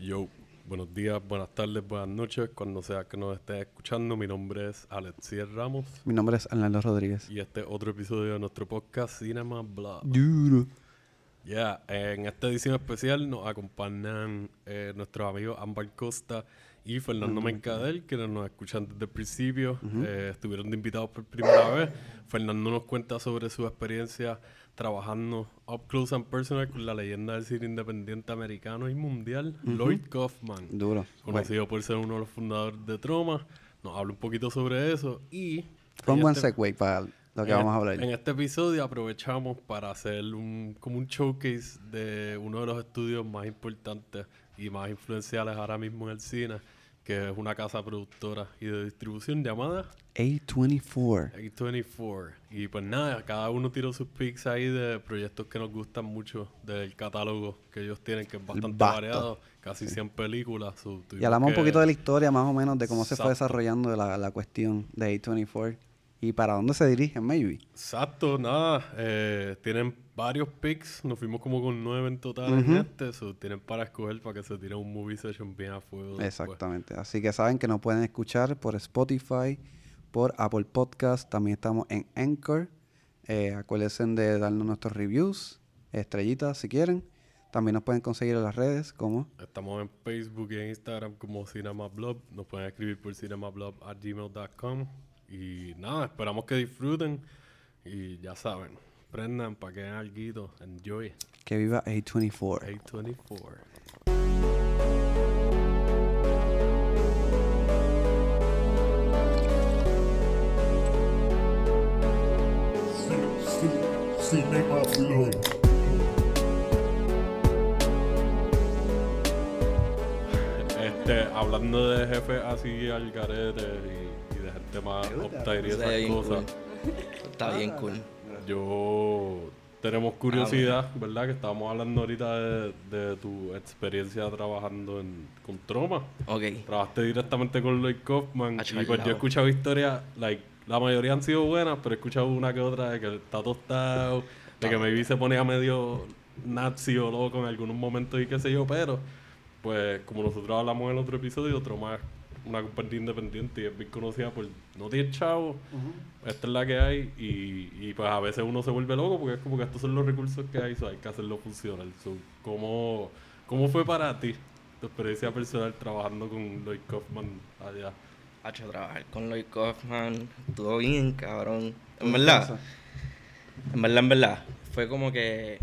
Yo, buenos días, buenas tardes, buenas noches, cuando sea que nos estés escuchando. Mi nombre es Alexier Ramos Mi nombre es Arnaldo Rodríguez. y este es otro episodio de nuestro podcast Cinema Blog. Duro. Ya, en esta edición especial nos acompañan eh, nuestros amigos Ámbar Costa y Fernando Mercadel, que nos escuchan desde el principio. Eh, estuvieron de invitados por primera vez. Fernando nos cuenta sobre su experiencia trabajando up close and personal con la leyenda del cine independiente americano y mundial, Lloyd Kaufman. Duro. Conocido por ser uno de los fundadores de Troma. Nos habla un poquito sobre eso y... Fue un este- segue para lo que vamos a hablar. En este episodio aprovechamos para hacer un, como un showcase de uno de los estudios más importantes y más influenciales ahora mismo en el cine, que es una casa productora y de distribución llamada A24. A24. Y pues nada, cada uno tiró sus picks ahí de proyectos que nos gustan mucho del catálogo que ellos tienen, que es bastante variado, casi 100 películas. so, Y hablamos un poquito de la historia, más o menos, de cómo se fue desarrollando la, la cuestión de A24 y para dónde se dirigen, maybe. Exacto, nada. eh, tienen varios picks. Nos fuimos como con nueve en total en este. so, tienen para escoger para que se tire un movie session bien a fuego. después. Exactamente. Así que saben que nos pueden escuchar por Spotify, por Apple Podcast. También estamos en Anchor. Eh, acuérdense de darnos nuestros reviews, estrellitas si quieren. También nos pueden conseguir en las redes como Estamos en Facebook y en Instagram como CinemaBlob. Nos pueden escribir por cinemablob.gmail.com. Y nada, esperamos que disfruten. Y ya saben, prendan para que algo. Enjoy. que viva A24. A24. Cinema Blog. Este, hablando de jefes así al garete y, y de gente más y esas cosas. cool. Está bien cool. Yo tenemos curiosidad, ¿verdad? Que estábamos hablando ahorita de, de tu experiencia trabajando en, con Troma. Ok. Trabajaste directamente con Lloyd Kaufman. Y pues yo he escuchado historias, like, la mayoría han sido buenas, pero he escuchado una que otra de que está tostado, de que maybe se ponía medio nazi o loco en algunos momentos y qué sé yo, pero pues como nosotros hablamos en el otro episodio, Troma una compañía independiente y es bien conocida por no tiene chavo, esta es la que hay y, y pues a veces uno se vuelve loco porque es como que estos son los recursos que hay, so hay que hacerlo funcionar. So, ¿cómo, ¿Cómo fue para ti tu experiencia personal trabajando con Lloyd Kaufman allá? Hacho, trabajar con Lloyd Kaufman estuvo bien, cabrón. En verdad, en verdad, en verdad, fue como que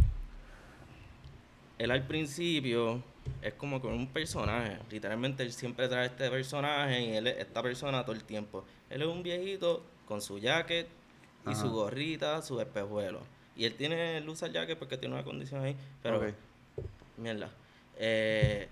él al principio es como con un personaje. Literalmente él siempre trae este personaje y él es esta persona todo el tiempo. Él es un viejito con su jacket y Ajá. su gorrita, su espejuelo. Y él tiene, él usa el jacket porque tiene una condición ahí. Pero, Ok. mierda. Eh,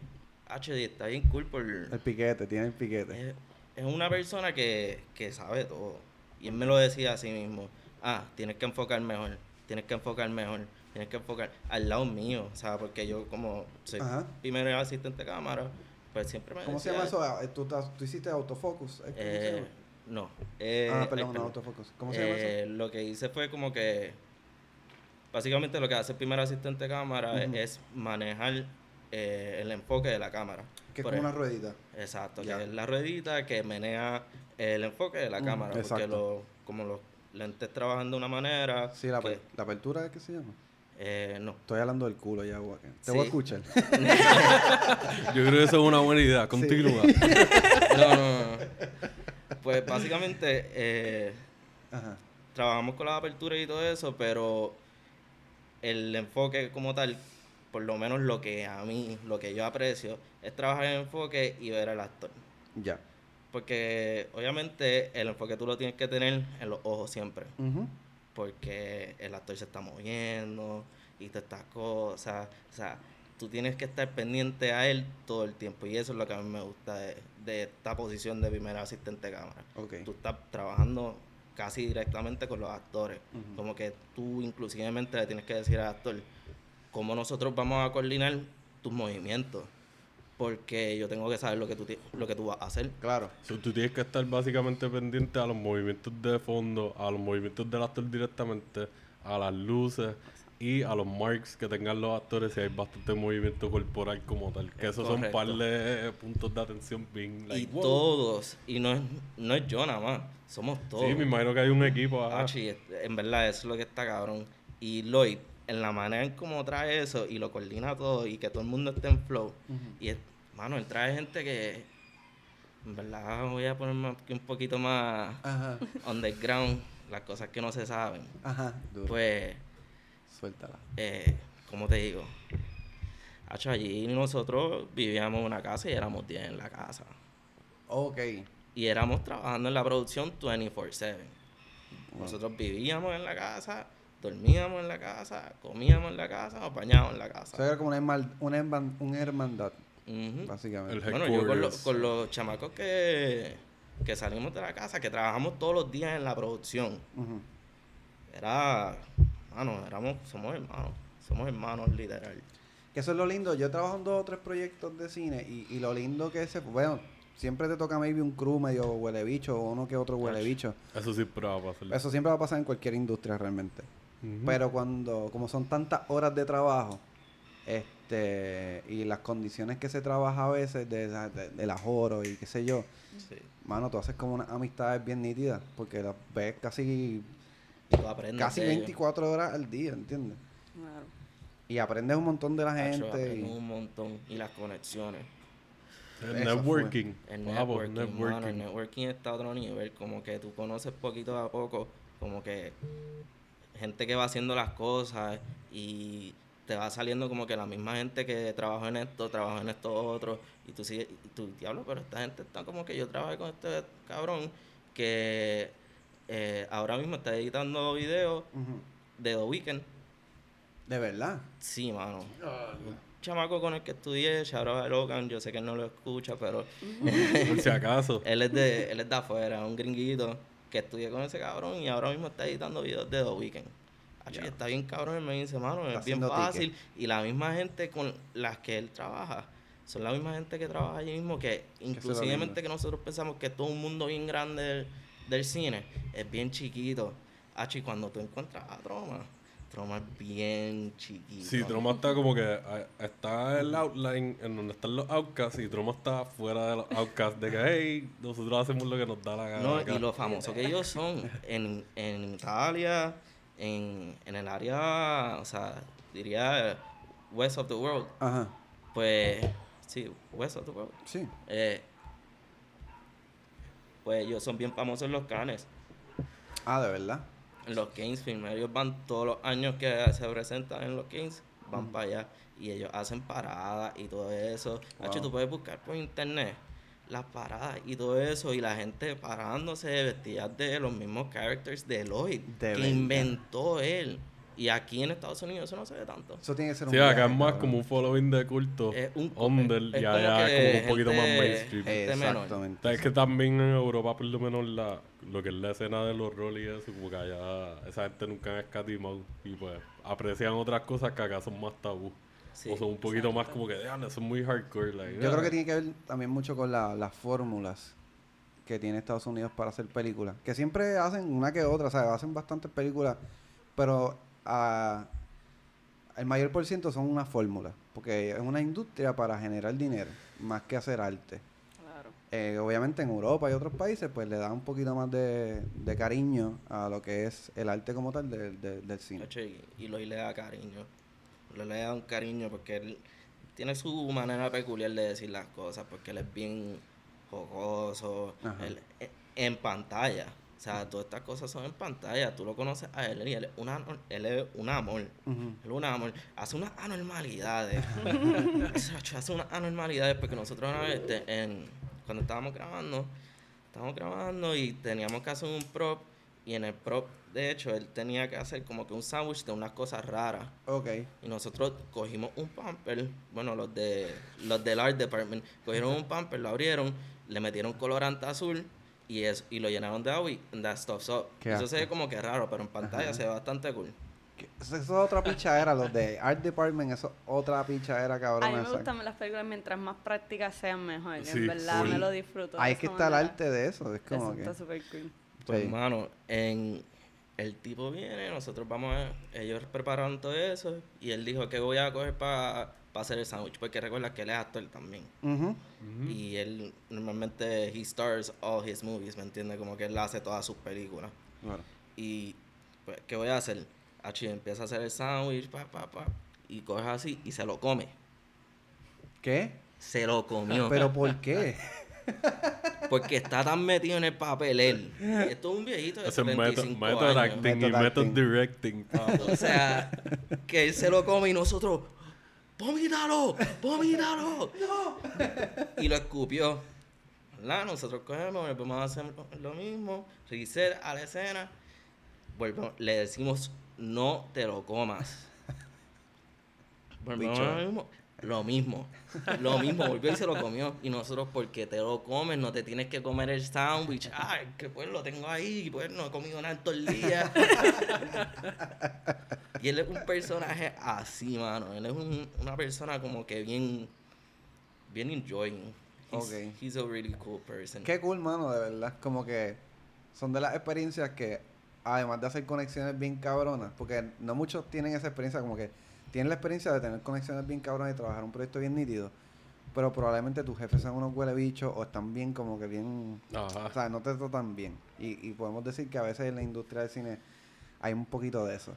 HD está bien cool por... El piquete, tiene el piquete. Es, es una persona que, que sabe todo. Y él me lo decía a sí mismo. Ah, tienes que enfocar mejor. Tienes que enfocar mejor. Tienes que enfocar al lado mío. O sea, porque yo como soy Ajá. primer asistente de cámara, pues siempre me ¿Cómo se llama eso? ¿Tú, tú hiciste autofocus? ¿Eh? No. Eh, ah, ay, perdón, no, perdón. autofocus. ¿Cómo se llama eso? Eh, Lo que hice fue como que... Básicamente lo que hace el primer asistente de cámara es manejar eh, el enfoque de la cámara. Que es como una ruedita. Exacto, que es la ruedita que menea el enfoque de la Mm, cámara. Porque exacto. lo, como los lentes trabajan de una manera. Sí, la, que, la apertura es que se llama. Eh, no. Estoy hablando del culo ya, guaque. Te Sí. voy a escuchar. Yo creo que eso es una buena idea. Continúa. No, no, no. Pues básicamente eh, Ajá. trabajamos con las aperturas y todo eso, pero el enfoque como tal, por lo menos lo que a mí, lo que yo aprecio, es trabajar en enfoque y ver al actor. Ya. Porque obviamente el enfoque tú lo tienes que tener en los ojos siempre. Ujú. Porque el actor se está moviendo y todas estas cosas. O sea, tú tienes que estar pendiente a él todo el tiempo. Y eso es lo que a mí me gusta de, de esta posición de primer asistente de cámara. Ok. Tú estás trabajando casi directamente con los actores. Como que tú inclusivemente le tienes que decir al actor cómo nosotros vamos a coordinar tus movimientos. Porque yo tengo que saber lo que tú, lo que tú vas a hacer. Claro. So, tú tienes que estar básicamente pendiente a los movimientos de fondo, a los movimientos del actor directamente, a las luces y a los marks que tengan los actores si hay bastante movimiento corporal como tal. Que esos son un par de puntos de atención bien. y todos, y no es, no es yo nada más, somos todos. Sí, me imagino que hay un equipo. Ah, en verdad, eso es lo que está cabrón. Y Lloyd, en la manera en cómo trae eso y lo coordina todo y que todo el mundo esté en flow. Y, es, mano, él trae gente que, en verdad, voy a ponerme un poquito más underground, las cosas que no se saben. Ajá, Pues Suéltala. Eh, ¿Cómo te digo? Hacho, allí nosotros vivíamos en una casa y éramos 10 en la casa. Ok. Y éramos trabajando en la producción 24-7. Nosotros vivíamos en la casa, dormíamos en la casa, comíamos en la casa, nos bañábamos en la casa. O sea, era como una, una, hermandad, básicamente. Bueno, yo con, con, los chamacos que, que salimos de la casa, que trabajamos todos los días en la producción, era hermanos, éramos, somos hermanos, somos hermanos literal. Que eso es lo lindo, yo trabajo en dos o tres proyectos de cine y, y lo lindo que es, bueno, siempre te toca maybe un crew medio huele bicho o uno que otro huele bicho. Eso siempre va a pasar. Eso siempre va a pasar en cualquier industria realmente. Pero cuando, como son tantas horas de trabajo, este, y las condiciones que se trabaja a veces de, de, del ajoro y qué sé yo, mano, tú haces como una amistad bien nítida, porque las ves casi Casi 24 horas al día, ¿entiendes? Claro. Y aprendes un montón de la gente. y... un montón. Y las conexiones. El networking. El networking, el networking está a otro nivel. Como que tú conoces poquito a poco. Como que gente que va haciendo las cosas y te va saliendo como que la misma gente que trabajó en esto, trabajó en esto otro, y tú sigues, y tú, diablo, pero esta gente está como que yo trabajé con este cabrón que eh, ahora mismo está editando videos de The Weeknd. ¿De verdad? Sí, mano. Un chamaco con el que estudié, a Logan, yo sé que él no lo escucha, pero... Por si acaso. él, es de, él es de afuera, un gringuito que estudié con ese cabrón y ahora mismo está editando videos de The Weeknd. Está bien cabrón, él me dice, mano, es bien fácil. Y la misma gente con las que él trabaja, son la misma gente que trabaja allí mismo, que inclusivamente que nosotros pensamos que todo un mundo bien grande del cine es bien chiquito. Hachi, cuando tú encuentras a Troma, Troma es bien chiquito. Sí, Troma está como que está el outline en donde están los outcasts y Troma está fuera de los outcasts de que, hey, nosotros hacemos lo que nos da la gana. No, y lo famoso que ellos son en, en Italia, en, en el área, o sea, diría West of the World. Ajá. Pues, sí, West of the World. Sí. Eh, pues ellos son bien famosos en los canes. Ah, de verdad. En los Kings Film. Ellos van todos los años que se presentan en los Kings, van para allá. Y ellos hacen paradas y todo eso. Wow. tú puedes buscar por internet las paradas y todo eso. Y la gente parándose vestidas de los mismos characters de Lloyd. que inventó él. Y aquí en Estados Unidos eso no se ve tanto. Eso tiene que ser un Sí, acá es más como un following de culto. Es un under, es, ya, ya es como un poquito más mainstream. Exactamente. Es que también en Europa, por lo menos, la, lo que es la escena de los roles y eso, como que allá esa gente nunca ha escatimado. Y pues aprecian otras cosas que acá son más tabú. o son un poquito más como que, eso es muy hardcore. Yo creo que tiene que ver también mucho con la, las fórmulas que tiene Estados Unidos para hacer películas. Que siempre hacen una que otra, o sea, hacen bastantes películas. Pero el mayor por ciento son una fórmula, porque es una industria para generar dinero, más que hacer arte. Eh, obviamente en Europa y otros países pues le da un poquito más de, cariño a lo que es el arte como tal del cine. Y lo le da cariño. le da un cariño porque él tiene su manera peculiar de decir las cosas, porque él es bien jocoso eh, en pantalla. O sea, todas estas cosas son en pantalla. Tú lo conoces a él y él es, una, él es un amor. Él es un amor. Hace unas anormalidades. hace unas anormalidades porque nosotros una vez, en, cuando estábamos grabando, estábamos grabando y teníamos que hacer un prop. Y en el prop, de hecho, él tenía que hacer como que un sándwich de unas cosas raras. Ok. Y nosotros cogimos un pamper, bueno, los de los del art department, cogieron un pamper, lo abrieron, le metieron colorante azul y eso y lo llenaron de agua y that stuff. So, eso se ve como que raro, pero en pantalla se ve bastante cool. Eso es otra pichadera, los de Art Department, eso es otra pichadera, cabrón. A mí me gustan las películas mientras más prácticas sean mejor. en verdad me lo disfruto. Ahí es que está el arte de eso. Es como eso está súper cool. Pues, hermano, en, el tipo viene, nosotros vamos a... Ellos prepararon todo eso y él dijo que voy a coger para hacer el sándwich. Porque recuerda que él es actor también. Y él normalmente, he stars all his movies, ¿me entiendes? Como que él hace todas sus películas. Claro. Y, pues, ¿qué voy a hacer? Achi empieza a hacer el sándwich, pa, pa, pa, y coge así y se lo come. ¿Qué? Se lo comió. ¿Pero por qué? Porque está tan metido en el papel él. Esto es un viejito de Ese es método, 75 método años. acting y Method directing. O sea, que él se lo come y nosotros, ¡vomítalo! ¡vomítalo! Y lo escupió. ¿Verdad? Nosotros cogemos, volvemos a hacer lo mismo, reset a la escena, volvemos, le decimos, no te lo comas. Bicho. a lo mismo, lo mismo, lo mismo, volvió y se lo comió. Y nosotros, porque te lo comes, no te tienes que comer el sándwich. Ay, que pues lo tengo ahí, pues no he comido nada en todo el día. Y él es un personaje así, mano. Él es un- una persona como que bien, bien enjoying. He's, Ok. he's a really cool person. Qué cool, mano, de verdad. Como que son de las experiencias que, además de hacer conexiones bien cabronas, porque no muchos tienen esa experiencia, como que tienen la experiencia de tener conexiones bien cabronas y trabajar un proyecto bien nítido, pero probablemente tus jefes son unos huele bichos o están bien, como que bien. Ajá. O sea, no te tratan bien. Y, y podemos decir que a veces en la industria del cine hay un poquito de eso.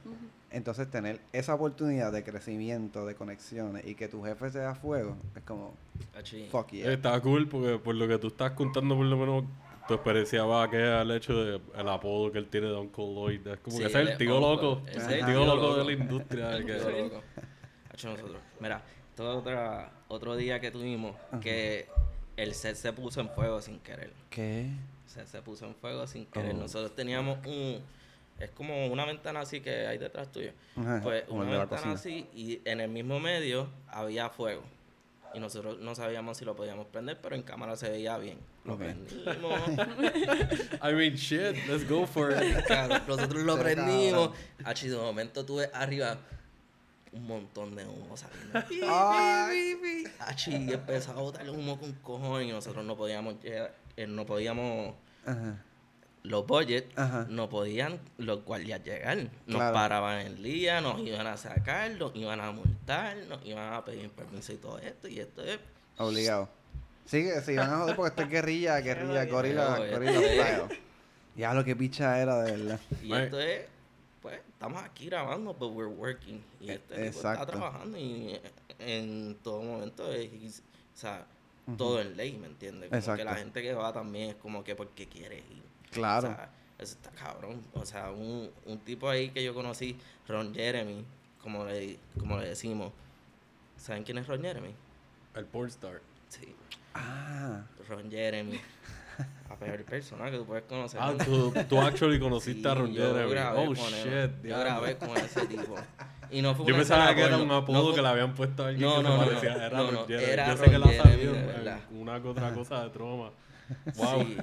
Entonces, tener esa oportunidad de crecimiento, de conexiones y que tu jefe sea fuego, es como, fuck yeah. Está cool porque por lo que tú estás contando, por lo menos tu experiencia va que al hecho de el apodo que él tiene de Uncle Lloyd. Es como Sí, que ese es el tío loco. El es el tío loco de la industria. El que- tío loco. Hachi, nosotros. Mira, todo otra, otro día que tuvimos que el set se puso en fuego sin querer. ¿Qué? O sea, se puso en fuego sin querer. Oh. Nosotros teníamos un... Es como una ventana así que hay detrás tuyo. Ajá, Pues como una de ventana así y en el mismo medio había fuego. Y nosotros no sabíamos si lo podíamos prender, pero en cámara se veía bien. Lo Ok. prendimos. I mean, shit, let's go for it. Claro, nosotros lo prendimos. Achi, de momento tuve arriba un montón de humo saliendo. Ay. Achi, y empezó a botar humo con cojones y nosotros no podíamos llegar, eh, no podíamos, Ajá. Los budget, Ajá. no podían los guardias llegar. Nos Claro. paraban en día, nos iban a sacar, nos iban a multar, nos iban a pedir permiso y todo esto. Y esto es Obligado. Sigue, si van a joder porque esto es guerrilla, guerrilla, gorila, gorila. Ya lo que picha era de verdad. Y esto es, pues, estamos aquí grabando, but we're working. Y este tipo está trabajando y en todo momento es, o sea, todo en ley, ¿me entiendes? Como que Exacto. la gente que va también es como que porque quiere ir. Claro. O sea, eso está cabrón. O sea, un, un tipo ahí que yo conocí, Ron Jeremy, como le, como le decimos. ¿Saben quién es Ron Jeremy? El pornstar. Sí, Ah, Ron Jeremy. La peor persona que tú puedes conocer. Ah, tú, tú actually conociste a Ron Jeremy. Oh, shit. él. Yo grabé con ese tipo. Y no fue Yo pensaba que era un apodo fue- que le habían puesto a alguien No, que no, se no, parecía. no, era no, Ron Jeremy. era Yo sé Ron que la verdad. una que otra cosa de troma. Wow. Sí,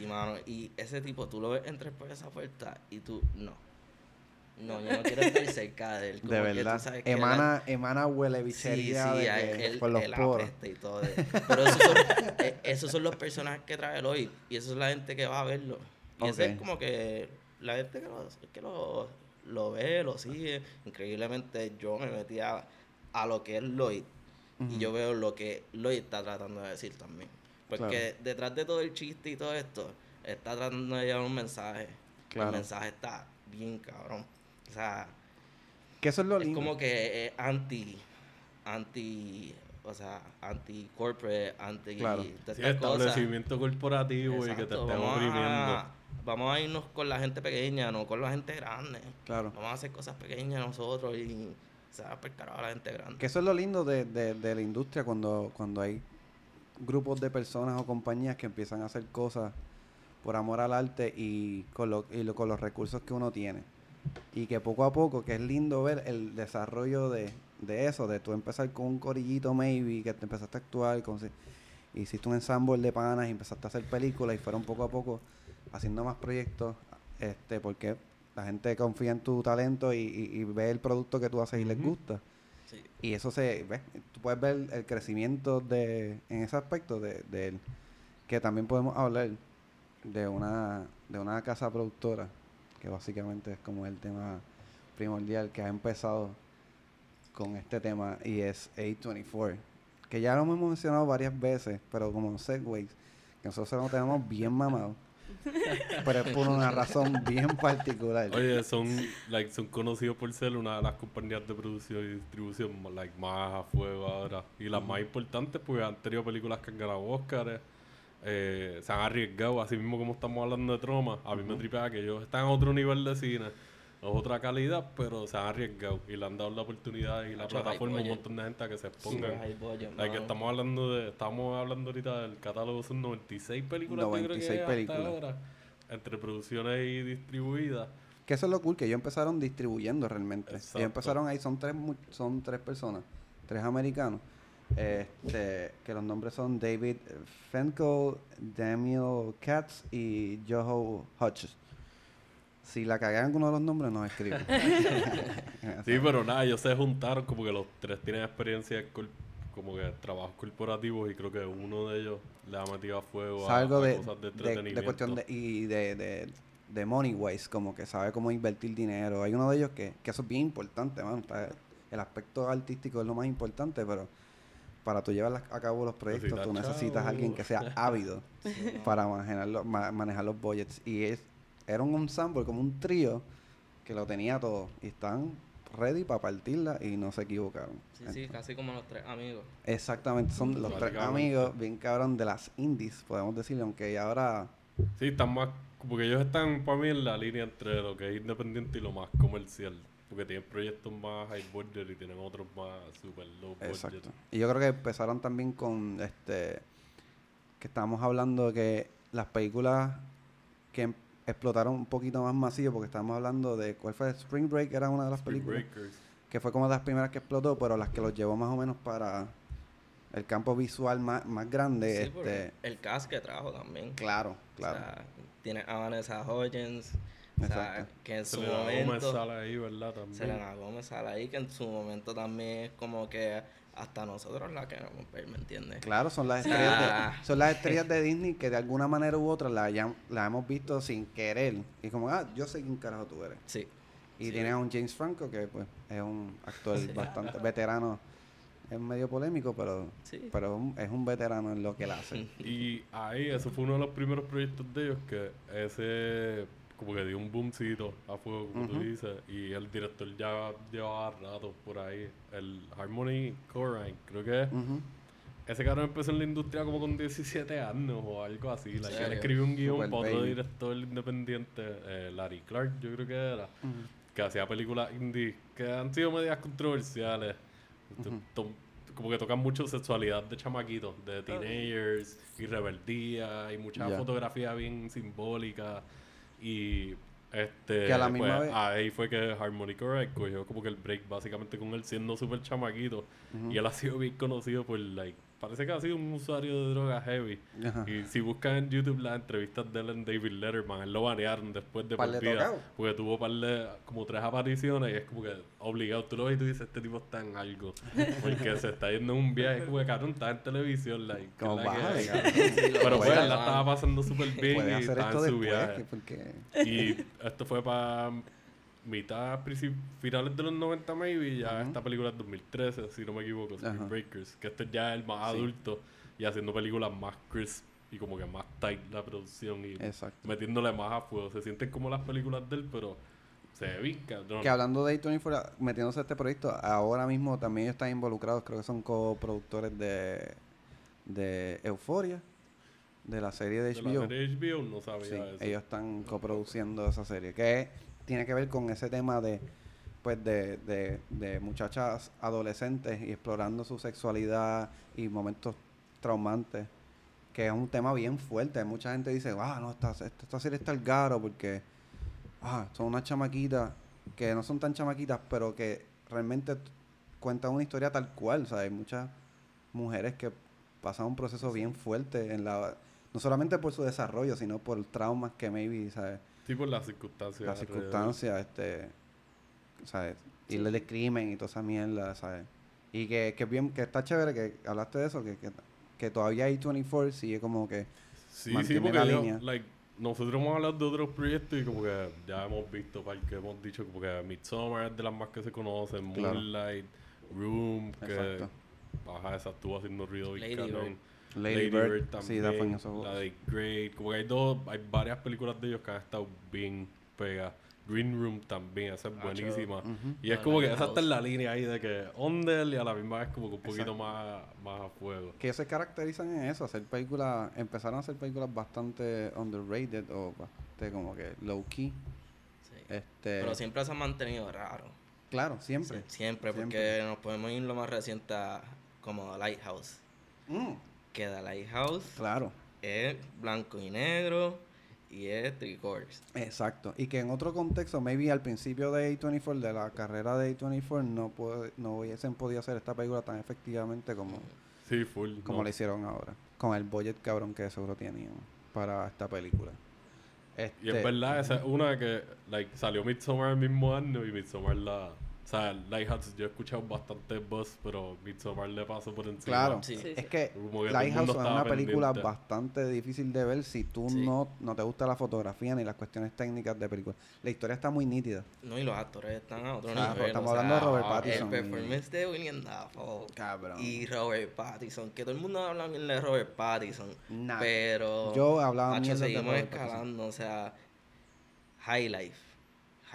sí, mano. Y ese tipo, tú lo ves entrar por esa puerta y tú, no. No, yo no quiero estar cerca de él. Como de que tú verdad. sabes que Emana, emana huele Sí, bichería sí, de a que- él, por los él poros. y todo. Pero esos son, eh, esos son los personajes que trae el hoy. Y eso es la gente que va a verlo. Y ese Ok. es como que la gente que lo, que lo, lo ve, lo sigue. Increíblemente yo me metí a, a lo que es Lloyd. Y yo veo lo que Lloyd está tratando de decir también. Porque detrás de todo el chiste y todo esto, está tratando de llevar un mensaje. Claro. El mensaje está bien cabrón. O sea, Que eso es lo es lindo. como que es anti, anti, o sea, anti corporate, anti Claro. Sí, cosas. establecimiento corporativo y que te Exacto, estén vamos oprimiendo. a, vamos a irnos con la gente pequeña, no con la gente grande. Claro. Vamos a hacer cosas pequeñas nosotros y se va a la gente grande. Que eso es lo lindo de, de, de la industria cuando, cuando hay grupos de personas o compañías que empiezan a hacer cosas por amor al arte y con, lo- y lo- con los recursos que uno tiene. Y que poco a poco, que es lindo ver el desarrollo de, de eso, de tú empezar con un corillito maybe, que te empezaste a actuar, con, hiciste un ensamble de panas y empezaste a hacer películas y fueron poco a poco haciendo más proyectos, este porque la gente confía en tu talento y, y- y ve el producto que tú haces y les gusta. Y eso se ve, tú puedes ver el crecimiento de, en ese aspecto de, de él. Que también podemos hablar de una, de una casa productora, que básicamente es como el tema primordial que ha empezado con este tema y es A24, que ya lo hemos mencionado varias veces, pero como segways, que nosotros lo tenemos bien mamado. pero es por una razón bien particular. Oye, son, like, son conocidos por ser una de las compañías de producción y distribución like, más a fuego ahora. Y las más importantes, porque han tenido películas que han ganado Oscars. Eh, se han arriesgado, así mismo como estamos hablando de Troma. A mí me tripea que ellos están a otro nivel de cine otra calidad, pero se han arriesgado y le han dado la oportunidad y la plataforma a un montón de gente a que se expongan. Sí, que estamos hablando de, estamos hablando ahorita del catálogo, son 96 películas 96 películas. entre producciones y distribuidas. Que eso es lo cool, que ellos empezaron distribuyendo realmente. Ellos empezaron ahí, son tres, son tres personas, tres americanos. Este, que los nombres son David Fenkel, Daniel Katz y Joho Hodges. Si la cagué en alguno de los nombres, nos escriben. sí, pero nada, ellos se juntaron como que los tres tienen experiencia como que trabajos corporativos y creo que uno de ellos le ha metido a fuego a, algo de, cosas de entretenimiento. De, cuestión de, y de, de, money waste, como que sabe cómo invertir dinero. Hay uno de ellos que, que eso es bien importante, man. El aspecto artístico es lo más importante, pero para tú llevar a cabo los proyectos, tú necesitas a alguien que sea ávido para manejar, manejar los budgets. Y es era un ensemble, como un trío, que lo tenía todo. Y están ready para partirla y no se equivocaron. Sí, sí, casi como los tres amigos. Exactamente, son los tres amigos, bien cabrón, de las indies, podemos decirle, aunque ahora... Sí, están más... Porque ellos están para mí en la línea entre lo que es independiente y lo más comercial. Porque tienen proyectos más high budget y tienen otros más super low budget. Exacto. Y yo creo que empezaron también con este... Que estábamos hablando de que las películas que explotaron un poquito más masivo porque estábamos hablando de cuál fue Spring Break era una de las películas que fue como de las primeras que explotó pero las que los llevó más o menos para el campo visual más, más grande este el cast que trajo también. Claro claro. O sea, tiene a Vanessa Hodgins o sea, que en su Selena momento Gómez sale ahí, ¿verdad? También. Selena Gómez sale ahí, que en su momento también es como que hasta nosotros la queremos ver, ¿me entiendes? Claro, son las estrellas, de, son las estrellas de Disney que de alguna manera u otra la, la hemos visto sin querer. Y como, ah, yo sé quién carajo tú eres. Sí. Y tiene a un James Franco que pues es un actor bastante veterano. Es medio polémico, pero, pero es un veterano en lo que él hace. Y ahí, eso fue uno de los primeros proyectos de ellos que ese como que dio un boomcito a fuego, como tú dices, y el director ya llevaba rato por ahí. El Harmony Corrine, creo que es. Ese cabrón empezó en la industria como con 17 años o algo así. La él escribió un guion para otro director independiente, eh, Larry Clark, yo creo que era, que hacía películas indie que han sido medias controversiales. como que tocan mucho sexualidad de chamaquitos, de teenagers, y rebeldía, y mucha fotografía bien simbólica. Y este, pues, ahí fue que Harmony Correct cogió como que el break básicamente con él siendo súper chamaquito. Y él ha sido bien conocido por, like, parece que ha sido un usuario de drogas heavy. Y si buscan en YouTube las entrevistas de él en David Letterman, él lo banearon después de partida. Porque tuvo par como tres apariciones y es como que obligado. Tú lo ves y tú dices, este tipo está en algo. Porque se está yendo en un viaje, como que cabrón, está en televisión. Like, como Pero pues él la estaba pasando súper bien y estaba en su viaje. Y esto fue para mitad, finales de los 90 maybe, ya esta película es 2013, si no me equivoco, Spring Breakers, que este ya es el más adulto y haciendo películas más crisp y como que más tight la producción y metiéndole más a fuego. Se sienten como las películas de él, pero se ve Que hablando de A24, metiéndose a este proyecto, ahora mismo también están involucrados, creo que son coproductores de, de Euforia de la serie de HBO. De la serie HBO no sabía eso. Ellos están coproduciendo esa serie. Que tiene que ver con ese tema de pues de, de, de muchachas adolescentes y explorando su sexualidad y momentos traumantes que es un tema bien fuerte. Mucha gente dice, ah, no, esta, esta, serie está el garo porque ah, son unas chamaquitas que no son tan chamaquitas, pero que realmente cuentan una historia tal cual. O hay muchas mujeres que pasan un proceso bien fuerte en la no solamente por su desarrollo, sino por traumas que maybe, ¿sabes? Sí, por las circunstancias. Las circunstancias, este, ¿sabes? Y el de crimen y toda esa mierda, ¿sabes? Y que, que bien, que está chévere que hablaste de eso, que, que, que todavía hay 24 sigue como que sí, sí, porque la línea. Like, nosotros hemos hablado de otros proyectos y como que ya hemos visto, para que hemos dicho como que Midsommar es de las más que se conocen, Claro. Moonlight, Room, que Exacto. baja esa estuvo haciendo ruido bien Lady Bird, sí, da fan esos La de Great, como que hay dos, hay varias películas de ellos que han estado bien pegadas. Green Room también, esa es Acho. buenísima. Y es La como que esa está en la línea ahí de que Ondel y a la misma vez como que un poquito más, más a fuego. Que se caracterizan en eso, hacer películas, empezaron a hacer películas bastante underrated o bastante como que low key. Sí. Este, Pero siempre se han mantenido raros. claro, siempre. Siempre, porque Siempre. nos podemos ir lo más reciente a- como Lighthouse. Mm, Que The Lighthouse claro, es blanco y negro y es three quarters. exacto. Y que en otro contexto, maybe al principio de A24, de la carrera de A24, no, puede, no hubiesen podido hacer esta película tan efectivamente como, Sí, full. como ¿no? la hicieron ahora. Con el budget cabrón que seguro tenían para esta película. Y es Este, verdad, esa es una que like, salió Midsommar el mismo año y Midsommar la... O sea, Lighthouse yo he escuchado bastante buzz, pero Midsommar le pasó por encima. Claro, Sí. Sí, es que Lighthouse es una película pendiente. bastante difícil de ver si tú Sí. no, no te gusta la fotografía ni las cuestiones técnicas de película. La historia está muy nítida. No, y los actores están a otro Claro, nivel. estamos o sea, hablando de Robert Pattinson. El performance de William Dafoe Cabrón. y Robert Pattinson, que todo el mundo habla bien de Robert Pattinson, Nah. pero Yo hablaba mierda de seguimos Robert Pattinson. escalando, o sea, High Life.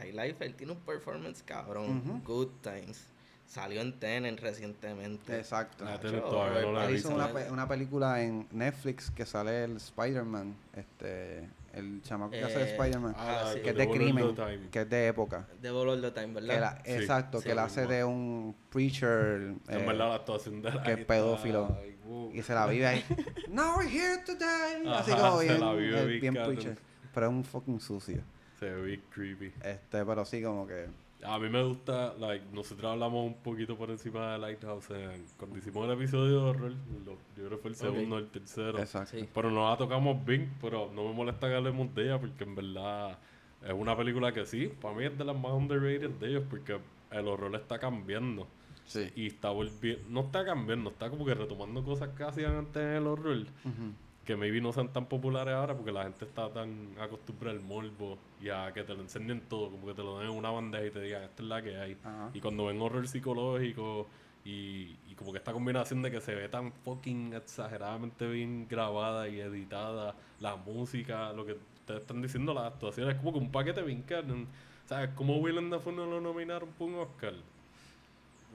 High Life, él tiene un performance cabrón. Good Times. Salió en Tenet recientemente. Exacto. La todavía no la Él hizo una, pe- una película en Netflix que sale el Spider-Man, este, el chamaco que hace de Eh, Spider-Man, ah, sí. que es de crimen, que es de época. De All the Time, Que ¿verdad? la- Sí, exacto, sí, que él lo hace de un preacher En eh, verdad la actuación de la que es pedófilo. Ay, wow. y se la vive ahí. Now we're here today. Así Ajá, como se bien, la vive eh, bien preacher. Pero es un fucking sucio. Se ve bien creepy. Este, pero sí como que A mí me gusta, like, nosotros hablamos un poquito por encima de Lighthouse en- cuando hicimos el episodio de horror, lo- yo creo que fue el segundo o el tercero. exacto. Sí. Pero no la tocamos bien, pero no me molesta que hablemos de ella porque en verdad es una película que sí, para mí es de las más underrated de ellos porque el horror está cambiando. Sí. Y está volviendo, no está cambiando, está como que retomando cosas que hacían antes en el horror. Que maybe no sean tan populares ahora porque la gente está tan acostumbrada al morbo y a que te lo enseñen todo, como que te lo den en una bandeja y te digan, esta es la que hay. Ajá. Y cuando ven horror psicológico y, y como que esta combinación de que se ve tan fucking exageradamente bien grabada y editada, la música, lo que ustedes están diciendo, las actuaciones, es como que un paquete bien canon. ¿Sabes? ¿Cómo Willem Dafoe no lo nominaron por un Oscar?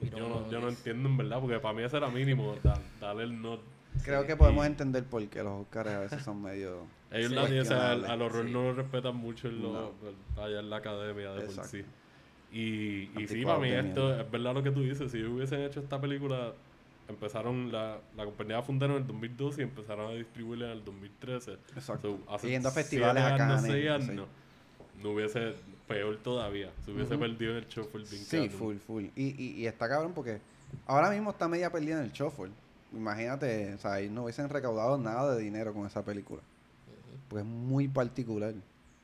Yo no, yo no entiendo en verdad, porque para mí ese era mínimo, da- darle el not. Creo Sí. que podemos Y- entender por qué los Oscars a veces son medio Ellos Sí. la- o sea, al, horror Sí. no lo respetan mucho en lo- No. allá en la academia de por sí. Y, y sí, para mí esto es verdad lo que tú dices. Si hubiesen hecho esta película, empezaron la, la compañía fundaron en el 2012 y empezaron a distribuirla en el 2013. Exacto. So, hace yendo a festivales a años, Cannes, seis sí. años, no hubiese, peor todavía, se hubiese Ujú. perdido en el bien Sí, cabrón. full, full. Y, y, y está cabrón porque ahora mismo está media perdida en el shuffle. Imagínate, o sea, y no hubiesen recaudado nada de dinero con esa película. Porque es muy particular.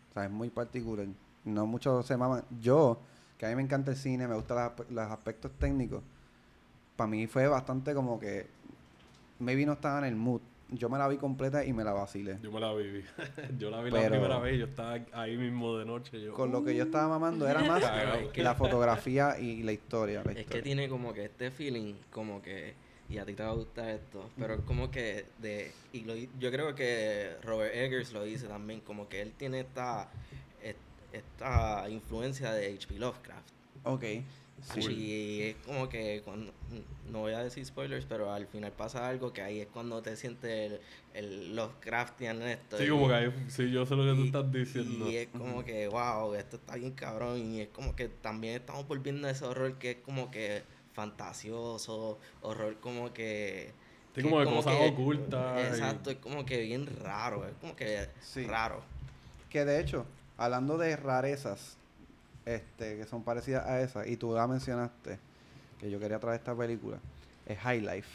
O sea, es muy particular. No muchos se maman. Yo, que a mí me encanta el cine, me gustan las- los aspectos técnicos. Para mí fue bastante como que maybe no estaba en el mood. Yo me la vi completa y me la vacilé. Yo me la viví. yo la vi la primera vez y yo estaba ahí mismo de noche. Yo, Con lo que yo estaba mamando era más la fotografía y la historia. la Es que tiene como que este feeling, como que, y a ti te va a gustar esto, pero es como que de, y lo, yo creo que Robert Eggers lo dice también, como que él tiene esta, esta influencia de H.P. Lovecraft. Ok. Sí. Y es como que cuando, no voy a decir spoilers, pero al final pasa algo que ahí es cuando te sientes el, el Lovecraftian esto. Sí, y- como que ahí, sí, yo sé lo que tú estás diciendo. Y es como que, wow, esto está bien cabrón. Y es como que también estamos volviendo a ese horror que es como que fantasioso, horror como que... Sí, como de cosas que- ocultas y- Exacto, es como que bien raro, es como que Sí. raro. Que de hecho, hablando de rarezas, este, que son parecidas a esas, y tú la mencionaste, que yo quería traer esta película, es High Life,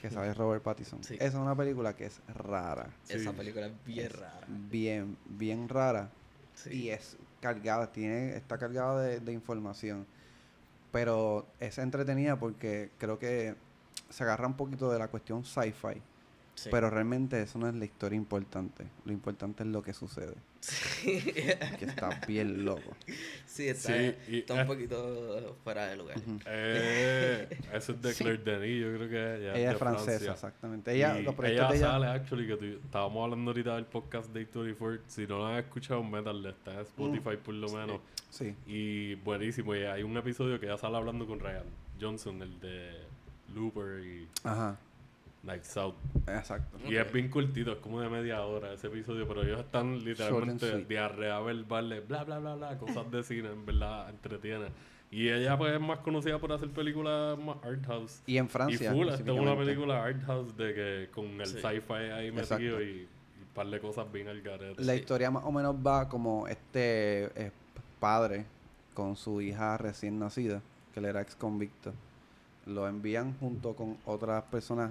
que sabe Robert Pattinson. Sí. Esa es una película que es rara, Sí. Esa película es bien Es rara. bien, bien rara, Sí. y es cargada, tiene, está cargada de, de información, pero es entretenida porque creo que se agarra un poquito de la cuestión sci-fi Sí. Pero realmente eso no es la historia importante. Lo importante es lo que sucede. Que está bien loco. Sí, está, Sí, y- está un poquito fuera de lugar. Eh, eso es de Claire Denis, yo creo que ella, Ella es francesa, Francia. exactamente. Ella, Y los proyectos ella de ella... sale, actually, que tú- estábamos hablando ahorita del podcast Day 24. Si no lo han escuchado, métanle, está en Spotify por lo menos. Sí. Y buenísimo. Y hay un episodio que ella sale hablando con Ryan Johnson, el de Looper y Ajá. Nights Out. Exacto. Y es bien cortito, es como de media hora ese episodio, pero ellos están literalmente diarrea verbal, bla, bla, bla, bla, cosas de cine, en verdad, entretiene. Y ella pues es más conocida por hacer películas más art house. Y en Francia. y full, esta es una película art house de que con el Sí. sci-fi ahí Exacto. metido y, y un par de cosas bien al garete. La historia más o menos va como este eh, padre con su hija recién nacida, que él era ex convicto. Lo envían junto con otras personas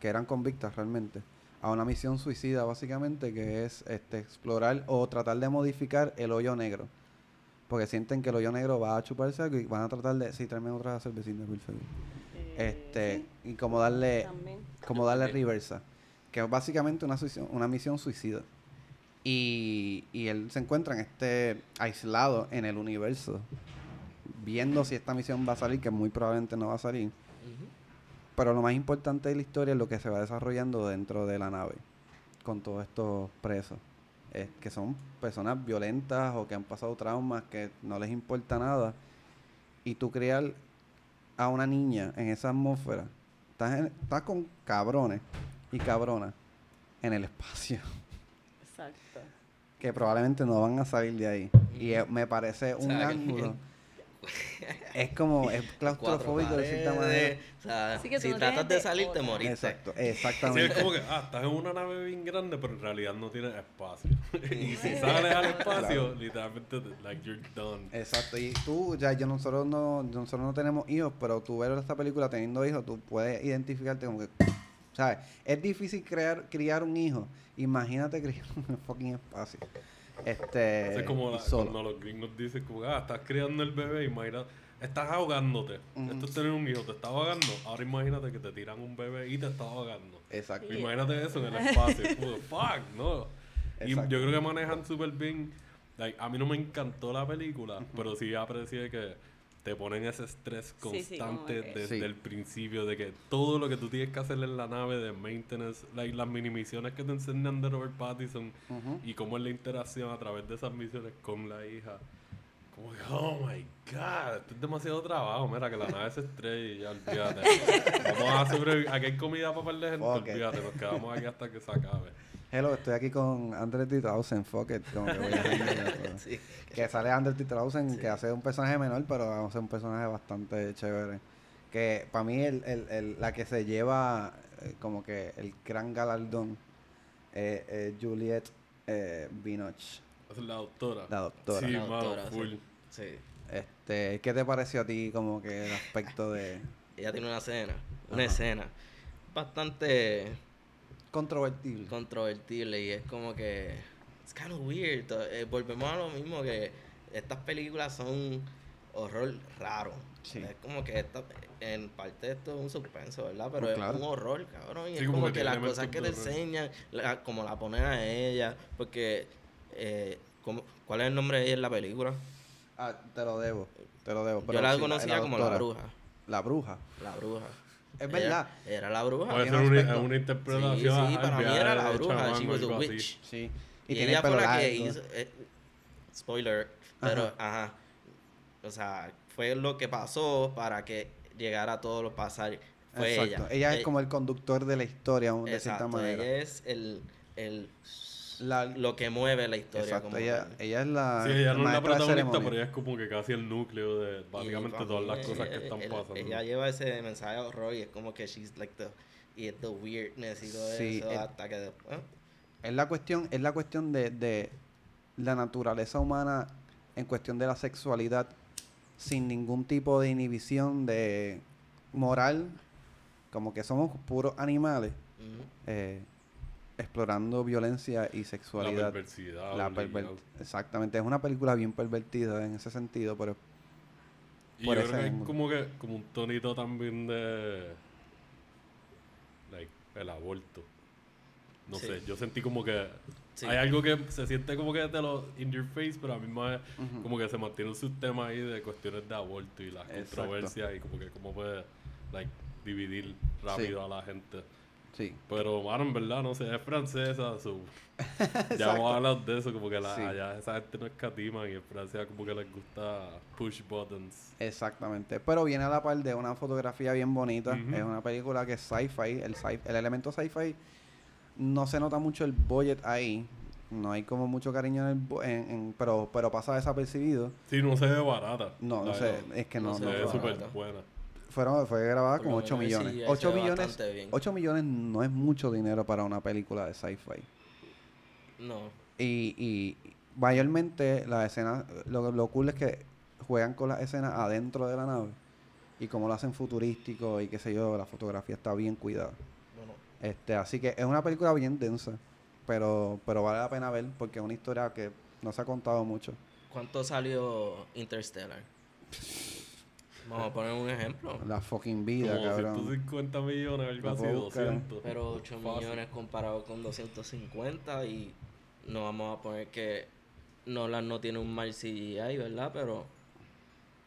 que eran convictas realmente a una misión suicida básicamente que es este explorar o tratar de modificar el hoyo negro. Porque sienten que el hoyo negro va a chuparse algo y van a tratar de... Sí, tráeme otra cervecita, por favor. Este, y como darle También. como darle reversa, que es básicamente una, una misión suicida. Y, y él se encuentra en este aislado en el universo, viendo si esta misión va a salir, que muy probablemente no va a salir. Pero lo más importante de la historia es lo que se va desarrollando dentro de la nave, con todos estos presos, eh, que son personas violentas o que han pasado traumas, que no les importa nada. Y tú criar a una niña en esa atmósfera, estás, en- estás con cabrones y cabronas en el espacio, Exacto. que probablemente no van a salir de ahí. Y eh, me parece un sea, que- ángulo. Es como, es claustrofóbico de cierta manera. paredes, O sea, Así que si no tratas de salir, te moriste. Exacto, Sí, exactamente. es como que, ah, estás en una nave bien grande, pero en realidad no tienes espacio. y si sales al espacio, literalmente, like, you're done. Exacto, y tú, ya yo nosotros no, nosotros no tenemos hijos, pero tú ver esta película teniendo hijos, tú puedes identificarte como que, ¿sabes? Es difícil crear, criar un hijo. Imagínate criar un fucking espacio. Este, es como la- cuando los gringos dicen como, ah, estás criando el bebé, imagina, estás ahogándote. Esto es tener un hijo, te estás ahogando. Ahora imagínate que te tiran un bebé y te estás ahogando. Exacto. Imagínate eso en el espacio. como, fuck, no. Y yo creo que manejan súper bien. Like, a mí no me encantó la película, pero sí aprecié que te ponen ese estrés Sí, sí, como constante desde Sí. el principio de que todo lo que tú tienes que hacer en la nave de maintenance, like, las mini misiones que te enseñan de Robert Pattinson y cómo es la interacción a través de esas misiones con la hija. Como que, oh my god, esto es demasiado trabajo. Mira, que la nave se estrella y ya, olvídate. Vamos a sobrevivir. Aquí hay comida para par de gente, olvídate. Nos quedamos aquí hasta que se acabe. Hello, estoy aquí con André Titausen, fuck it, como que voy a Sí. Que sale André Titausen, que hace un personaje menor, pero hace un personaje bastante chévere. Que para mí el, el, el- la que se lleva eh, como que el gran galardón eh, es Juliette eh, Binoche, Esa es la doctora. la doctora. Sí, La doctora, sí. full. Sí. Este, ¿Qué te pareció a ti como que el aspecto de Ella tiene una escena, una Ajá. escena bastante controvertible? controvertible y es como que it's kind of weird. Eh, volvemos a lo mismo que estas películas son horror raro. Sí. Es como que esta, en parte esto es un suspenso, ¿verdad? Pero Pues es un horror, cabrón. Y Sí, es como como, que las cosas que te enseñan, la- como la ponen a ella, porque eh, ¿cómo- ¿cuál es el nombre de ella en la película? Ah, te lo debo, te lo debo. Yo la sí, conocía como la bruja. La bruja. La bruja. Es verdad. Era la bruja. Puede ser un una, interpretación. sí, para mí era la bruja. She was a witch. Sí. Y, tiene ella fue la que hizo. eh, spoiler. Pero, Ajá. ajá. O sea, fue lo que pasó para que llegara a todo lo pasar. Fue Exacto. ella. Ella es Eh, como el conductor de la historia, de cierta Exacto. manera. Ella es el. el La- lo que mueve la historia. Exacto, como ella, ella es la, Sí, ella no es la protagonista, pero ella es como que casi el núcleo de básicamente todas las cosas que están pasando. Ella lleva ese mensaje de horror y es como que she's like the. Y es the weirdness y todo Sí, eso. el- hasta que después. Es la cuestión, es la cuestión de, de la naturaleza humana en cuestión de la sexualidad sin ningún tipo de inhibición de moral, como que somos puros animales, ujú. eh, explorando violencia y la sexualidad. perversidad. La obligado. perver- Exactamente, es una película bien pervertida en ese sentido, pero Y yo creo que ángulo. como que como un tonito también de like el aborto no Sí. sé, yo sentí como que Sí. hay algo que se siente como que te lo in your face, pero a mí más como que se mantiene un sistema ahí de cuestiones de aborto y las Exacto. controversias y como que cómo puede like, dividir rápido a la gente. Sí. Pero, bueno, en verdad, no sé, es francesa, so, ya vamos a hablar de eso, como que la, Sí. allá esa gente no escatima y en Francia como que les gusta push buttons. Exactamente. Pero viene a la par de una fotografía bien bonita. Es una película que es sci-fi. El, sci el elemento sci-fi no se nota mucho el budget ahí. No hay como mucho cariño en el en, en- pero, pero pasa desapercibido. Sí, no se ve barata. No, no sé, es que no, no se no Se ve súper buena. Fueron, fue grabada con lo 8 menos el millones. CGI 8 se ve millones, bastante bien. 8 millones no es mucho dinero para una película de sci-fi. No. Y, y mayormente las escenas, lo, lo cool es que juegan con las escenas adentro de la nave. Y como lo hacen futurístico y qué sé yo, la fotografía está bien cuidada. Bueno, Este, así que es una película bien densa, pero, pero vale la pena ver porque es una historia que no se ha contado mucho. ¿cuánto salió Interstellar? Vamos a poner un ejemplo. La fucking vida, Como cabrón. 150 millones, algo así, puedo buscar. 200. Pero 8 Fácil. millones comparado con 250 y no vamos a poner que Nolan no tiene un mal CGI, ¿verdad? Pero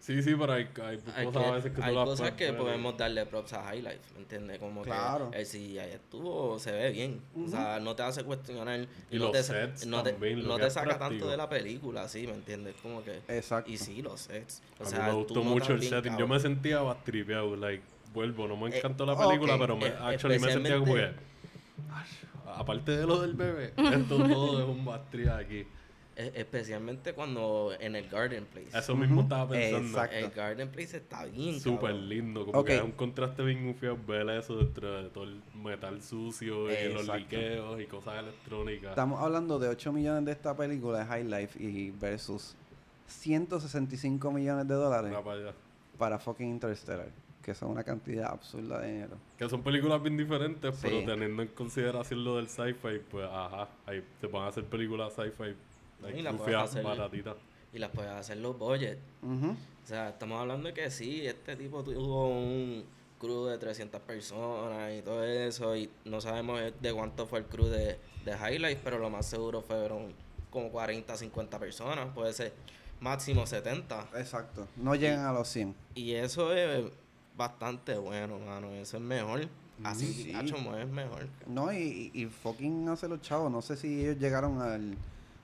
Sí, sí, pero hay, hay hay, cosas que- a veces que tú hay cosas puedes que podemos darle props a highlights, ¿me entiendes? Como Claro. que el CGI estuvo, se ve bien. O sea, no te hace cuestionar Y no los te, sets no te, también, no que te es saca práctico. tanto de la película, sí, ¿me entiendes? Como que... Exacto. Y sí, los sets. O A mí sea, me tú gustó mucho el setting. Yo cabrón. me sentía bastripeado, like, vuelvo, no me Eh, encantó la película, ok. pero me, Eh, actually me sentía como que, "Ash, aparte de lo del bebé, esto todo es un bastria aquí. E- Especialmente cuando en el Garden Place. Eso mismo estaba pensando. Exacto. El Garden Place está bien, Súper lindo, como Ok. que es un contraste bien gufiado ver eso dentro de todo el metal sucio y los liqueos y cosas electrónicas. Estamos hablando de 8 millones de esta película de High Life y versus 165 millones de dólares para fucking Interstellar, que son una cantidad absurda de dinero. Que son películas bien diferentes, Sí. pero teniendo en consideración lo del sci-fi, pues ajá, ahí se van a hacer películas sci-fi Y puedes hacer- las puedes hacer los budget. O sea, estamos hablando de que sí, este tipo tuvo un crew de 300 personas y todo eso. Y no sabemos de cuánto fue el crew de, de Highlight, pero lo más seguro fueron como 40, 50 personas. Puede ser máximo 70. Exacto. No llegan a los 100. Y eso es bastante bueno, mano. Eso es mejor. Así, sí. hacho, es mejor. No, y, y y fucking hace los chavos. No sé si ellos llegaron al.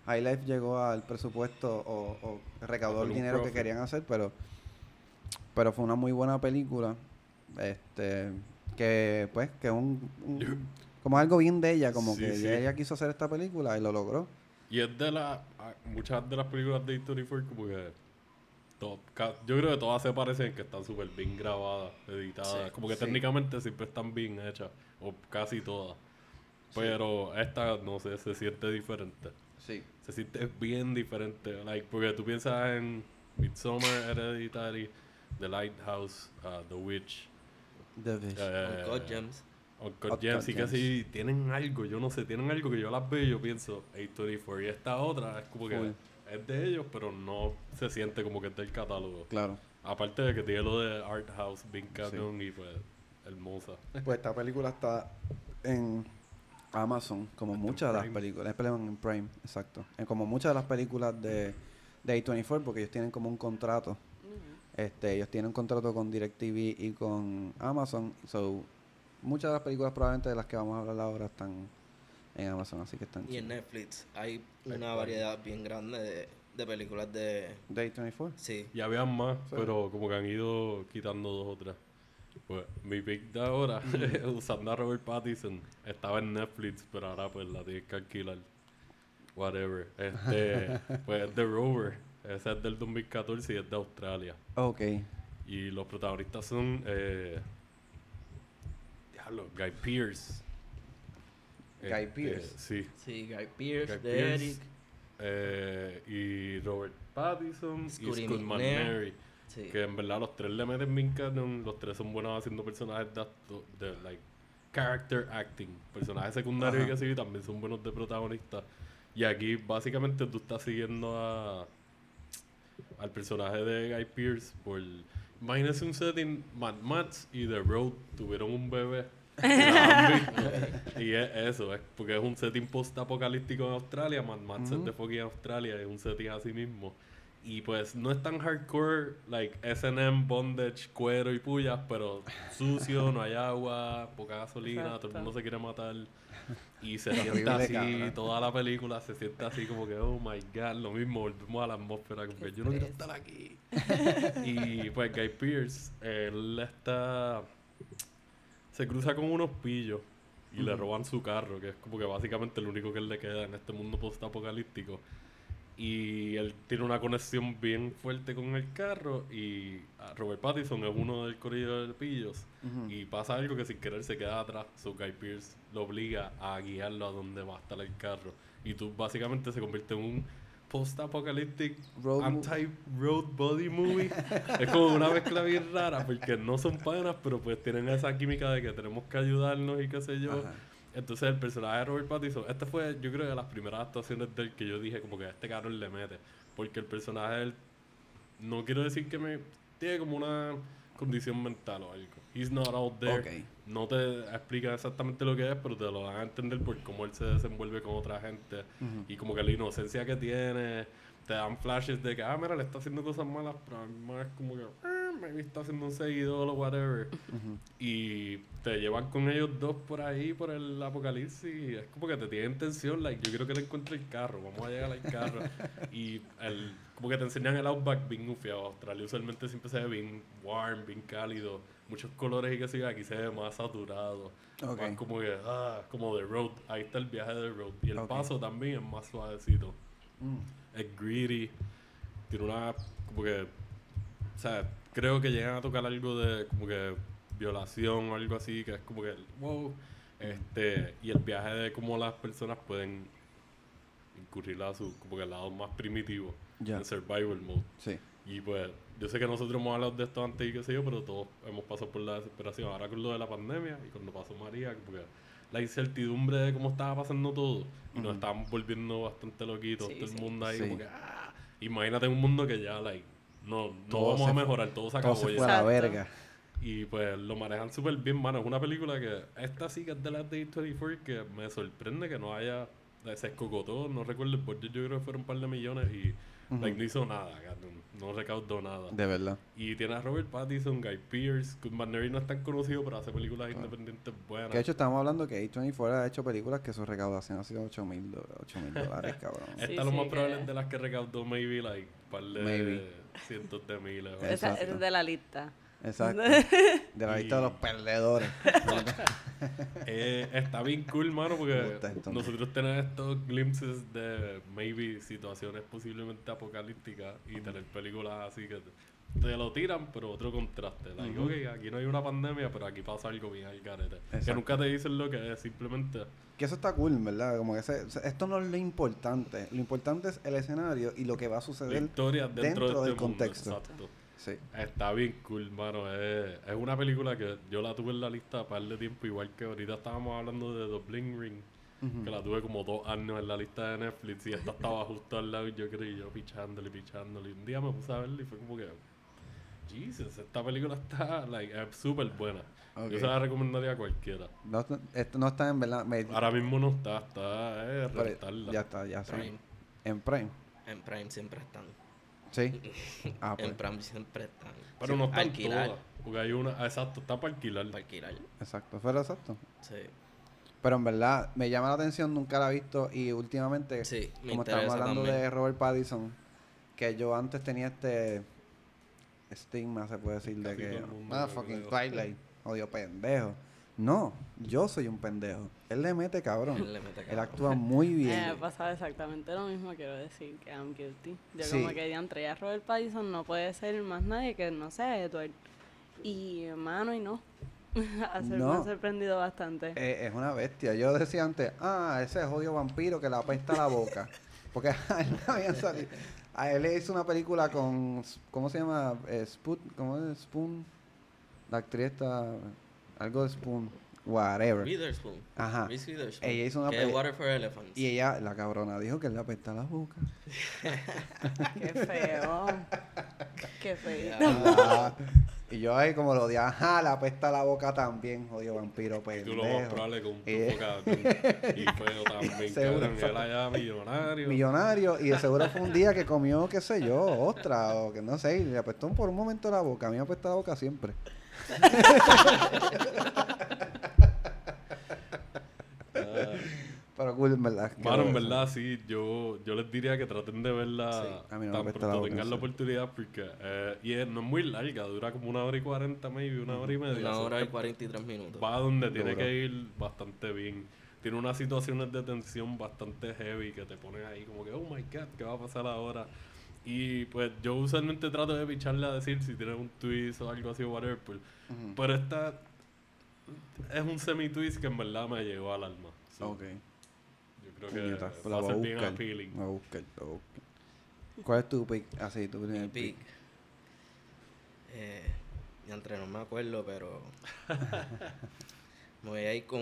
High Life llegó al presupuesto o, o recaudó el dinero que querían hacer, pero. Pero fue una muy buena película. Este. Que, pues, que un. un- como algo bien de ella, como Sí, que sí. ella quiso hacer esta película y lo logró. Y es de las. Muchas de las películas de A24, como que. yo creo que todas se parecen que están súper bien grabadas, editadas. Sí, como que sí. técnicamente siempre están bien hechas, o casi todas. Pero esta, no sé, se siente diferente. Sí. Se siente bien diferente. Like, porque tú piensas en Midsommar, Hereditary, The Lighthouse, uh, The Witch, The eh, Con God Gems. Uncut Uncut Gems, y que Gems. sí, tienen algo, yo no sé, tienen algo que yo las veo y yo pienso A24. Y esta otra es como que es de ellos, pero no se siente como que es del catálogo. Claro. Aparte de que tiene lo de Art House, bien cañón y pues hermosa. Pues esta película está en Amazon, como muchas de las películas. Perdón, en Prime, exacto. En como muchas de las películas de, de A24, porque ellos tienen como un contrato. Este, ellos tienen un contrato con DirecTV y con Amazon. So, muchas de las películas probablemente de las que vamos a hablar ahora están en Amazon, así que están Y en. Netflix hay una variedad bien grande de, de películas de... de A24. Sí. Y habían más, Sí. pero como que han ido quitando dos o tres. Pues mi pick de ahora, usando a Robert Pattinson, estaba en Netflix, pero ahora pues la tienes que alquilar. Whatever. Este, pues es The Rover. Ese es del 2014 y es de Australia. Ok. Y los protagonistas son. Eh, diablo, Guy Pearce. Guy Este, Pearce. Sí. Sí, Guy Pearce, Guy Derek. Pearce, eh, y Robert Pattinson Scotty y Scott McNair. Sí. Que en verdad los tres le meten bien canon. Los tres son buenos haciendo personajes de, de like, character acting. Personajes secundarios Ajá. y también son buenos de protagonistas. Y aquí básicamente tú estás siguiendo a al personaje de Guy Pearce por... Imagínense un setting, Mad Max y The Road tuvieron un bebé y es eso, es porque es un setting post-apocalíptico en Australia, Mad Max es de fucking Australia, es un setting así mismo. Y pues no es tan hardcore, like SM, bondage, cuero y pullas, pero sucio, no hay agua, poca gasolina, todo el mundo se quiere matar. Y se siente así, toda la película se siente así como que, oh my god, lo mismo, volvemos a la atmósfera, como que yo no quiero estar aquí. y pues Guy Pierce, él está. Se cruza con unos pillos y le roban su carro, que es como que básicamente lo único que él le queda en este mundo post-apocalíptico. Y él tiene una conexión bien fuerte con el carro y ah, Robert Pattinson es uno del corillo de pillos. Ujú. Y pasa algo que sin querer se queda atrás. So Guy Pierce lo obliga a guiarlo a donde va a estar el carro. Y tú básicamente se convierte en un post-apocalyptic Road mo- anti-road body movie. es como una mezcla bien rara porque no son panas, pero pues tienen esa química de que tenemos que ayudarnos y qué sé yo. Ajá. Entonces el personaje de Robert Pattinson, esta fue yo creo de las primeras actuaciones de él que yo dije como que a este cabrón le mete. Porque el personaje de él, no quiero decir que me... Tiene como una condición mental o algo. He's not out there. Ok. No te explica exactamente lo que es, pero te lo van a entender por cómo él se desenvuelve con otra gente. Ujú. Y como que la inocencia que tiene, te dan flashes de que, ah, mira, le está haciendo cosas malas, pero además es como que, ah, maybe está haciendo un seguidor o whatever. Ujú. Y te llevan con ellos dos por ahí, por el apocalipsis. y es como que te tienen tensión, like, yo quiero que le encuentre el carro, vamos a llegar al carro. y el, como que te enseñan el outback bien gufiado. Australia usualmente siempre se ve bien warm, bien cálido, muchos colores y que yo, aquí se ve más saturado. Ok. Más como que, ah, como de road. Ahí está el viaje de road. Y el Ok. paso también es más suavecito. Mm. Es greedy. Tiene una, como que, o sea, creo que llegan a tocar algo de, como que, violación o algo así, que es como que, wow. Este, y el viaje de cómo las personas pueden incurrir a su, como que el lado más primitivo, Ya. en survival mode. Sí. Y pues, yo sé que nosotros hemos hablado de esto antes y qué sé yo, pero todos hemos pasado por la desesperación. Ahora con lo de la pandemia y cuando pasó María, porque la incertidumbre de cómo estaba pasando todo y nos estábamos volviendo bastante loquitos, Sí, todo el sí. mundo ahí Sí. como que, ah, imagínate un mundo que ya, like, no, no Todo vamos se a mejorar, todo se Todo acabó se fue a la verga. Y pues lo manejan súper bien, mano. Es una película que, esta sí que es de la Day 24, que me sorprende que no haya, se escocotó, no recuerdo el budget, yo creo que fueron un par de millones y like, no hizo nada, cabrón, no recaudó nada. De verdad. Y tiene a Robert Pattinson, Guy Pearce, Goodman Mary no es tan conocido, pero hace películas independientes buenas. Que de hecho estamos hablando que A24 ha hecho películas que su recaudación ha sido 8 mil dólares, cabrón. Esta Sí, lo más que- probable es de las que recaudó maybe like un par de Maybe. Cientos de miles. Esa- es de la lista. Exacto. De la lista de los perdedores. Eh, está bien cool, mano, porque nosotros tenemos estos glimpses de maybe situaciones posiblemente apocalípticas y tener películas así que te, lo tiran, pero otro contraste. Like, Ujú. ok, aquí no hay una pandemia, pero aquí pasa algo bien al carete. Que nunca te dicen lo que es, simplemente Que eso está cool, ¿verdad? Como que ese- esto no es lo importante. Lo importante es el escenario y lo que va a suceder. historia dentro, dentro de este del mundo. contexto. Exacto. Sí. Está bien cool, mano. Es, es una película que yo la tuve en la lista a par de tiempo, igual que ahorita estábamos hablando de The Bling Ring, que la tuve como dos años en la lista de Netflix y esta estaba justo al lado y yo creí yo pichándole, pichándole. Un día me puse a verla y fue como que, Jesus, esta película está like, es súper buena. Yo se la recomendaría a cualquiera. No, esto no está en verdad. me- Ahora mismo no está, está, eh, rentarla. ya está, ya está. Prime. En Prime. En Prime siempre están. Sí. Ah, pues. En Prime siempre están. Pero Sí, no están alquilar, todas. Porque hay una, exacto, está para alquilar. Para alquilar. Exacto. Pero exacto. Sí. Pero en verdad me llama la atención, nunca la he visto y últimamente, Sí, como interesa hablando también. de Robert Pattinson, que yo antes tenía este estigma, se puede decir, de que, mundo, ah, yo fucking creo". Twilight, odio pendejo. No, yo soy un pendejo. Él le mete cabrón. Él le mete Él cabrón. actúa muy Eh, bien. me pasaba exactamente lo mismo, quiero decir, que I'm guilty. Yo Sí. como que ya entré a Robert Pattinson, no puede ser más nadie que no sea Edward. Y hermano, y no. Me ha sorprendido bastante. Eh, es una bestia. Yo decía antes, ah, ese jodido vampiro que le apesta la boca. Porque a él le habían salido. A él le hizo una película con, ¿cómo se llama? Eh, Spoon, ¿cómo es? Spoon. La actriz está, algo de Spoon, whatever. Witherspoon. Ajá. Reese Witherspoon. Ella hizo una es Water for Elephants. Y ella, la cabrona, dijo que le apesta la boca. Qué feo. Qué feo. Y yo ahí como lo odiaba, ajá, la apesta la boca también, jodido vampiro, Y pendejo. tú lo más probable con un Eh. poco y feo también, Seguro. Él allá millonario. Millonario, y de seguro fue un día que comió, qué sé yo, ostra, o que no sé, y le apestó por un momento la boca. A mí me apesta la boca siempre. Pero cool, en verdad. que Mano, en verdad, sí, yo, yo les diría que traten de verla Sí, a mí no me tan apesta pronto la boca, tengan la sí. oportunidad porque eh, y es- no es muy larga, dura como una hora y cuarenta, maybe, una hora y media. Una hora y eh, 43 minutos. Va donde tiene Duro. que ir bastante bien. Tiene unas situaciones de tensión bastante heavy que te ponen ahí como que, oh my god, ¿qué va a pasar ahora? Y pues yo usualmente trato de picharle a decir si tiene un twist o algo así o whatever, pues, pero esta es un semi-twist que en verdad me llegó al alma. So, Ok. Creo que Puñeta, la va a voy a ser bien buscar. appealing. La voy a buscar, la voy a buscar. ¿Cuál es tu pick? Ah, sí, tu primer Mi pick. pick. Eh, ya entre no me acuerdo, pero. me voy a ir con.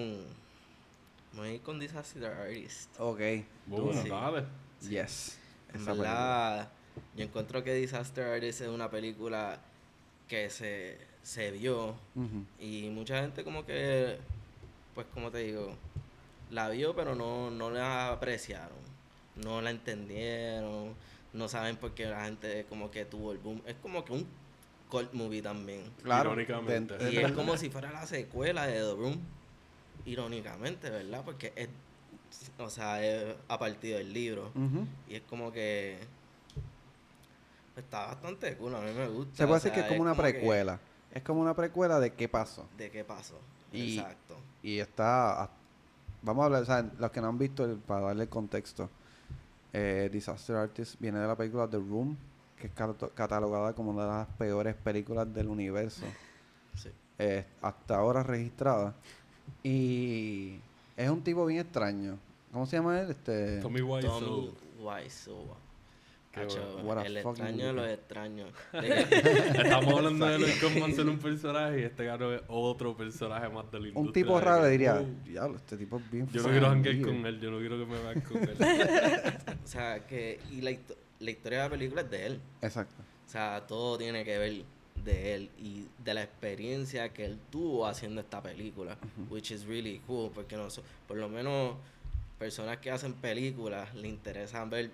Me voy a ir con Disaster Artist. Ok. Bueno, Sí. dale. Yes. En Esa verdad, yo encuentro que Disaster Artist es una película que se, se vio y mucha gente como que, pues como te digo, la vio pero no, no la apreciaron, no la entendieron, no saben por qué la gente como que tuvo el boom. Es como que un cult movie también. Claro. Irónicamente. Y es como si fuera la secuela de The Room, irónicamente, ¿verdad? Porque es, o sea, es a partir del libro. Y es como que está bastante cool, a mí me gusta. Se puede o decir que es como una precuela. Es como una precuela de qué pasó. de qué pasó. Y- Exacto. Y está. Vamos a hablar, o sea, los que no han visto, el- para darle el contexto. eh, Disaster Artist viene de la película The Room, que es catalogada como una de las peores películas del universo. Sí. eh, hasta ahora registrada. Y es un tipo bien extraño. ¿Cómo se llama él? Este, Tommy Wiseau. Tommy Wiseau. Qué Cacho, bueno. What a el extraño de los extraños. Estamos hablando de Lloyd Kaufman ser un personaje y este garo es otro personaje más de la industria. un tipo raro diría, "Oh, diablo, este tipo es bien Yo no quiero weird". con él, yo no quiero que me vean con él. o sea, que. Y la, histo- la historia de la película es de él. Exacto. O sea, todo tiene que ver de él y de la experiencia que él tuvo haciendo esta película, which is really cool, porque no, por lo menos personas que hacen películas le interesan ver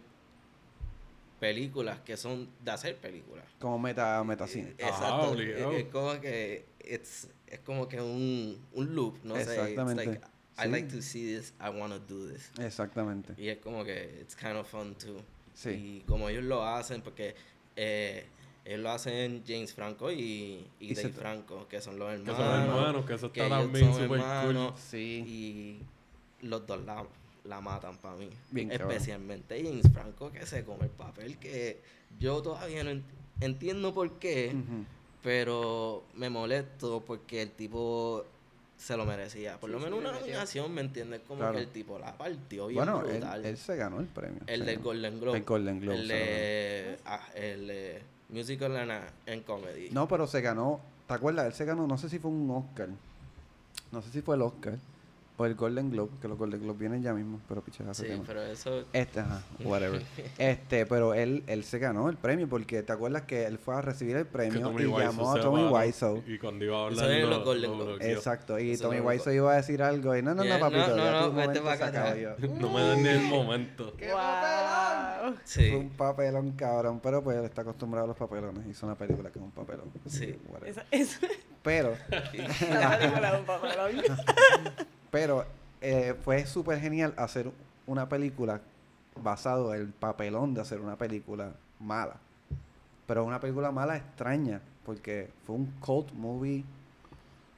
películas que son de hacer películas. Como meta, metacine. Ajá, Exacto. obligado. Es, es como que it's, es como que un, un loop, no sé. It's Exactamente. like, I Sí. like to see this, I want to do this. Exactamente. Y es como que it's kind of fun too. Sí. Y como ellos lo hacen, porque eh, ellos lo hacen James Franco y, y Y Dave Franco, que son los que hermanos. son hermanos, que eso que está ellos también son súper cool. hermanos, Sí. Y los dos la, la matan para mí. Bien cabrón. Especialmente James Franco, que se come el papel que yo todavía no ent- entiendo por qué, pero me molesto porque el tipo se lo merecía. Por lo menos una nominación, ¿me entiendes? Como Claro. que el tipo la partió bien Bueno, él, se ganó el premio. el del. Golden Globe. El Golden Globe. El de, ah, el de Musical and, and Comedy. No, pero se ganó. ¿Te acuerdas? Él se ganó, no sé si fue un Oscar. No sé si fue el Oscar. O el Golden Globe, que los Golden Globes vienen ya mismo, pero picha, ese Sí, tema. pero eso... Este, ajá, whatever. este, pero él, él se ganó el premio porque te acuerdas que él fue a recibir el premio y llamó a Tommy Wiseau. Y cuando iba a Eso hablar, es en lo- los Golden lo Globes. bloqueó. Exacto, y Tommy Wiseau iba a decir algo y no, no, no, papito, no, no, vete momento pa' se acá. No me dan ni el momento. ¡Wow! Sí, Fue un papelón, cabrón, pero pues él está acostumbrado a los papelones. Hizo una película que es un papelón. Sí. Whatever. Esa, esa Pero, es la película de un papelón. Pero eh, fue súper genial hacer una película basado en el papelón de hacer una película mala. Pero una película mala extraña, porque fue un cult movie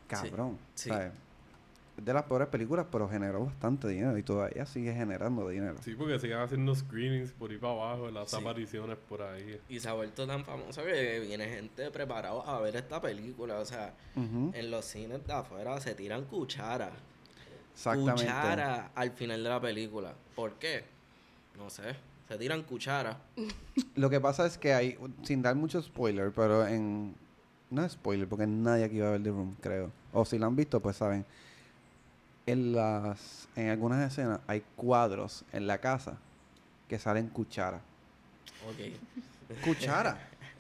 cabrón. sí. ¿sabes? Es de las peores películas, pero generó bastante dinero y todavía sigue generando dinero. Sí, porque siguen haciendo screenings por ahí para abajo, las Sí. apariciones por ahí. y se ha vuelto tan famoso que viene gente preparada a ver esta película. O sea, en los cines de afuera se tiran cucharas. Exactamente. Cuchara al final de la película. ¿Por qué? No sé. Se tiran cucharas. Lo que pasa es que hay, sin dar mucho spoiler, pero en... No es spoiler, porque nadie aquí va a ver The Room, creo. O si lo han visto, pues saben. En las... En algunas escenas hay cuadros en la casa que salen cuchara. Ok. Cuchara.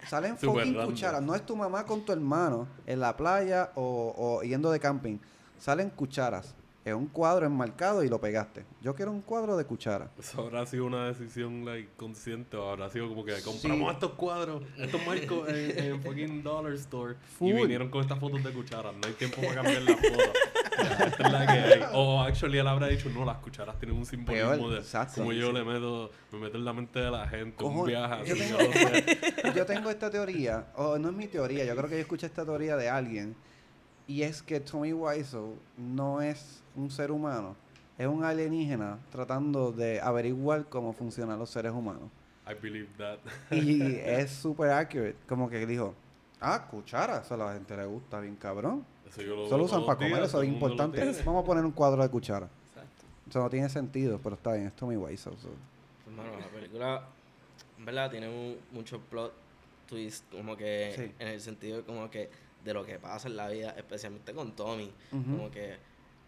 salen Super fucking random. cucharas. No es tu mamá con tu hermano en la playa o, o yendo de camping. Salen cucharas. Es un cuadro enmarcado y lo pegaste. Yo quiero un cuadro de cuchara. Eso habrá sido una decisión like, consciente o habrá sido como que compramos Sí. estos cuadros, estos marcos en, en fucking Dollar Store Full. y vinieron con estas fotos de cucharas. No hay tiempo para cambiar las fotos. Esta es la que hay. O actually él habrá dicho, no, las cucharas tienen un simbolismo Peor, de exacto. como yo sí. le meto, me meto en la mente de la gente, un Cojones, viaje yo así, tengo- yo no sé. Yo tengo esta teoría, o no es mi teoría, yo creo que yo escuché esta teoría de alguien, y es que Tommy Wiseau no es un ser humano, es un alienígena tratando de averiguar cómo funcionan los seres humanos. I believe that. Y es súper accurate, como que dijo, ah, cuchara, eso a la gente le gusta, bien cabrón. Eso yo lo Solo usan para comer, días, eso es importante. Vamos a poner un cuadro de cuchara. Exacto. Eso no tiene sentido, pero está bien, es Tommy Wiseau. so. Pues, mano, la película, en verdad, tiene mu- mucho plot twist, como que Sí. en el sentido de como que de lo que pasa en la vida, especialmente con Tommy. Como que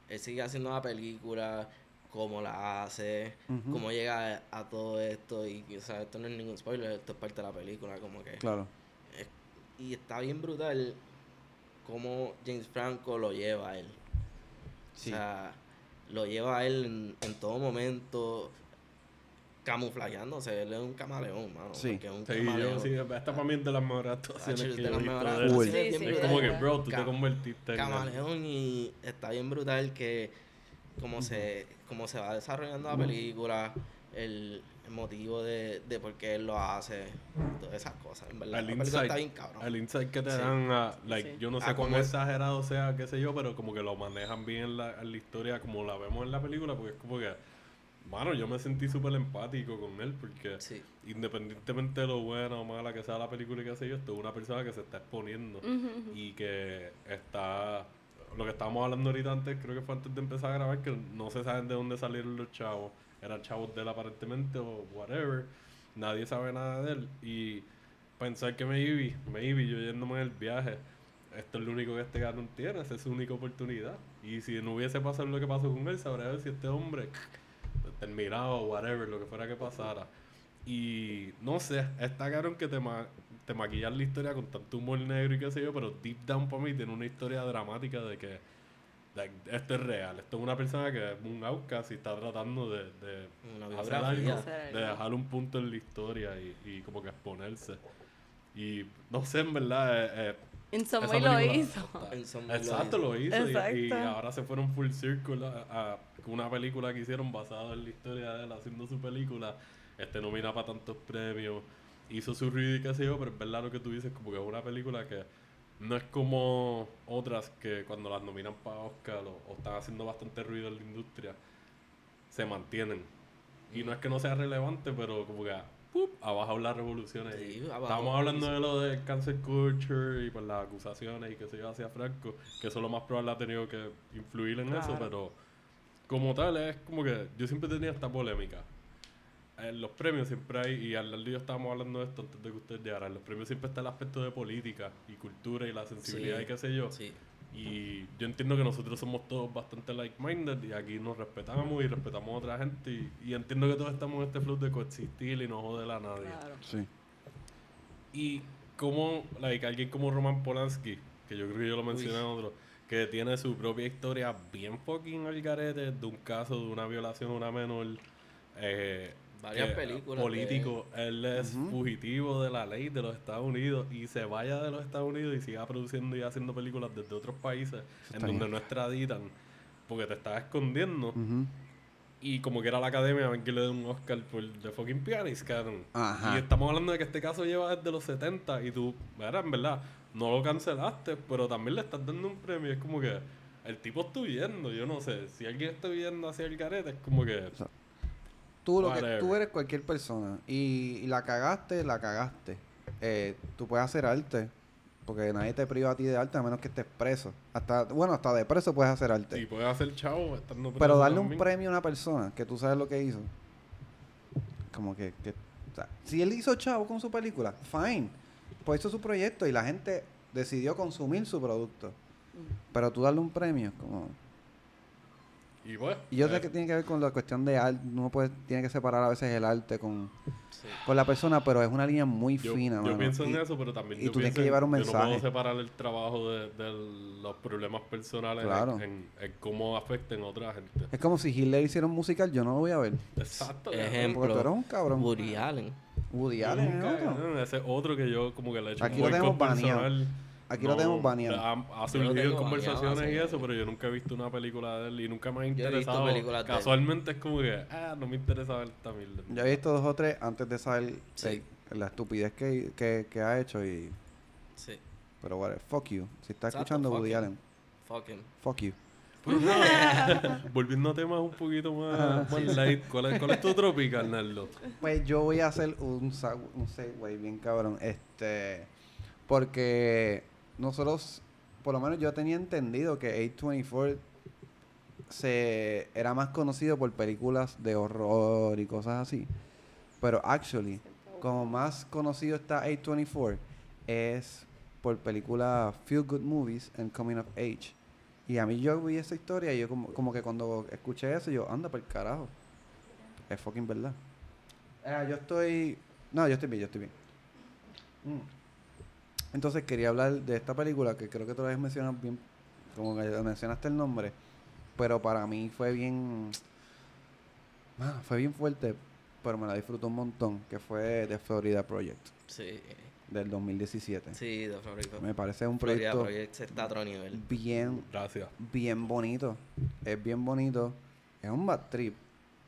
él sigue haciendo la película, cómo la hace, cómo llega a, a todo esto. Y, o sea, esto no es ningún spoiler, esto es parte de la película, como que. Claro. es- y está bien brutal cómo James Franco lo lleva a él. Sí. O sea, lo lleva a él en, en todo momento camuflajeándose. Él es un camaleón, mano. Sí. porque es un Sí, camaleón. yo sí, esta para mí es de las mejores actuaciones que de las visto mejores. Cool. Sí, sí, Es brutal. como que, bro, tú te convertiste camaleón y está bien brutal que como se como se va desarrollando la película el, el motivo de, de por qué él lo hace todas esas cosas en verdad el insight, está bien cabrón el insight que te Sí. dan a, like, Sí. yo no sé A cuán cómo- exagerado sea, qué sé yo, pero como que lo manejan bien en la, en la historia como la vemos en la película, porque es como que, mano, yo me sentí súper empático con él, porque sí. independientemente de lo buena o mala que sea la película y qué sé yo, esto es una persona que se está exponiendo y que está, lo que estábamos hablando ahorita antes, creo que fue antes de empezar a grabar, que no se saben de dónde salieron los chavos, eran chavos de él aparentemente o whatever, nadie sabe nada de él. Y pensar que maybe, maybe yo yéndome en el viaje, esto es lo único que este cabrón tiene, esa es su única oportunidad. Y si no hubiese pasado lo que pasó con él, sabría ver si este hombre terminado o whatever, lo que fuera que pasara. Y no sé, está cabrón que te, ma te maquillan la historia con tanto humor negro y qué sé yo, pero deep down para mí tiene una historia dramática de que like, esto es real. Esto es una persona que es un outcast y está tratando de, de Una hacer algo, Hacer de dejar un punto en la historia y, y como que exponerse. Y no sé, en verdad, eh, eh, En some way lo hizo. lo Exacto, hizo. lo hizo. y- ahora se fueron full circle a, a una película que hicieron basada en la historia de él haciendo su película. Este nomina para tantos premios. Hizo su ruido y qué sé yo, pero es verdad lo que tú dices, como que es una película que no es como otras que cuando las nominan para Oscar o, o están haciendo bastante ruido en la industria, se mantienen. Y no es que no sea relevante, pero como que ¡pup! ha bajado las revoluciones. Sí, Estábamos hablando de lo de cancel culture y por las acusaciones y que se yo hacia Franco, que eso lo más probable ha tenido que influir en eso, pero como tal es como que yo siempre tenía esta polémica. En los premios siempre hay, y al y yo estábamos hablando de esto antes de que ustedes llegaran, en los premios siempre está el aspecto de política y cultura y la sensibilidad Sí, y qué sé yo. sí Y yo entiendo que nosotros somos todos bastante like-minded y aquí nos respetamos y respetamos a otra gente y, y entiendo que todos estamos en este flow de coexistir y no joder a nadie. Claro. Sí. Y como, like, alguien como Roman Polanski, que yo creo que yo lo mencioné en otro, que tiene su propia historia bien fucking al garete de un caso de una violación a una menor. Eh, Varias que, películas Político, él es Ujú. fugitivo de la ley de los Estados Unidos y se vaya de los Estados Unidos y siga produciendo y haciendo películas desde otros países en donde bien. no extraditan porque te estás escondiendo. Ujú. Y como que era la academia, ven que le dé un Oscar por The Fucking Pianist, cabrón. Ajá. Y estamos hablando de que este caso lleva desde los 70 y tú, en verdad, no lo cancelaste, pero también le estás dando un premio. Es como que el tipo está huyendo, yo no sé. Si alguien está huyendo hacia el garete, es como que. sea, Tú, lo que, tú eres cualquier persona y, y la cagaste, la cagaste. Eh, tú puedes hacer arte porque nadie te priva a ti de arte a menos que estés preso. Hasta, bueno, hasta de preso puedes hacer arte. Si puedes hacer chavo, estando Pero darle un premio a una persona que tú sabes lo que hizo. Como que, que- o sea, si él hizo chavo con su película, fine. Pues hizo su proyecto y la gente decidió consumir su producto. Pero tú darle un premio, como. Y pues. Y yo eh, sé que tiene que ver con la cuestión de arte. Uno puede, tiene que separar a veces el arte con, Sí. con la persona, pero es una línea muy Yo, fina, yo mano. pienso en eso, pero también y yo tú tienes que llevar un yo no mensaje. puedo separar el trabajo de, de los problemas personales en- Claro. en, en cómo afecten a otra gente. Es como si Hitler hiciera un musical, yo no lo voy a ver. Exacto. Ejemplo. Porque tú eres un cabrón. Woody Allen. Woody Allen es Nunca, otro. Ese otro que yo como que le he hecho Aquí un lo tenemos personal. Aquí lo tenemos baneado. Ha, ha surgido conversaciones baneado y eso, pero yo nunca he visto una película de él y nunca me ha Yo he visto interesado. películas de él. Casualmente es como que, ah, no me interesa ver esta mierda. Yo he visto dos o tres antes de saber Sí. eh, la estupidez que, que, que ha hecho y... Sí. Pero bueno, fuck you. Si Exacto, escuchando fuck Woody him. Allen, Fucking. fuck you. Pero nada, volviendo a temas un poquito más, más light, ¿cuál es, ¿cuál es tu tropical, Nardo? Pues yo voy a hacer un, un segue bien cabrón. Este. Porque nosotros, por lo menos yo tenía entendido que A24 se era más conocido por películas de horror y cosas así. Pero actually, como más conocido está A24, es por películas Feel Good Movies and Coming of Age. Y a mí yo vi esa historia y yo como, como que cuando escuché eso, yo, anda por carajo. Es fucking verdad. Ah, yo estoy... No, yo estoy bien, yo estoy bien. Mm. Entonces quería hablar de esta película que creo que tú la habías mencionado bien, como que mencionaste el nombre, pero para mí fue bien... Ah, fue bien fuerte, pero me la disfruto un montón, que fue The Florida Project, Sí. del 2017. Sí, de Florida. Me parece un Florida proyecto Project está a otro nivel. bien Gracias. bien bonito. Es bien bonito. Es un bad trip.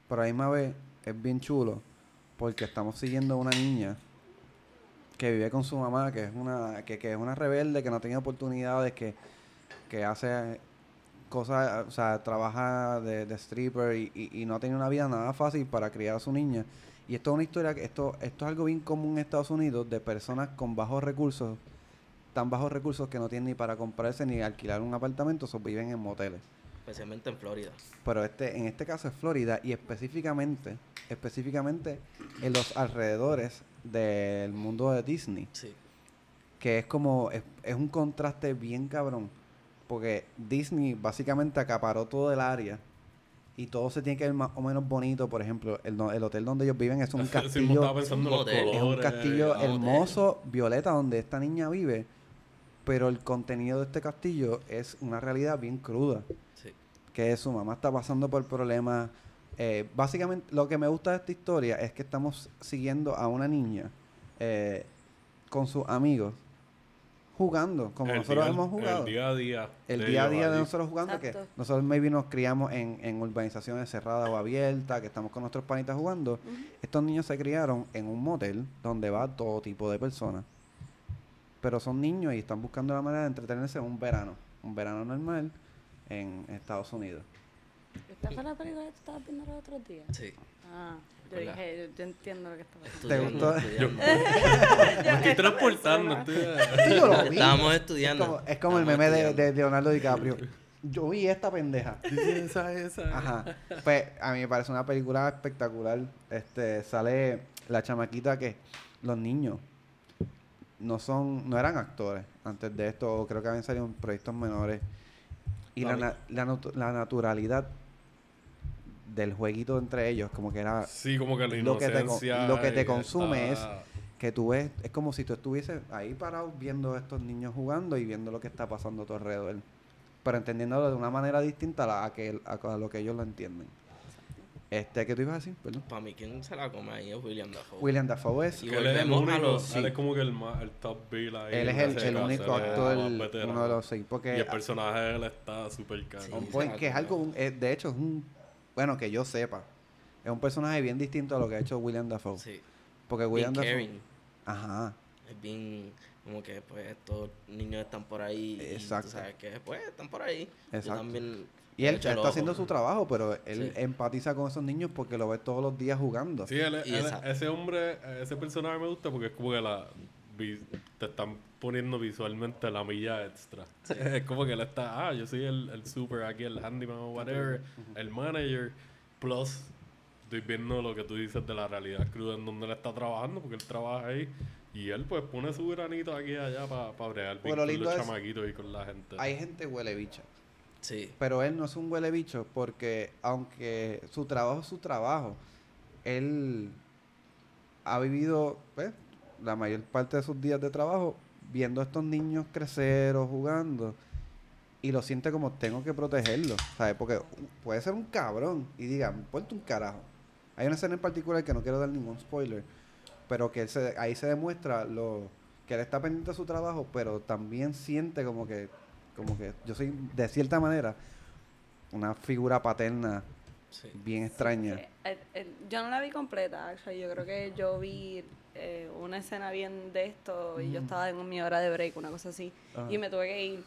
Pero a la misma vez es bien chulo. Porque estamos siguiendo a una niña que vive con su mamá, que es una, que, que es una rebelde, que no tiene oportunidades, que, que hace cosas, o sea, trabaja de, stripper y, y, y no tiene una vida nada fácil para criar a su niña. Y esto es una historia esto, esto es algo bien común en Estados Unidos de personas con bajos recursos, tan bajos recursos que no tienen ni para comprarse ni alquilar un apartamento, o viven en moteles. Especialmente en Florida. Pero este, en este caso es Florida y específicamente, específicamente en los alrededores del mundo de Disney, Sí. que es como, es, es un contraste bien cabrón, porque Disney básicamente acaparó todo el área y todo se tiene que ver más o menos bonito, por ejemplo, el, no- el hotel donde ellos viven es un castillo, estaba pensando en los es un castillo hotel. hermoso, violeta, donde esta niña vive, pero el contenido de este castillo es una realidad bien cruda. Que su mamá está pasando por problemas. Eh, básicamente, lo que me gusta de esta historia es que estamos siguiendo a una niña eh, con sus amigos jugando, como el nosotros día- hemos jugado. El día a día. El día a día de nosotros jugando, Exacto. que nosotros maybe nos criamos en, en urbanizaciones cerradas o abiertas, que estamos con nuestros panitas jugando. Estos niños se criaron en un motel donde va todo tipo de personas. Pero son niños y están buscando la manera de entretenerse en un verano. Un verano normal en Estados Unidos. ¿Esta fue la película que tú estabas viendo los otros días? Sí. Ah, yo dije, yo, yo entiendo lo que estaba. ¿Te Estudiando, gustó? estudiando. Me estoy transportando. estoy- Yo lo vi. Estábamos Es estudiando. como, es como el meme de, de Leonardo DiCaprio. Yo vi esta pendeja. Esa, esa. Ajá. Pues a mí me parece una película espectacular. Este, sale la chamaquita que los niños no son, no eran actores antes de esto, o creo que habían salido en proyectos menores. Y la, la, natu- la naturalidad del jueguito entre ellos, como que era Sí, como que la Lo que te lo que te consume está- que tú ves, es como si tú estuvieses ahí parado viendo a estos niños jugando y viendo lo que está pasando a tu alrededor. Pero entendiéndolo de una manera distinta a, la- a que, a, a lo que ellos lo entienden. Este, ¿qué tú ibas a decir? Perdón. Para mí, ¿quién se la come ahí es William Dafoe. William Dafoe es, Y Que él es el volvemos a único, los- él sí. es como que el, más, el top bill ahí. él es el, el único él es el actor, uno de los seis. Porque Y el personaje de él está súper caro. Sí. la que es algo, un- eh, de hecho, es un, bueno, que yo sepa, es un personaje bien distinto a lo que ha hecho William Dafoe. Sí. Porque Bien William Dafoe, caring. ajá, Es bien como que pues estos niños están por ahí Exacto. y tú sabes que pues están por ahí. Exacto. Yo también y él, está haciendo su trabajo, pero él Sí. empatiza con esos niños porque lo ve todos los días jugando. Sí, él, Y él- ese hombre, ese personaje me gusta porque es como que la te están poniendo visualmente la milla extra. Es como que él está, ah, yo soy el, el super aquí, el handyman o whatever, el manager, plus estoy viendo lo que tú dices de la realidad cruda en donde él está trabajando, porque él trabaja ahí, y él pues pone su granito aquí y allá para bregar bien Porque lo con lindo los es- chamaquitos y con la gente. Hay gente huele bicha. Sí. Pero él no es un huele bicho porque aunque su trabajo es su trabajo, él ha vivido pues, la mayor parte de sus días de trabajo viendo a estos niños crecer o jugando y lo siente como tengo que protegerlo, ¿sabes? Porque puede ser un cabrón y diga, me importa un carajo. Hay una escena en particular que no quiero dar ningún spoiler, pero que él se- ahí se demuestra lo que él está pendiente de su trabajo, pero también siente como que como que yo soy de cierta manera una figura paterna Sí. bien extraña. Eh, el- el- yo no la vi completa, actually. yo creo que yo vi eh, una escena bien de esto y yo estaba en mi hora de break, una cosa así, Ajá. y me tuve que ir.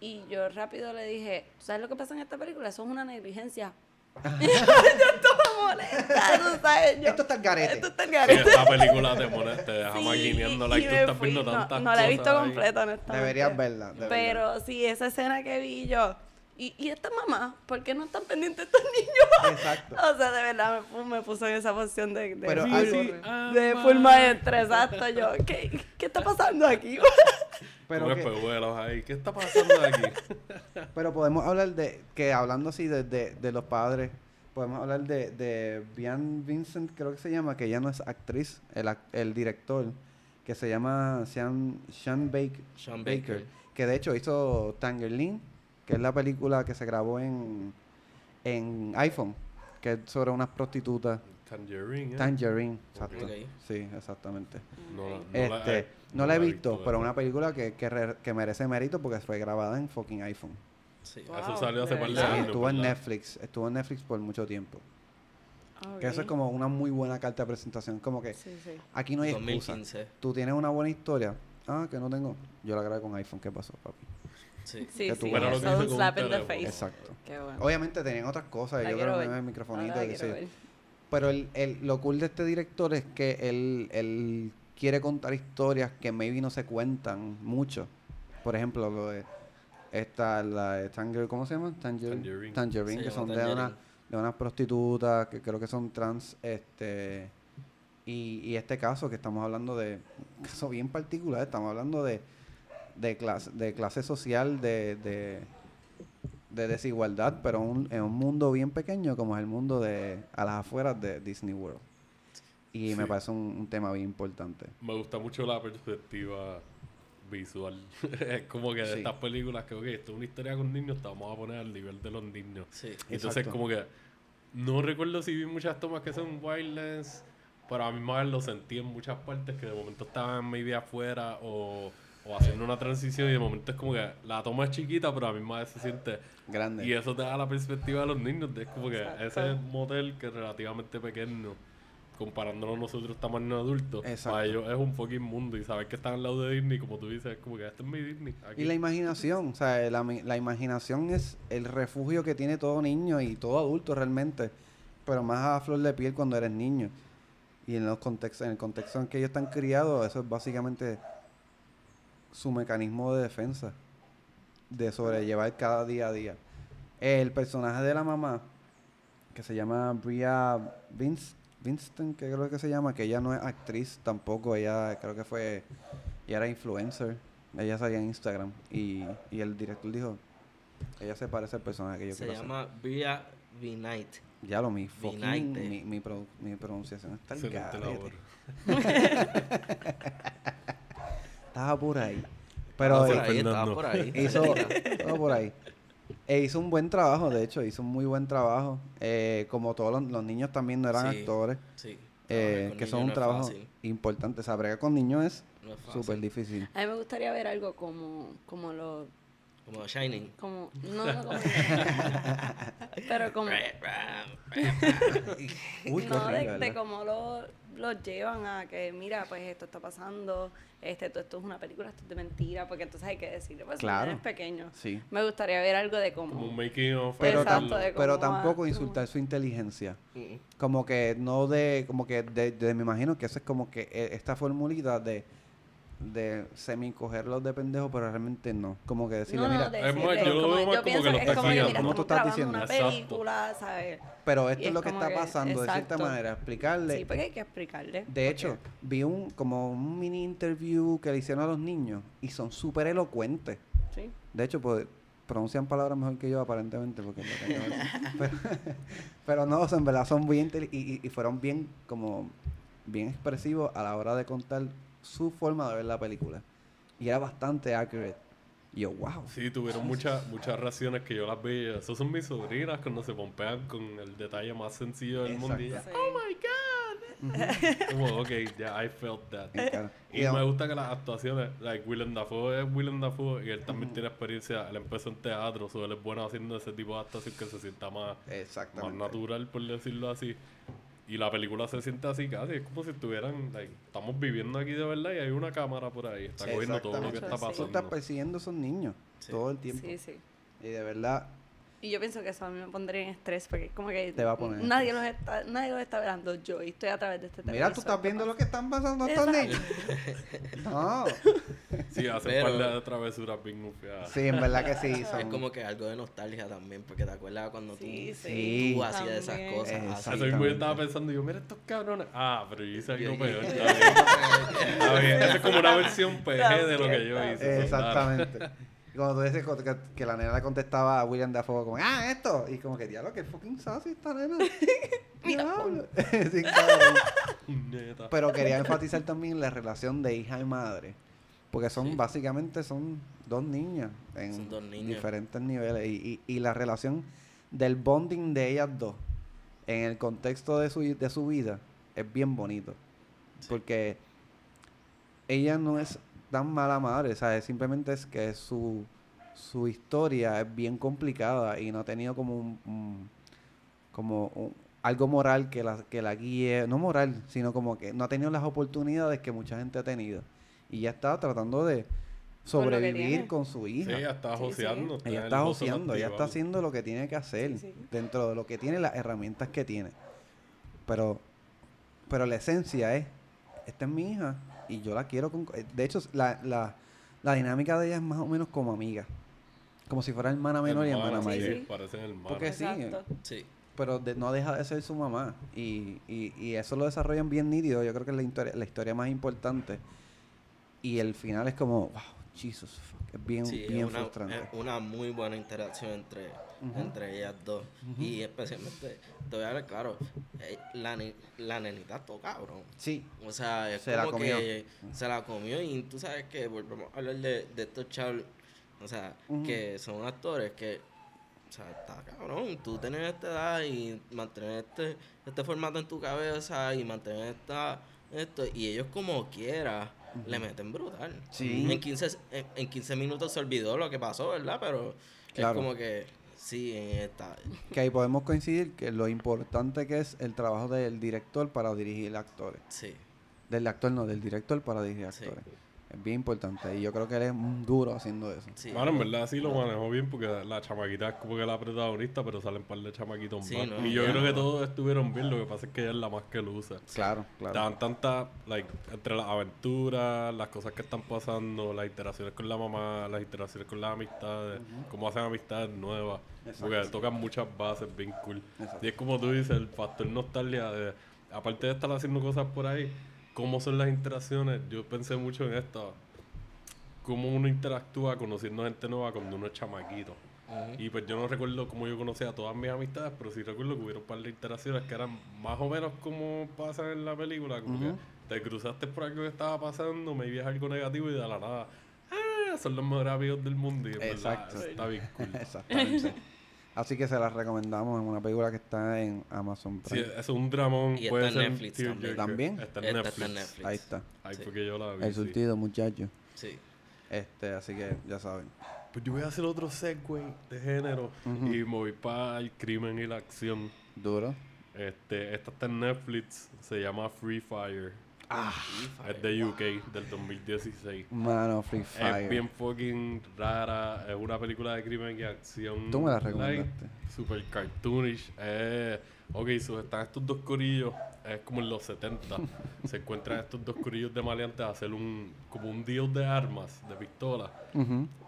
Y yo rápido le dije, ¿sabes lo que pasa en esta película? Eso es una negligencia. yo molesta, tú sabes. Yo, Esto está al garete. Esto está Sí, garete. esta película te, pone, te deja Sí, maquineando, y- tú estás fui. viendo No- tantas No, la he visto cosas completa, honestamente. Deberías verla, de verdad. Pero sí, esa escena que vi yo. Y, y esta mamá, ¿por qué no están pendientes estos niños? Exacto. O sea, de verdad me, pu- me puso en esa posición de, de, Pero de full maestra, exacto. Yo, ¿qué, ¿qué está pasando aquí? Pero, que- ahí. ¿Qué está pasando aquí? pero podemos hablar de que hablando así de, de, de los padres, podemos hablar de, de Bian Vincent, creo que se llama, que ella no es actriz, el, ac- el director, que se llama Sean, Sean Bake- Sean Baker, Baker. que de hecho hizo Tangerine, que es la película que se grabó en, en iPhone, que es sobre unas prostitutas. Tangerine, ¿eh? Tangerine, exacto. Sí, exactamente. No, no Este, la, eh, no la he visto, visto, pero una película que, que, re- que merece mérito porque fue grabada en fucking iPhone. Sí. Wow. Eso salió hace par de años. estuvo en. Netflix, estuvo en Netflix por mucho tiempo. Que eso es como una muy buena carta de presentación. Como que Sí, sí. aquí no hay excusa. 2015. Tú tienes una buena historia. Ah, que no tengo. Yo la grabé con iPhone. ¿Qué pasó, papi? Sí. Sí, Que tú sí, Bueno, lo que un slap in the face. Exacto. Qué bueno. Obviamente tenían otras cosas. La yo creo que el microfonito. Yo. ver. Pero el, el, lo cool de este director es que él, él quiere contar historias que maybe no se cuentan mucho. Por ejemplo, lo de esta, la de Tanger, ¿cómo se llama? Tanger- Tangerine. Tangerine, que son de, una, de unas prostitutas que creo que son trans, este y, y este caso que estamos hablando de un caso bien particular, estamos hablando de, de clase, de clase social, de, de, de desigualdad, pero un- en un mundo bien pequeño como es el mundo de a las afueras de Disney World. Y me parece un, un tema bien importante. Me gusta mucho la perspectiva visual. es como que de Sí. estas películas que, ok, esto es una historia con niños, te vamos a poner al nivel de los niños. Sí. Entonces, Exacto. como que no recuerdo si vi muchas tomas que son wildness, pero a mí misma vez lo sentí en muchas partes que de momento estaban maybe afuera o, o haciendo una transición y de momento es como que la toma es chiquita, pero a mí misma vez se siente. Grande. Y eso te da la perspectiva de los niños. Es como que Exacto. ese motel que es relativamente pequeño, comparándolo nosotros tamaño adultos, Exacto. para ellos es un fucking mundo. Y saber que están al lado de Disney, como tú dices, es como que este es mi Disney. Aquí. Y la imaginación, o sea, la, la imaginación es el refugio que tiene todo niño y todo adulto realmente, pero más a flor de piel cuando eres niño. Y en los contextos, en el contexto en que ellos están criados, eso es básicamente su mecanismo de defensa, de sobrellevar cada día a día. El personaje de la mamá, que se llama Bria Vince, Winston, que creo que se llama, que ella no es actriz tampoco, ella creo que fue, ella era influencer, ella salía en Instagram y, y el director dijo, ella se parece al personaje que yo Se quiero llama Bria V. Knight. hacer. Ya lo mi fucking, mi, mi, mi pronunciación está labor. Estaba por ahí. Pero Estaba por ahí, estaba Fernando. por ahí. hizo, estaba por ahí. E hizo un buen trabajo, de hecho, hizo un muy buen trabajo. Eh, como todos los, los niños también no eran Sí. actores, Sí. eh, que son un no trabajo fácil, importante. O sea, bregar con niños es no súper difícil. A mí me gustaría ver algo como, como lo, Como Shining. como, no, no como, pero como, Uy, no, de, de cómo lo, lo llevan a que, mira, pues esto está pasando, este, esto, esto es una película, esto es de mentira, porque entonces hay que decirle, pues Claro. son nenes pequeños. Sí. Me gustaría ver algo de Como un cómo, making of. Pero, Exacto, tam- de pero cómo va- tampoco cómo- insultar su inteligencia. Mm. Como que no de, como que de, de- me imagino que eso es como que eh, esta formulita de, de semi cogerlos de pendejo, pero realmente no. Como que decirle, no, no, mira, Es más, yo lo como- veo más como que lo es está como guiando. tú estás grabando una diciendo. película, ¿sabes? pero esto es es lo que está que- pasando de cierta manera, explicarle. Sí, porque hay que explicarle. De hecho, vi un como un mini interview que le hicieron a los niños y son súper elocuentes. Sí. De hecho, pues pronuncian palabras mejor que yo aparentemente, porque pero, pero no, o sea, en verdad son bien y, y- y fueron bien como bien expresivos a la hora de contar su forma de ver la película. Y era bastante accurate. Y yo, wow. Sí, tuvieron muchas muchas reacciones que yo las veía. Esas son mis sobrinas cuando se pompean con el detalle más sencillo del mundo. Y Exacto. ellas, oh my god. Como, ok, ya, I felt that. Y Y, me gusta que las actuaciones, like Willem Dafoe es Willem Dafoe y él también tiene experiencia, él empezó en teatro, so él es bueno haciendo ese tipo de actuación que se sienta más, más natural, por decirlo así. Y la película se siente así casi, es como si estuvieran, like, estamos viviendo aquí de verdad y hay una cámara por ahí, está cogiendo todo lo que está Tú pasando. estás persiguiendo a esos niños Sí. todo el tiempo. Sí, sí. Y de verdad, Y yo pienso que eso a mí me pondría en estrés porque como que Te va a poner en nadie, los está, nadie los está velando yo y estoy a través de este mira, tú estás viendo lo que están pasando estos niños. No. Sí, hacen Pero- par de travesuras bien gufiadas. Sí, en verdad que sí. Son... Es como que algo de nostalgia también, porque te acuerdas cuando Sí, tú, sí. tú hacías esas cosas. Así. Eso mismo yo estaba pensando, yo, mira estos cabrones. Ah, pero yo hice algo peor. Está bien. Es como una versión PG de lo que yo hice. Exactamente. Y cuando tú dices que, que la nena le contestaba a William Dafoe como, ah, esto. Y como que, diablo, que fucking sassy esta nena. Diablo. Pero quería enfatizar también la relación de hija y madre. Porque son, Sí. básicamente, son dos niñas en Son dos niñas. diferentes niveles. Y, y, y la relación del bonding de ellas dos en el contexto de su, de su vida es bien bonito. Porque ella no es tan mala madre, ¿sabes? Simplemente es que su, su historia es bien complicada y no ha tenido como un, un- como un- algo moral que la, que la guíe, no moral, sino como que no ha tenido las oportunidades que mucha gente ha tenido. Y ya está tratando de sobrevivir con su Sí, hija. ella está Sí, sí. joseando. Ella está joseando, ella está haciendo lo que tiene que hacer Sí, sí. dentro de lo que tiene, las herramientas que tiene. Pero, pero la esencia es, esta es mi hija y yo la quiero con... De hecho, la, la, la dinámica de ella es más o menos como amiga. Como si fuera hermana menor y hermana mayor. Sí, sí. Parecen hermanas. Porque sí. Sí. pero de- no deja de ser su mamá. Y, y, y eso lo desarrollan bien nítido. Yo creo que es la historia, la historia más importante. Y el final es como, wow, Jesus, fuck, es bien, Sí, bien una, frustrante. es una muy buena interacción entre, entre ellas dos. Y especialmente, te voy a hablar claro, eh, la, la nenita todo cabrón. Sí, O sea, es Se la como comió. que se la comió y tú sabes que volvemos a hablar de, de estos chavos, o sea, que son actores que, o sea, está cabrón, tú tener esta edad y mantener este, este formato en tu cabeza y mantener esta, esto, y ellos como quiera, le meten brutal. Sí. En 15, en, en 15 minutos se olvidó lo que pasó, ¿verdad? Pero Claro. es como que, sí, en esta... que ahí podemos coincidir que lo importante que es el trabajo del director para dirigir actores. Sí. Del actor, no, del director para dirigir Sí. Es bien importante y yo creo que él es un duro haciendo eso. sí. Bueno, en verdad sí lo manejó bien porque la chamaquita es como que la protagonista, pero salen un par de chamaquitos Sí, más. no, y yo creo que todos estuvieron bien, lo que pasa es que ella es la más que luce. Claro, claro. Dan tanta, like, entre las aventuras, las cosas que están pasando, las interacciones con la mamá, las interacciones con las amistades, cómo hacen amistades nuevas. Porque Exacto. tocan muchas bases bien cool. Exacto. Y es como tú dices, el factor nostalgia de, aparte de estar haciendo cosas por ahí, cómo son las interacciones. Yo pensé mucho en esto, cómo uno interactúa conociendo gente nueva cuando uno es chamaquito. Y pues yo no recuerdo cómo yo conocía a todas mis amistades, pero sí recuerdo que hubieron un par de interacciones que eran más o menos como pasan en la película. Como que te cruzaste por algo que estaba pasando, me es algo negativo y de la nada, ah, son los mejores amigos del mundo. Y en verdad, Exacto. eso está bien cool. Exactamente. Así que se las recomendamos en una película que está en Amazon Sí, Prime. eso es un dramón. Y puede está en Netflix tearjerker. también. Está en Esta Netflix. está en Netflix. Ahí está. Ahí Sí. fue que yo la vi. El sí. surtido, muchachos. Sí. Este, así que ya saben. Pues yo voy a hacer otro segue de género Ujú. y me voy para el crimen y la acción. Duro. Este, esta está en Netflix, se llama Free Fire. Ah, Es de UK, del 2016. Mano, Free Es Fire. bien fucking rara, es una película de crimen y acción. Tú me la recomendaste. super cartoonish. Eh, ok, so están estos dos corillos, es como en los 70. se encuentran estos dos corillos de maleantes a hacer un, como un deal de armas, de pistolas.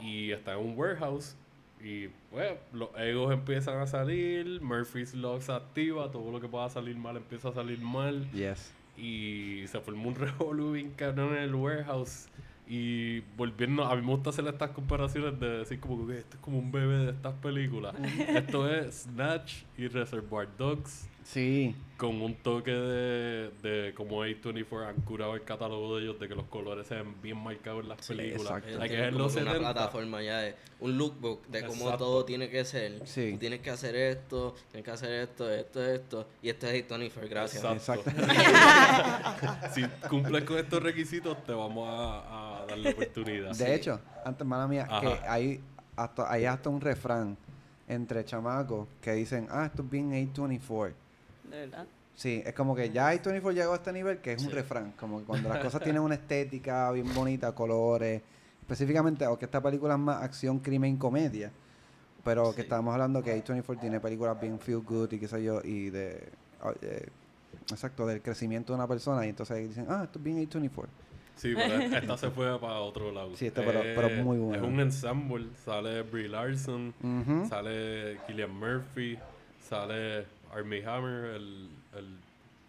Y están en un warehouse. Y pues los egos empiezan a salir, Murphy's Law se activa, todo lo que pueda salir mal empieza a salir mal. Yes. Y se formó un revolú bien cabrón en el warehouse. Y volviendo, a mí me gusta hacer estas comparaciones de decir como que esto es como un bebé de estas películas. esto es Snatch y Reservoir Dogs Sí. con un toque de, de como A24 han curado el catálogo de ellos de que los colores se ven bien marcados en las Sí, películas. exacto. Hay que ver los una 70. plataforma ya de un lookbook de cómo Exacto. todo tiene que ser. Sí. Tú tienes que hacer esto, tienes que hacer esto, esto, esto. Y esto es A24, gracias. Exacto. Exacto. si cumples con estos requisitos, te vamos a, a dar la oportunidad. De hecho, antes, mala mía, Ajá. que hay hasta, hay hasta un refrán entre chamacos que dicen, ah, esto es bien A24. De verdad. Sí, es como que ya A24 llegó a este nivel que es un Sí. refrán. Como que cuando las cosas tienen una estética bien bonita, colores. Específicamente, o que esta película es más acción, crimen, comedia. Pero que estábamos hablando que A24 tiene películas bien feel good y qué sé yo, y de. ah, eh, exacto, del crecimiento de una persona. Y entonces dicen, ah, esto es bien A24. Sí, pero esta se fue para otro lado. Sí, esta pero- pero muy buena. Es un ensemble. Sale Brie Larson, sale Killian Murphy, sale Army Hammer, el, el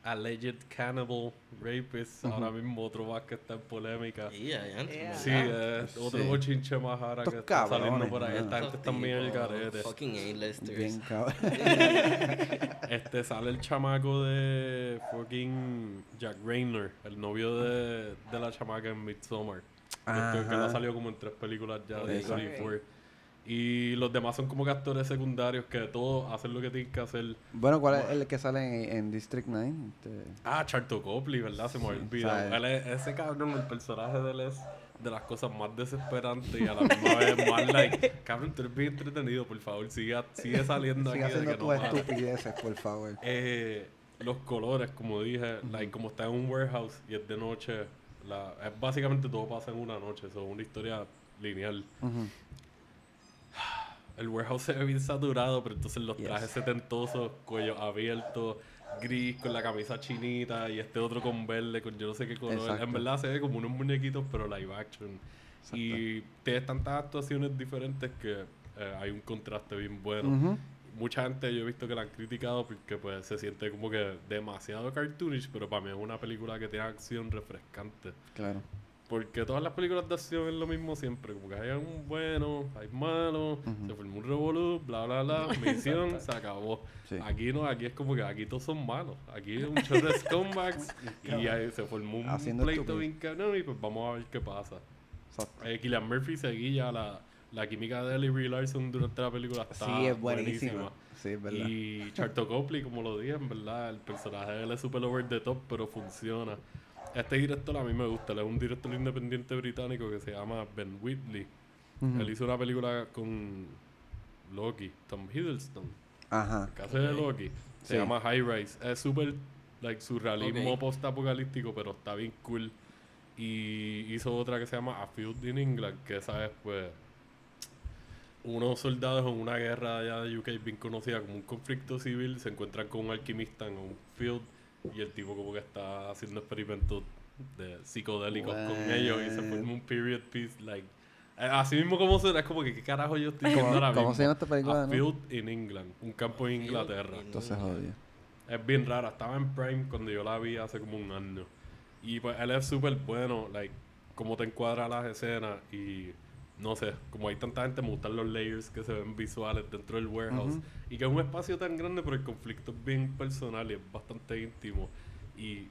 alleged cannibal rapist, uh -huh. ahora mismo otro más que está en polémica. Yeah, yeah. Sí, yeah. Otro sí. más ahora que está saliendo por ahí. Esta también el garete. Fucking A-listers. Este, sale el chamaco de fucking Jack Raynor, el novio de, de la chamaca en Midsommar. Ajá. Que, que la salió como en tres películas ya de 34. Y los demás son como que actores secundarios que todos hacen lo que tienen que hacer. Bueno, ¿cuál es el que sale en, en District 9? Este, Ah, Charto Copley, ¿verdad? Se me es- ese cabrón, el personaje de él es de las cosas más desesperantes y a la misma vez más like, cabrón, tú eres bien entretenido, por favor, sigue, sigue saliendo Sigue aquí de haciendo tus no estupideces, por favor. Eh, los colores, como dije, like, como está en un warehouse y es de noche, la, es básicamente todo pasa en una noche, es una historia lineal. Ujú. El warehouse se ve bien saturado, pero entonces los Yes. trajes setentosos, cuello abierto, gris con la camisa chinita y este otro con verde, con yo no sé qué color. Exacto. En verdad se ve como unos muñequitos, pero live action. Y tienes tantas actuaciones diferentes que eh, hay un contraste bien bueno. Mucha gente yo he visto que la han criticado porque pues se siente como que demasiado cartoonish, pero para mí es una película que tiene acción refrescante. Claro. Porque todas las películas de acción es lo mismo siempre, como que hay un bueno, hay malo, se formó un revolú, bla bla bla, misión, se acabó. Sí. Aquí no, aquí es como que aquí todos son malos. Aquí un chorro de scumbags y ahí se formó un Haciendo pleito bien cabrón y pues vamos a ver qué pasa. Exacto. Eh, Killian Murphy seguía la, la química de él y Brie Larson durante la película está Sí, es buenísima. Sí, es verdad. y Charto Copley, como lo dije, en verdad, el personaje de él es super over the top, pero funciona. Este director a mí me gusta, él es un director independiente británico que se llama Ben Whitley. Él hizo una película con Loki, Tom Hiddleston, el hace de Loki. Se Sí. llama High Rise. Es súper like, surrealismo Ok. post-apocalíptico, pero está bien cool. Y hizo otra que se llama A Field in England, que esa es pues unos soldados en una guerra allá de UK bien conocida como un conflicto civil se encuentran con un alquimista en un field y el tipo como que está haciendo experimentos de psicodélicos con ellos y se forma un period piece like eh, así mismo como suena es como que qué carajo yo estoy viendo ¿Cómo, ahora cómo mismo se llama esta película? A? Field in England un campo en Inglaterra Entonces odio. es bien rara. Estaba en Prime cuando yo la vi hace como un año. Y pues él es súper bueno, like, cómo te encuadra las escenas y no sé, como hay tanta gente, me gustan los layers que se ven visuales dentro del warehouse. Y que es un espacio tan grande, pero el conflicto es bien personal y es bastante íntimo. Y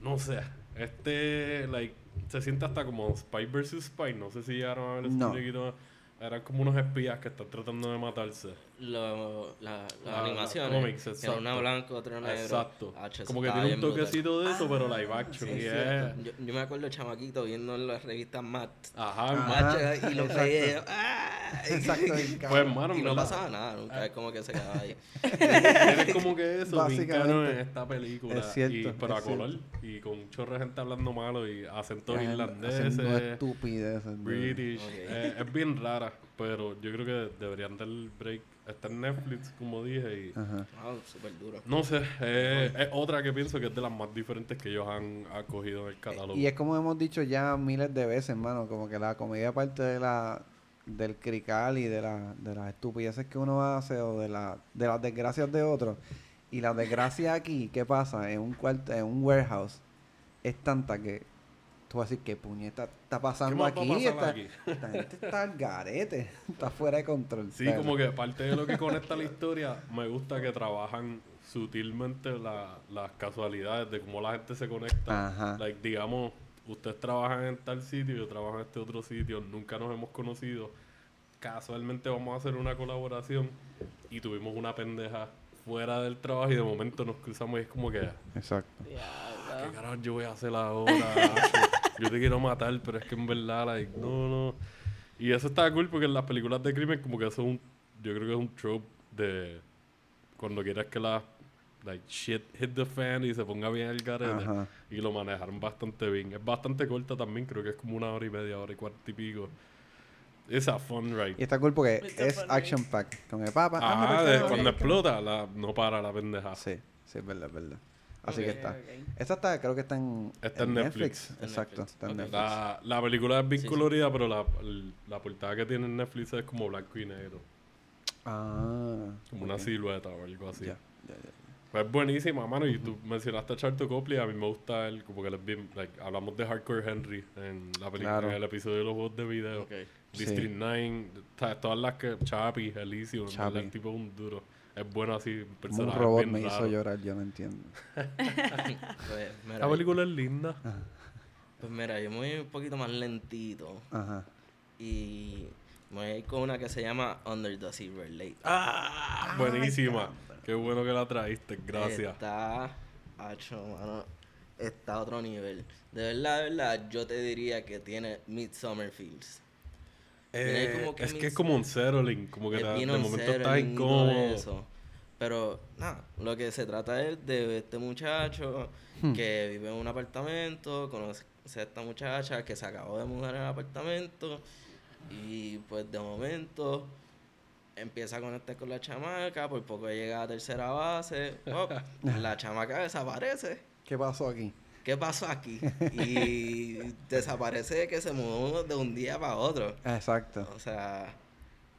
no sé, este, like, se siente hasta como Spy vs. Spy. No sé si llegaron a ver ese No. Eran como unos espías que están tratando de matarse. Lo- la- las La- animaciones. cómics, que exacto. una blanca, otra negra. Exacto. Ah, che, Como que tiene un brutal. toquecito de eso, pero live action. sí, y es es- cierto. Yo, yo me acuerdo chamaquito viendo en las revistas Matt. Ajá. Macho, y lo veía. ¡ah! Exacto. Pues, hermano, Y no verdad, pasaba nada, nunca es como que se quedaba ahí. Tienes como que eso, cabrón en esta película. Es cierto, y, pero a es. Y con un chorro de gente hablando malo y acentos Haciendo irlandeses, estupideces. de- british. Ok. Eh, es bien rara, pero yo creo que deberían dar el break. Está en Netflix, como dije, y... Wow, súper duro. No sé, eh, es otra que pienso que es de las más diferentes que ellos han acogido en el catálogo. Y es como hemos dicho ya miles de veces, hermano, como que la comedia parte de la del crical y de, la, de las estupideces que uno hace o de, la, de las desgracias de otros. Y la desgracia aquí, ¿qué pasa? En un cuarto, en un warehouse, es tanta que tú vas a decir, ¿qué puñeta está pasando a aquí? pasar aquí? esta gente está al garete, está fuera de control. Sí, ¿sabes? como que parte de lo que conecta la historia, me gusta que trabajan sutilmente la- las casualidades de cómo la gente se conecta. Ajá. Like, digamos, ustedes trabajan en tal sitio, yo trabajo en este otro sitio, nunca nos hemos conocido. Casualmente vamos a hacer una colaboración y tuvimos una pendeja fuera del trabajo y de momento nos cruzamos y es como que, Exacto. ¿qué carajo yo voy a hacer ahora? Yo te quiero matar, pero es que en verdad, like, no, no. Y eso está cool porque en las películas de crimen como que eso es un, yo creo que es un trope de cuando quieres que la like shit hit the fan y se ponga bien el garete Ajá. y lo manejaron bastante bien. Es bastante corta también, creo que es como una hora y media, hora y cuarto y pico. Es a fun ride. Y está cool porque es action pack. Con el papa. Ah, de- cuando explota, la, no para la pendeja. Sí, sí, es verdad, es verdad. Así que está. Esta está, creo que está en, Está en Netflix. Exacto, Netflix. está en. Netflix. La, la película es bien Sí, sí. colorida, pero la, la portada que tiene en Netflix es como blanco y negro. Ah. Como una silueta o algo así. Ya, ya, ya. Pues es buenísima, mano. Y tú mencionaste a Charto Copley. A mí me gusta él, como que él es bien. Like, hablamos de Hardcore Henry en, la película, Claro. en el episodio de los juegos de video. Ok. District Sí. 9, ¿sabes? todas las que. Chapi, Elysium, el tipo es un duro. Es bueno así, un robot bien me hizo llorar, yo no entiendo. Pues mira, La película es linda. pues mira, yo me voy un poquito más lentito Ajá. y me voy a ir con una que se llama Under the Silver Lake. ¡Ah! Buenísima. Qué bueno que la traíste, gracias. Está, hacho, mano, está a otro nivel. De verdad, de verdad, yo te diría que tiene Midsummer. Tiene Eh, como que es que es como un settling, como que de momento todo incómodo. Pero, nada, lo que se trata es de este muchacho Hmm. que vive en un apartamento, conoce a esta muchacha que se acabó de mudar en el apartamento y pues de momento empieza a conectar con la chamaca, por poco llega a la tercera base, la chamaca desaparece. ¿Qué pasó aquí? ¿Qué pasó aquí? Y desaparece que se mudó de un día para otro. Exacto. O sea,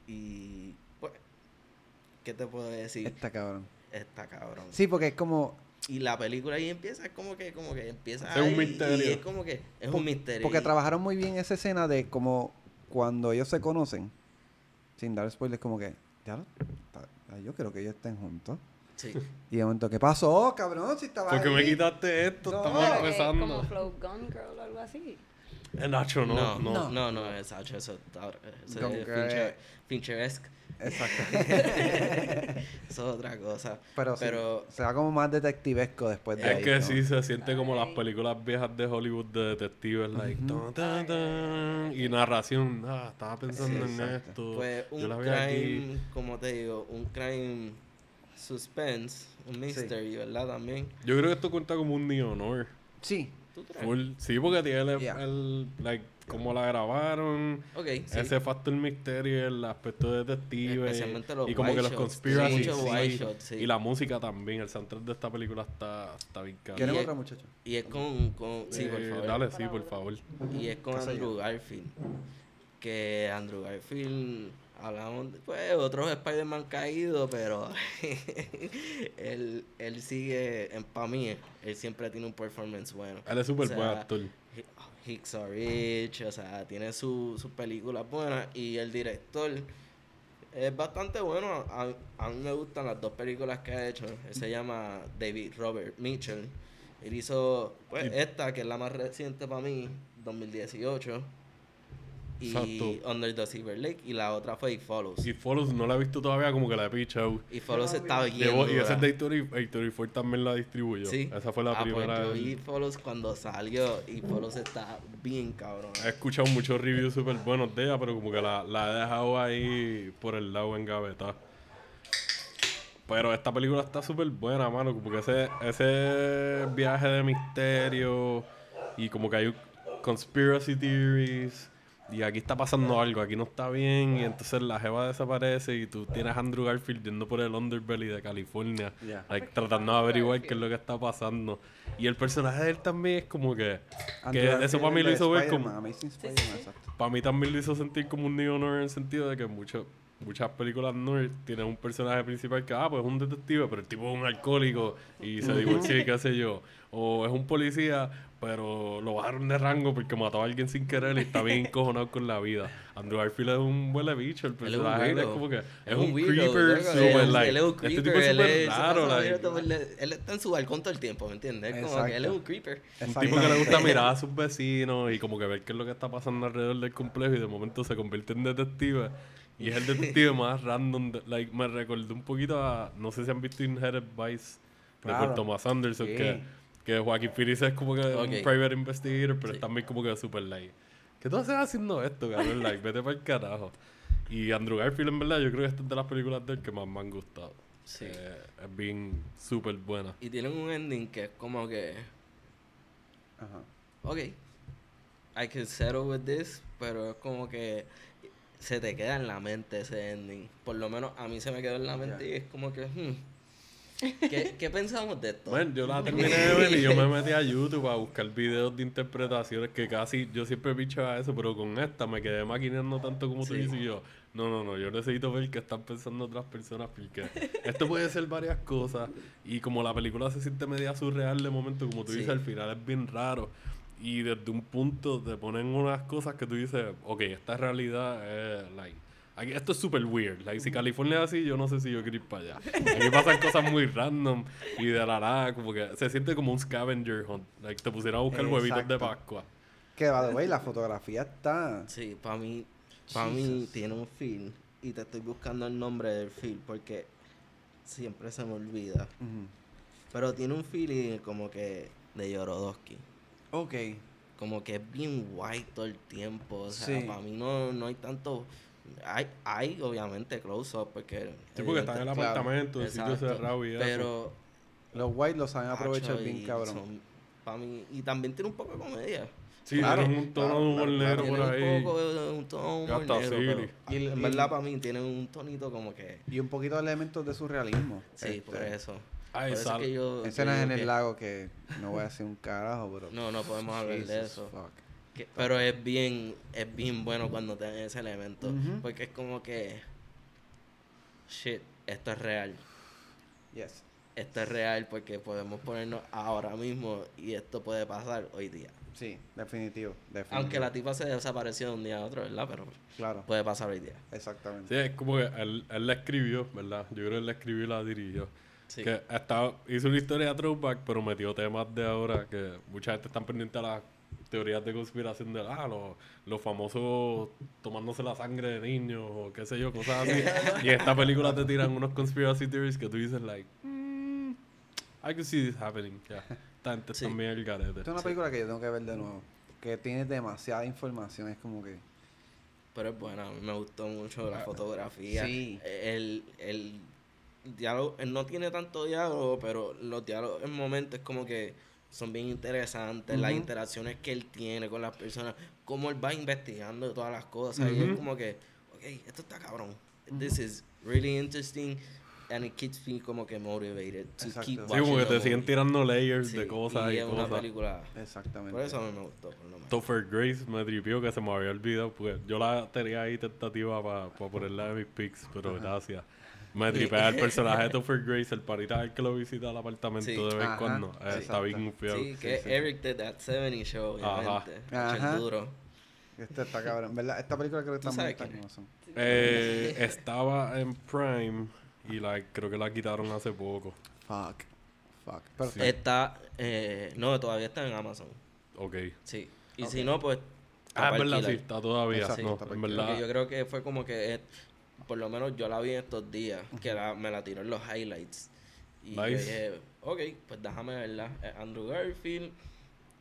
y pues, ¿qué te puedo decir? Está cabrón. Está cabrón. Sí, porque es como. Y la película ahí empieza, es como que, como que empieza Es un misterio. Y es como que es un misterio. Porque y- trabajaron muy bien esa escena de como cuando ellos se conocen. Sin dar spoilers, como que. Ya, yo creo que ellos estén juntos. Sí. Y de momento, ¿qué pasó, cabrón? Si estaba ¿Por qué me quitaste esto? No. Estamos Eh, empezando. como Flow Gun Girl o algo así. Eh, Nacho, no, No, no. no, no, no, es Hacho, eso es que- Fincher- Fincheresque. Exacto. Eso es otra cosa. Pero, sí, se va como más detectivesco después de Es ahí, que ¿no? sí se siente como las películas viejas de Hollywood de detectives, like, tan, tan, tan, y narración, ah, estaba pensando Sí, en esto, pues yo un la vi aquí. crime, como te digo, un crime suspense, un mystery, ¿verdad? También. Yo creo que esto cuenta como un neo-noir. Sí. ¿Tú crees? Full. Sí, porque tiene el, Yeah. el, like, cómo la grabaron, sí. ese factor misterio, el aspecto de detective, Especialmente los y como que los sí. sí. y la música también, el soundtrack de esta película está, está bien caro. ¿Quieren Y- otra, muchacho? Y es con, con sí, por Eh, favor. Dale, sí, por favor. Y es con ¿Qué sé Andrew Garfield. Que Andrew Garfield, hablamos de pues, otros Spider-Man caídos, pero él, él sigue, para mí, él siempre tiene un performance bueno. Él es súper O sea, buen actor. Hi- Hicks are Rich, o sea, tiene su- sus películas buenas y el director es bastante bueno. A, a mí me gustan las dos películas que ha hecho. Él se llama David Robert Mitchell. Él hizo pues, esta, que es la más reciente para mí, 2018. Y Exacto. Under the Silver Lake. Y la otra fue It Follows. Y Follows no la he visto todavía, como que la he pichado. It Follows está bien. Llevo- y esa es de History, History Ford también la distribuyó. Sí. Esa fue la Ah, pues primera. yo vi It Follows cuando salió. Y Follows está bien cabrón. He escuchado muchos reviews súper buenos de ella, pero como que la, la he dejado ahí por el lado en gaveta. Pero esta película está súper buena, mano. Como que ese, ese viaje de misterio y como que hay conspiracy theories. Y aquí está pasando algo, aquí no está bien. Y entonces la jeva desaparece y tú tienes a Andrew Garfield yendo por el underbelly de California. Ya. like, tratando de averiguar qué es lo que está pasando. Y el personaje de él también es como que... que eso para mí lo hizo ver como... Para mí también lo hizo sentir como un neo en el sentido de que mucho, muchas películas nerd tienen un personaje principal que, ah, pues es un detective, pero el tipo es un alcohólico y se divorció y qué sé yo. O es un policía, pero lo bajaron de rango porque mató a alguien sin querer y está bien encojonado con la vida. Andrew Garfield es un huele bicho, el Él es un personaje él es como que es Es un, weirdo, creeper super él- like. Él es un este creeper, tipo es él es- se raro, like. abierto, él, él está en su balcón todo el tiempo, ¿me entiendes? Es como que él es un creeper. Un tipo que le gusta mirar a sus vecinos y como que ver qué es lo que está pasando alrededor del complejo y de momento se convierte en detective. Y es el detective más random. de- like, me recordó un poquito a. No sé si han visto Inherit Vice de Claro. por Thomas Anderson. Sí. Que, que Joaquín Phoenix es como que Ok. un private investigator, pero Sí. es también como que super like. ¿Qué tú haces haciendo esto, cabrón? Like, vete para el carajo. Y Andrew Garfield, en verdad, yo creo que esta es de las películas de él que más me han gustado. Sí. Eh, es bien súper buena. Y tienen un ending que es como que, Ajá. ok, I can settle with this, pero es como que se te queda en la mente ese ending. Por lo menos a mí se me quedó en la mente y es como que, hmm, ¿qué, ¿qué pensamos de esto? Bueno, yo la terminé de ver y yo me metí a YouTube a buscar videos de interpretaciones que casi yo siempre pichaba eso, pero con esta me quedé maquinando tanto como tú Sí. dices y yo. No, no, no, yo necesito ver qué están pensando otras personas porque esto puede ser varias cosas y como la película se siente media surreal de momento, como tú Sí. dices, al final es bien raro. Y desde un punto te ponen unas cosas que tú dices, ok, esta realidad es, like, aquí- esto es súper weird. Like, si California es así, yo no sé si yo quiero ir para allá. Aquí pasan cosas muy random y de la nada, como que se siente como un scavenger hunt. Like, te pusieron a buscar huevitos de. Pascua. Que, by the way, la fotografía está... Sí, para mí, para mí tiene un feel y te estoy buscando el nombre del feel porque siempre se me olvida. Pero tiene un feeling como que de Yorodowski. Ok. Como que es bien white todo el tiempo. O sea, Sí. para mí no, no hay tanto. Hay, hay obviamente close-up porque. Sí, porque está en el Claro. apartamento, el sitio cerrado y eso. Pero. Los white lo saben aprovechar bien, cabrón. son- pa' mí, y también tiene un poco de comedia. Sí, Claro, tienen un tono de humor negro Tiene por ahí. un poco de un tono de humor Hasta negro, silly. pero Y el- en verdad para mí tiene un tonito como que. Y un poquito de elementos de surrealismo. Sí, Este, por eso. Por eso sal- es que yo. Escenas en el lago que no voy a decir un carajo, pero... No, no podemos hablar de eso. fuck. Que- pero es bien, es bien bueno cuando tienen ese elemento. Porque es como que. Shit, esto es real. Yes. Esto es real porque podemos ponernos ahora mismo y esto puede pasar hoy día. Sí, definitivo, definitivo. Aunque la tipa se desapareció de un día a otro, ¿verdad? Pero Claro, puede pasar hoy día. exactamente. Sí, es como que él, él la escribió, ¿verdad? Yo creo que él la escribió y la dirigió. Sí. Que estaba, hizo una historia de throwback, pero metió temas de ahora que mucha gente está pendiente a las teorías de conspiración de ah, los, los famosos tomándose la sangre de niños o qué sé yo, cosas así. y en esta película te tiran unos conspiracy theories que tú dices, like, mm, I can see this happening. Yeah. Esta gente Sí. bien el garete. Esta es una película que yo tengo que ver de nuevo. Que tiene demasiada información, es como que... Pero es buena, a mí me gustó mucho la fotografía. Sí. El, el diálogo, él no tiene tanto diálogo, pero los diálogos en momentos como que son bien interesantes, las interacciones que él tiene con las personas, cómo él va investigando todas las cosas. Y es como que, ok, esto está cabrón. This is really interesting and it keeps me como que motivated to Exacto. keep Sí, Sí, como watching que te siguen tirando layers Sí, de cosas y, y es una cosas. película... Exactamente. Por eso a mí me gustó. Topher Grace me tripió que se me había olvidado, porque yo la tenía ahí tentativa para ponerla de mis pics, pero gracias. Me tripea el personaje de Topher Grace, el parita el que lo visita al apartamento Sí. de vez en Ajá, cuando. Eh, sí. está bien fiel. Sí, que sí. Eric de That 70 Show, Ajá. obviamente. Ajá. Es duro. Este está cabrón. ¿Verdad? Esta película creo que ¿Tú está muy es? Amazon. Eh, estaba en Prime y like, creo que la quitaron hace poco. Fuck. Fuck. Pero Sí. Está, eh, no, todavía está en Amazon. Ok. Sí. Y si no, pues. Ah, en verdad, sí, está todavía. Exacto, no, está en verdad. yo creo que fue como que. Por lo menos yo la vi en estos días. Que la- me la tiró en los highlights. Y yo Nice. dije, ok, pues déjame verla. Eh, Andrew Garfield.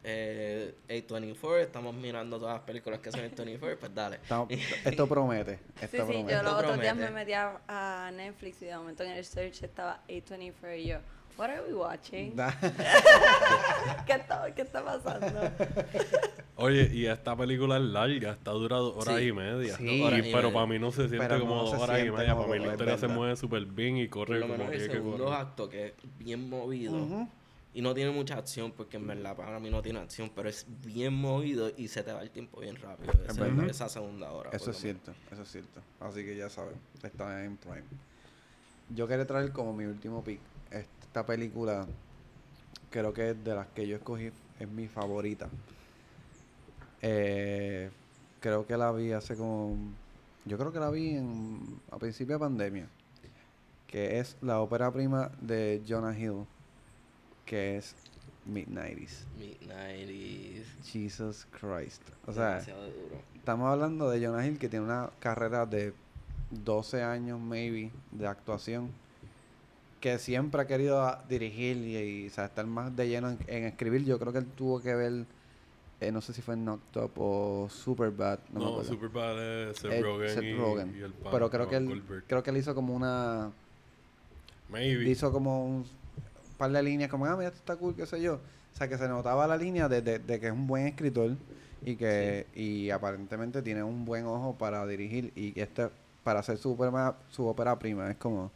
Eh, A24, estamos mirando todas las películas que son en 24, pues dale. estamos- esto promete. Esto Sí, sí, promete. yo los otros días me metí a, a Netflix y de momento en el search estaba A24 y yo, what are we watching? ¿Qué está, ¿Qué está pasando? Oye, y esta película es larga, está durando horas Sí. y media. Sí. Hora y pero media. para mí no se siente Pero como no dos horas y media. Para mí dos, la historia se mueve súper bien y corre Por lo como menos el que segundo correr. acto, que es bien movido. Y no tiene mucha acción, porque en verdad para mí no tiene acción, pero es bien movido y se te va el tiempo bien rápido. esa- verdad. esa segunda hora. Eso es menos. cierto, eso es cierto. Así que ya saben, está en Prime. Yo quería traer como mi último pick. Esta película, creo que es de las que yo escogí, es mi favorita. Eh, creo que la vi hace como. Yo creo que la vi en, a principio de pandemia. Que es la ópera prima de Jonah Hill. Que es Mid-90s. Midnight Jesus Christ. O sea, duro. Estamos hablando de Jonah Hill que tiene una carrera de 12 años, maybe, de actuación. Que siempre ha querido a- dirigir y, y, o sea, estar más de lleno en, en escribir. Yo creo que él tuvo que ver, eh, no sé si fue en Knocked Up o Superbad. No, me No, acuerdo. Superbad es Seth Eh, Rogen, Seth y, Rogen. y el pana Pero creo que, él, Goldberg. creo que él hizo como una. Maybe. Hizo como un par de líneas, como, ah, mira, esto está cool, qué sé yo. O sea, que se notaba la línea de, de- de que es un buen escritor y que y aparentemente tiene un buen ojo para dirigir y este para hacer su su ópera prima es como,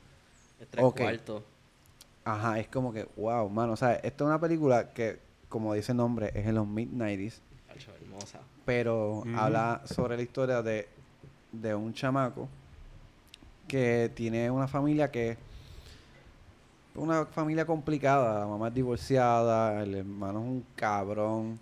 Es tres cuartos. ajá, es como que, wow, mano, o sea, esta es una película que, como dice el nombre, es en los mid-90s, Hacho, hermosa. pero habla sobre la historia de, de un chamaco que tiene una familia que una familia complicada, la mamá es divorciada, el hermano es un cabrón,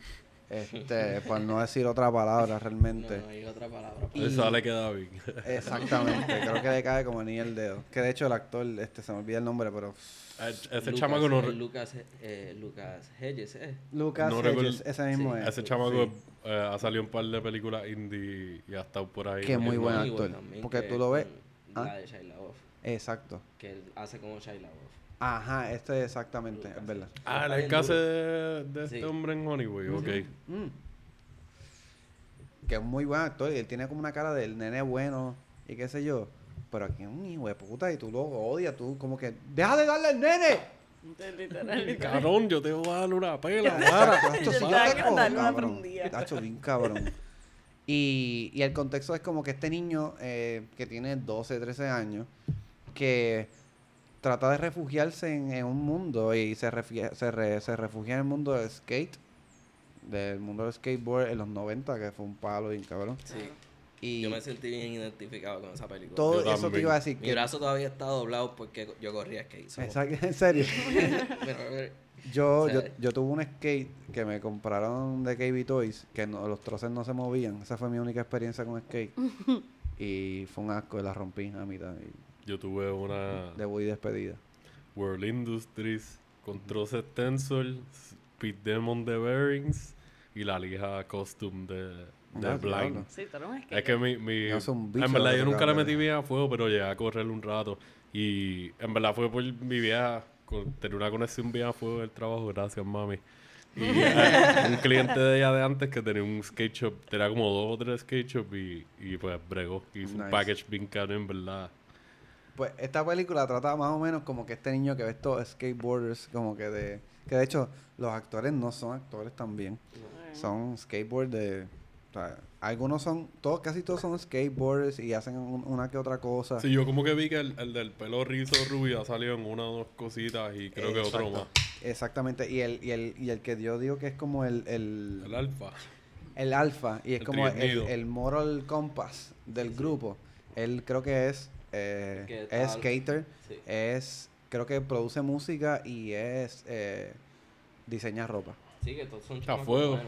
este, por no decir otra palabra realmente. no hay otra palabra. Y- Esa le queda bien. Exactamente, creo que le cae como ni el dedo. Que de hecho el actor, este, se me olvida el nombre, pero Ese Lucas, chamaco no... eh, Lucas, eh, Lucas Hedges, ¿eh? Lucas No Hedges, ese mismo Sí. es. Ese chamaco eh, ha salido un par de películas indie y ha estado por ahí. Que muy buen actor, porque que tú lo ves- ¿ah? La de Shia LaBeouf, Exacto. que él hace como Shia LaBeouf. Ajá, este exactamente, Lucas. es verdad. Ah, el hace duro. de, de este Sí. hombre en Honeyboy, ok. Mm. Que es muy buen actor y él tiene como una cara del nene bueno y qué sé yo. Pero aquí es un hijo de puta y tú lo odias, tú como que, ¡deja de darle al nene! Cabrón, yo te voy a dar una pela. Para. tacho, Yo cabrón. Tacho, bien cabrón. Y, y el contexto es como que este niño eh, que tiene 12, 13 años, que trata de refugiarse en, en un mundo y se, refugia, se, re- se refugia en el mundo del skate, del mundo del skateboard en los 90, que fue un palo bien cabrón. Sí. Y Yo me sentí bien identificado con esa película. todo Yo eso te también. iba a decir Mi que... brazo todavía está doblado porque yo corría skate. Exacto, en serio. Pero, pero, Yo, O sea, yo, yo tuve un skate que me compraron de KB Toys, que no, los troces no se movían. Esa fue mi única experiencia con skate. y fue un asco, la rompí a mitad. Y Yo tuve una debut y despedida. World Industries con Troces Tensor, Speed Demon de Bearings y la lija Costume de, de Ah, Blind. Sí, eres un skate. Es que mi... mi No, son bichos en verdad yo nunca le metí bien a fuego, pero llegué a correr un rato. Y en verdad fue por mi vieja, con, tener una conexión bien a fuego del trabajo, gracias mami. Y eh, un cliente de ella de antes que tenía un skate shop, tenía como dos o tres skate shop y, y pues bregó. Hizo Nice. un package bien caro en verdad. Pues esta película trata más o menos como que este niño que ve estos skateboarders, como que de... Que de hecho, los actores no son actores también. Son skateboarders de... O sea, algunos son... todos Casi todos son skateboarders y hacen un- una que otra cosa. Sí, yo como que vi que el, el del pelo rizo rubio ha salido en una o dos cositas y creo que otro más. Exactamente. Y el, y el, y el que yo digo que es como el, el, El alfa. el alfa y es El como el, el moral compass del grupo. Él creo que es, eh, es skater, sí. es creo que produce música y es eh, diseña ropa. Sí, que todos son A chamacos fuego.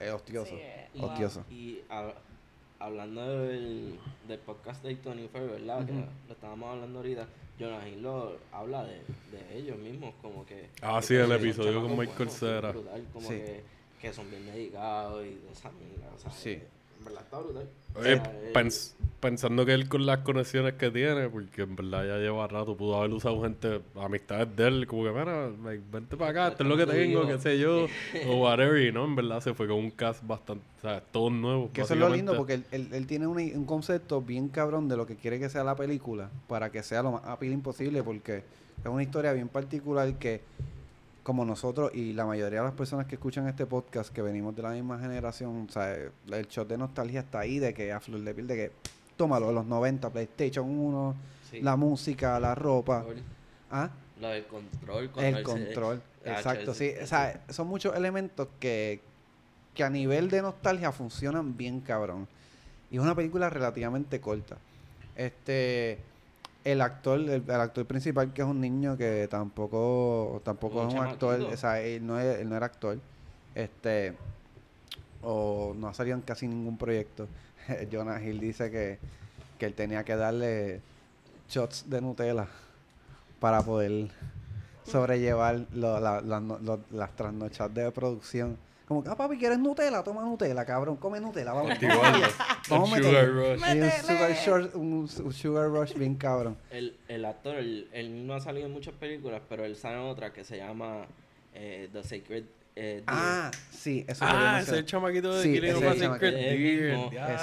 Es hostioso. Sí, eh. Y- Hostioso. Y a- hablando del, del podcast de Tony Fair, ¿verdad? Que lo estábamos hablando ahorita. Jonah Hill lo habla de, de ellos mismos, como que. Ah, que sí, el episodio con Michael Cera. brutal, como Sí. que, que son bien dedicados y de esa mierda. O sea, Sí. eh, en verdad está brutal. O eh, pens- pensando que él con las conexiones que tiene, porque en verdad ya lleva rato, pudo haber usado gente, amistades de él, como que, mira, vente para acá, esto es lo que tengo, qué sé yo, o whatever, y no, en verdad se fue con un cast bastante, o sea, todos nuevos. Que eso es lo lindo porque él, él- él tiene un, un concepto bien cabrón de lo que quiere que sea la película para que sea lo más appealing posible porque es una historia bien particular que como nosotros y la mayoría de las personas que escuchan este podcast que venimos de la misma generación, o sea, el shot de nostalgia está ahí de que a flor de piel de que tómalo, los 90, PlayStation 1, sí, la música, la ropa, control, ah, Lo del control. el control. Exacto, Hacho, sí. O sea, son muchos elementos que, que a nivel de nostalgia funcionan bien cabrón. Y es una película relativamente corta. Este el actor, el, el actor principal que es un niño que tampoco tampoco Un es un actor, o sea, él no, es- él no era actor. Este o no ha salido en casi ningún proyecto. Jonah Hill dice que, que él tenía que darle shots de Nutella para poder sobrellevar lo- la- la- no- lo- las trasnochas de producción. Como que, ah, papi, ¿quieres Nutella? Toma Nutella, cabrón, come Nutella, vamos. Vamos meterle. Sugar Rush. Un short- un sugar rush bien cabrón. El, el actor, él, él no ha salido en muchas películas, pero él sale en otra que se llama eh, The Sacred eh. Ah, sí, eso Ah, ese es mencionar. el chamaquito de Sí, Killing ese of es a Sacred Deer.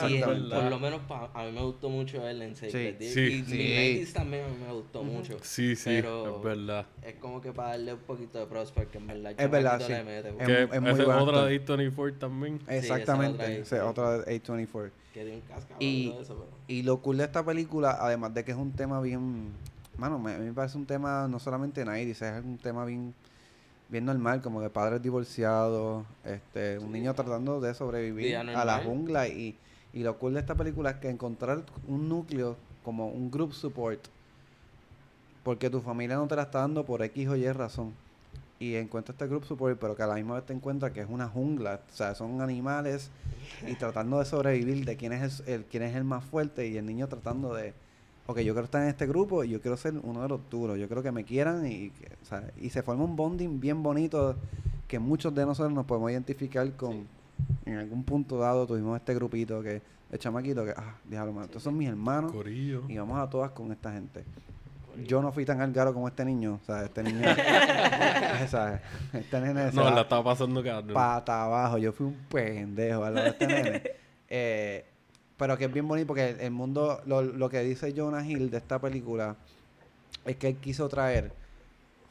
Y él, por lo menos pa- a mí me gustó mucho él en Sacred Sí. Deer. Sí. Y Sí. También a mí me gustó mucho. Sí, sí, Pero- es verdad. Es como que para darle un poquito de pros porque en verdad Es verdad, sí. le mete, Es Que es muy es otra de A24 también. Exactamente, es otra de A24. que tiene un cascabel Y- eso, pero... Y lo cool de esta película, además de que es un tema bien. Mano, me, a mí me parece un tema no solamente nice, es un tema bien bien normal, como de padres divorciados, este, un niño tratando de sobrevivir a la jungla. Y, y lo cool de esta película es que encontrar un núcleo como un group support, porque tu familia no te la está dando por X o Y razón. Y encuentras este group support, pero que a la misma vez te encuentras que es una jungla, o sea, son animales y tratando de sobrevivir de quién es el, el- quién es el más fuerte y el niño tratando de ok, yo quiero estar en este grupo y yo quiero ser uno de los duros, yo quiero que me quieran y, que- o sea, y se forma un bonding bien bonito que muchos de nosotros nos podemos identificar con en algún punto dado tuvimos este grupito que de chamaquito que ah, diablo, mano, estos son mis hermanos Corillo. y vamos a todas con esta gente. Yo no fui tan algaro como este niño, o sea, este niño, este nene No, la estaba pasando cabrón. pata abajo. Yo fui un pendejo al lado de este nene. Eh, pero que es bien bonito porque el, el mundo, lo, lo que dice Jonah Hill de esta película es que él quiso traer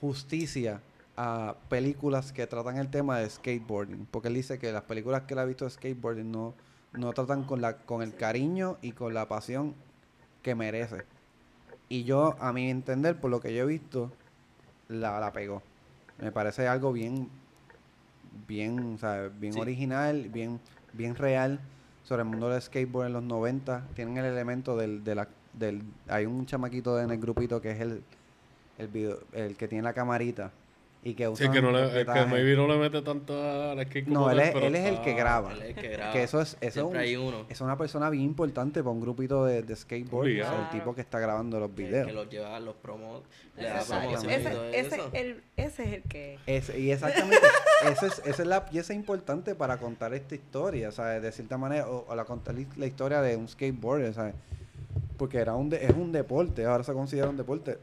justicia a películas que tratan el tema de skateboarding. Porque él dice que las películas que él ha visto de skateboarding no, no tratan con, la, con el cariño y con la pasión que merece. Y yo, a mi entender, por lo que yo he visto, la, la pegó. Me parece algo bien, bien, o sea, bien Sí. original, bien, bien real sobre el mundo del skateboard en los 90. Tienen el elemento del, de la, del, hay un chamaquito en el grupito que es el, el video, el que tiene la camarita y que usa Sí, que, no le, es que maybe no le mete tanto a la como No, él tal, es, pero él es el que graba. Él es el que graba. Que eso es, eso es, Siempre un- hay uno es una persona bien importante para un grupito de, de skateboard. o sea, el tipo que está grabando los videos. que los lleva a los promos, le da Ese, ese, eso. el, ese es el que. Ese- y exactamente, esa es, esa es la pieza importante para contar esta historia, ¿sabes? De cierta manera, o, o la contar la historia de un skateboarder, ¿sabes? Porque era un de- es un deporte, ahora se considera un deporte.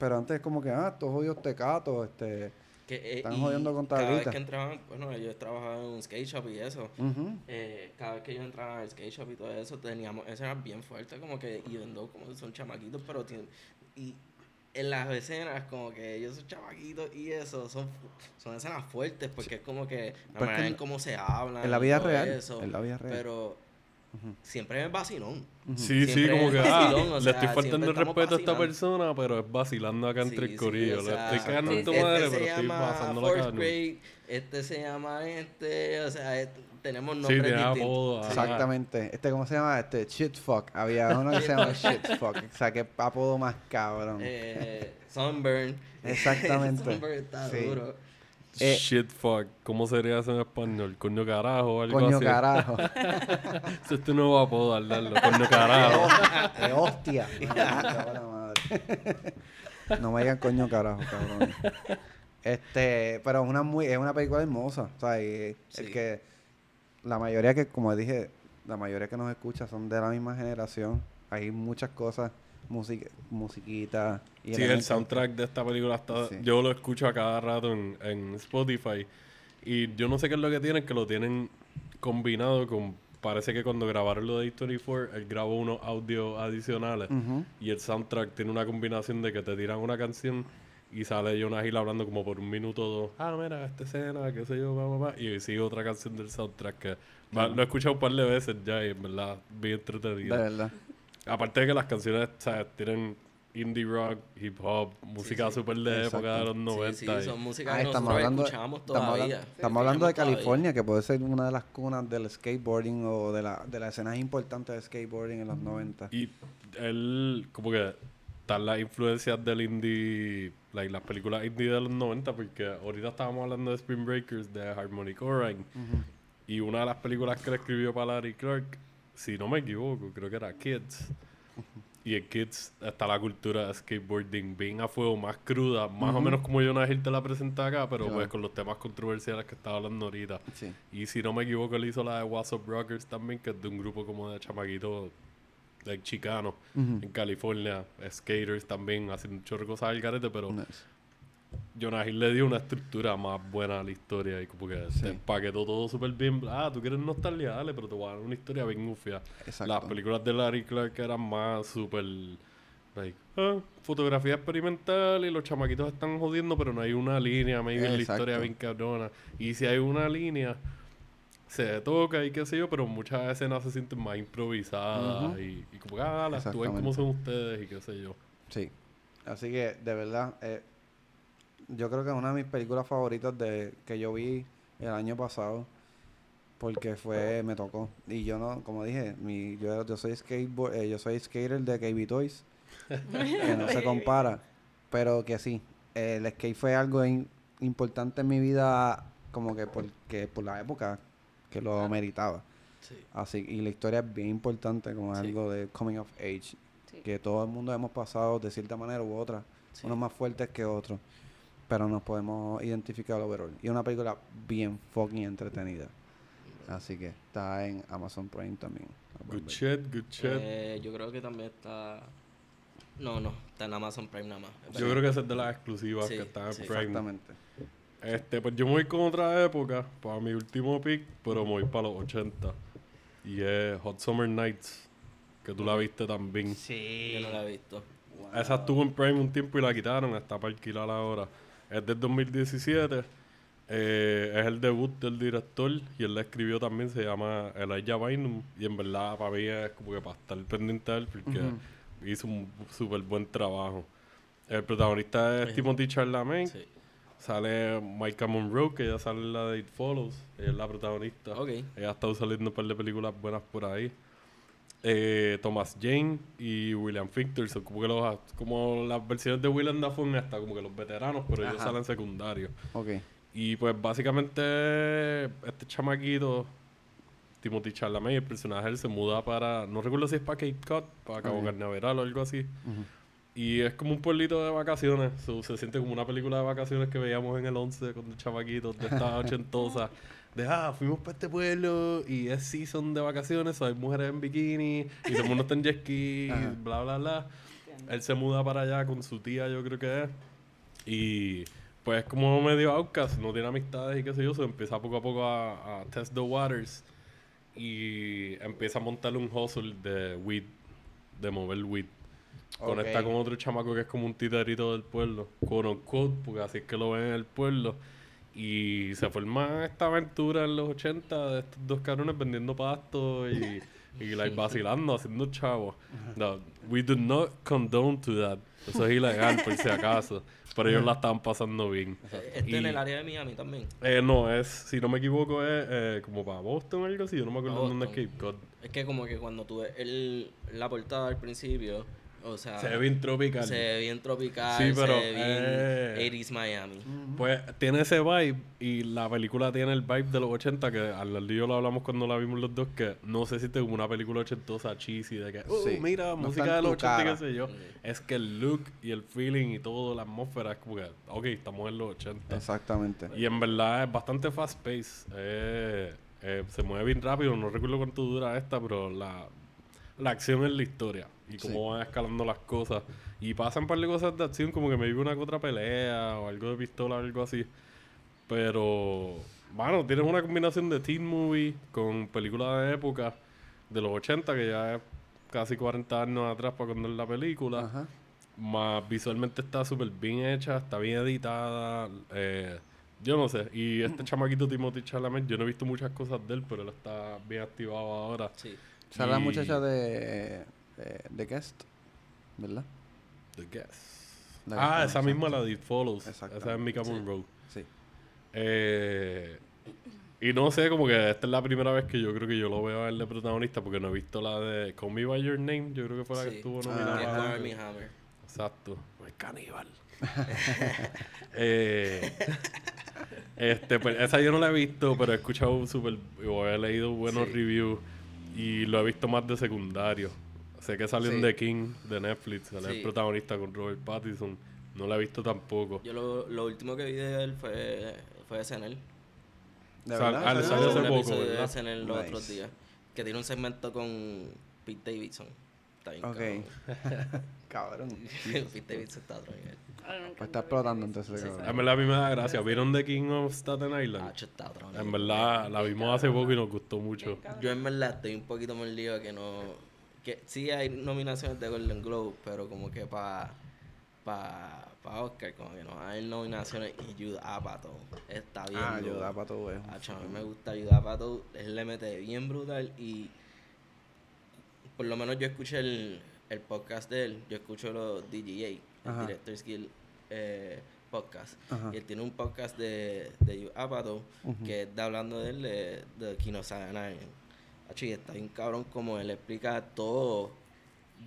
Pero antes es como que, ah, estos jodidos tecatos, este... Que, eh, Están jodiendo con Cada vez tablitas. que entraban, bueno, ellos trabajaban en un skate shop y eso. ujú. eh, cada vez que yo entraba al skate shop y todo eso, teníamos, eso era bien fuerte, como que, y though como son chamaquitos, pero tienen, y en las escenas, como que ellos son chamaquitos y eso, son, son escenas fuertes, porque es como que, la manera en cómo se hablan. en la vida real, eso, en la vida real. Pero Siempre es vacilón. Sí, sí, Siempre como que ah, le estoy faltando el respeto a esta persona, pero es vacilando acá entre Sí, el sí, corillo. le estoy cagando en tu este madre, se pero estoy llama pasando la cara. este se llama este, o sea, este- tenemos Sí, nombres tiene distintos. Exactamente. Este, ¿cómo se llama? Este, shitfuck. Había uno que se llama shitfuck. O sea, que apodo más cabrón. Eh, Sunburn. Exactamente. Sunburn está Sí. duro. Eh, Shit fuck. ¿Cómo sería eso en español? Coño carajo o algo Coño así. carajo. Ese es tu nuevo apodo al darlo. Coño carajo. De hostia. No me digan coño carajo, cabrón. Este, pero es una muy, es una película hermosa. O sea, y el que la mayoría que, como dije, la mayoría que nos escucha son de la misma generación. Hay muchas cosas, música, musiquita y Sí, el soundtrack de esta película está... Sí. Yo lo escucho a cada rato en, en Spotify. Y yo no sé qué es lo que tienen, que lo tienen combinado con... Parece que cuando grabaron lo de A24, él grabó unos audios adicionales. Y el soundtrack tiene una combinación de que te tiran una canción y sale Jonah Hill hablando como por un minuto o dos. Ah, mira, esta escena, qué sé yo, va, va, va", Y sigue otra canción del soundtrack que... va- lo he escuchado un par de veces ya y en verdad bien De entretenido. verdad. Aparte de que las canciones. Tienen indie rock, hip hop, música sí. súper de Exacto. época de los 90. Sí, sí, y- son músicas Ah, que estamos nosotros hablando, escuchamos estamos todavía. hablando, estamos hablando de todavía. California, que puede ser una de las cunas del skateboarding o de, la, de las escenas importantes de skateboarding en los 90. Y él, como que, están las influencias del indie, like, las películas indie de los 90, porque ahorita estábamos hablando de Spring Breakers, de Harmony Korine, Ujú. y una de las películas que le escribió para Larry Clark, si no me equivoco, creo que era Kids. Y en Kids está la cultura de skateboarding bien a fuego, más cruda, más o Ujú. menos como Jonah Hill te la presenta acá, pero Claro. pues con los temas controversiales que estaba hablando ahorita. Sí. Y si no me equivoco, él hizo la de What's Up Rockers también, que es de un grupo como de chamaquitos like, chicanos Ujú. en California, skaters también, haciendo un chorro de cosas al garete, pero Nice. Jonah Hill le dio una estructura más buena a la historia y como que Sí. te empaquetó todo súper bien. Ah, tú quieres nostalgia, dale, pero te voy a dar una historia bien gufia. Exacto. Las películas de Larry Clark eran más súper. Like, ah, fotografía experimental y los chamaquitos están jodiendo, pero no hay una línea, maybe en la historia bien cabrona. Y si hay una línea, se toca y qué sé yo, pero muchas escenas se sienten más improvisadas y, y como que, ah, las actúen como son ustedes y qué sé yo. Sí. Así que, de verdad, eh, yo creo que es una de mis películas favoritas de que yo vi el año pasado. Porque fue, me tocó. Y yo no, como dije, mi, yo, yo soy skateboard, eh, yo soy skater de KB Toys. que no se compara. Pero que sí, eh, el skate fue algo in- importante en mi vida, como que porque por la época que lo meritaba. Sí. Así, y la historia es bien importante, como Sí. algo de coming of age, Sí. que todo el mundo hemos pasado de cierta manera u otra, Sí. unos más fuertes que otros, pero nos podemos identificar overall. Y es una película bien fucking entretenida. Así que está en Amazon Prime también. Good shit, good shit. Eh, yo creo que también está. No, no, está en Amazon Prime nada más. yo creo que esa es de las exclusivas Sí, que están en sí. Prime. Exactamente. Este, pues yo me voy con otra época, para mi último pick, pero me voy para los 80. Y es Hot Summer Nights, que tú la viste también. Yo no la he visto. Esa estuvo en Prime un tiempo y la quitaron, está para alquilar ahora. Es del 2017. eh, es el debut del director y él la escribió también, se llama Elijah Bynum. Y en verdad para mí es como que para estar pendiente de él porque hizo un súper buen trabajo. El protagonista es. Timothy Chalamet. Sí. Sale Micah Monroe, que ella sale en la de It Follows. Ella es la protagonista. Ella ha estado saliendo un par de películas buenas por ahí. Eh, Thomas Jane y William Fichter son como que los como las versiones de William Dafoe hasta como que los veteranos, pero ellos salen secundarios. Ok. Y pues básicamente este chamaquito, Timothy Chalamet, el personaje él se muda para, no recuerdo si es para Cape Cod, para Cabo Ok. Carnaveral o algo así. Ujú. Y es como un pueblito de vacaciones. so, se siente como una película de vacaciones que veíamos en el 11 con los chamaquitos de estas ochentosas. De, ah, fuimos para este pueblo y es season de vacaciones. so hay mujeres en bikini y todo el mundo está en jet ski, Ajá. bla, bla, bla. Él se muda para allá con su tía, yo creo que es. Y pues como medio outcast, no tiene amistades y qué sé yo. Se empieza poco a poco a, a test the waters. Y empieza a montarle un hustle de weed, de mover weed. Conecta Ok. con otro chamaco que es como un titerito del pueblo, quote unquote, porque así es que lo ven en el pueblo. Y se forma esta aventura en los 80 de estos dos cabrones vendiendo pasto y, y like, vacilando, haciendo chavos. No, we do not condone to that. Eso es ilegal, por si acaso. Pero ellos la estaban pasando bien. Este en Y- el área de Miami también. Eh, no, es, si no me equivoco, es eh, como para Boston o algo así. Yo no me acuerdo dónde es. Cape Cod. Es que como que cuando tú ves el, la portada al principio, o sea, Se ve bien tropical. se ve bien tropical, Sí, pero, se ve bien eh, 80s Miami. Pues tiene ese vibe y la película tiene el vibe de los 80 que al yo lo hablamos cuando la vimos los dos que no se siente como una película ochentosa cheesy de que oh, Sí. mira No música de los tu 80 y cara. qué sé yo Sí. es que el look y el feeling y todo la atmósfera es como que ok estamos en los 80 Exactamente. y en verdad es bastante fast pace eh, eh, se mueve bien rápido no recuerdo cuánto dura esta pero la, la acción es la historia y cómo Sí. van escalando las cosas y pasan un par de cosas de acción como que me vive una que otra pelea o algo de pistola o algo así pero bueno tienes una combinación de teen movie con película de época de los 80 que ya es casi 40 años atrás para cuando es la película Ajá. más visualmente está súper bien hecha, está bien editada. eh, yo no sé. Y este chamaquito Timothy Chalamet, yo no he visto muchas cosas de él, pero él está bien activado ahora. Sí. Sale la Y- muchacha de, de, de Guest, ¿verdad? The Guest. Ah, esa misma la de It Follows. Esa es Mika Monroe. Sí. Eh, y no sé, como que esta es la primera vez que yo creo que yo lo veo a él de protagonista porque no he visto la de Call Me By Your Name. Yo creo que fue la que Sí. estuvo Ah, nominada. Hammer. Exacto. El caníbal. eh, este, pues, esa yo no la he visto, pero he escuchado súper... O he leído buenos Sí. reviews y lo he visto más de secundario. Sé que salió en Sí. The King de Netflix, sale el protagonista con Robert Pattinson. No la he visto tampoco. Yo lo, lo último que vi de él fue, fue SNL. ¿De Sal- verdad? ah, le ¿Salió? salió hace poco, episodio de ¿verdad? SNL los Nice. otros días. Que tiene un segmento con Pete Davidson. Está bien Ok. cabrón. Cabrón. Pete Davidson está otro nivel. Pues está explotando entonces. Sí, cabrón. En verdad a mí me da gracia. ¿Vieron The King of Staten Ah, Island? está a otro nivel. En verdad la vimos hace poco y nos gustó mucho. Yo en verdad estoy un poquito mordido que no... Que sí hay nominaciones de Golden Globe, pero como que para pa, pa Oscar, como que no hay nominaciones y Judd Apatow está bien. Ah, para todo eso. Acho, a mí me gusta Judd Apatow, él le mete bien brutal y por lo menos yo escuché el, el podcast de él, yo escucho los DGA, el. Director's Guild eh, podcast. Ajá. Y él tiene un podcast de, de Apatow que está hablando de él de, de Kino Sagan. Y está bien cabrón como él explica todo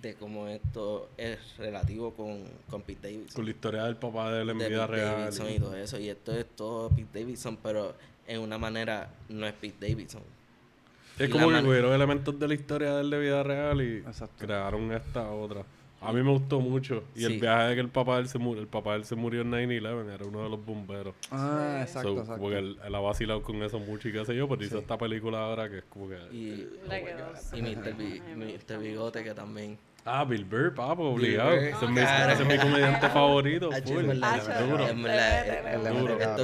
de cómo esto es relativo con, con Pete Davidson Con la historia del papá de él en de vida Pete real. Davidson y todo eso. Y esto es todo Pete Davidson, pero en una manera no es Pete Davidson. Es y como que cogieron elementos de la historia de él de vida real y Exacto. crearon esta otra. A mí me gustó mucho. Y el Sí. viaje de que el papá de él se murió, el papá de él se murió en 9-11, era uno de los bomberos. Ah, exacto, So, exacto. Como que él, él ha vacilado con eso mucho y qué sé yo, pero hizo Sí. esta película ahora que es como que... Y, quedó y Mr. Gusta Mr. Bigote, que también. Ah, Bill Burr, papo, obligado. Burr, Ese es mi, claro. ese es mi comediante favorito. Esto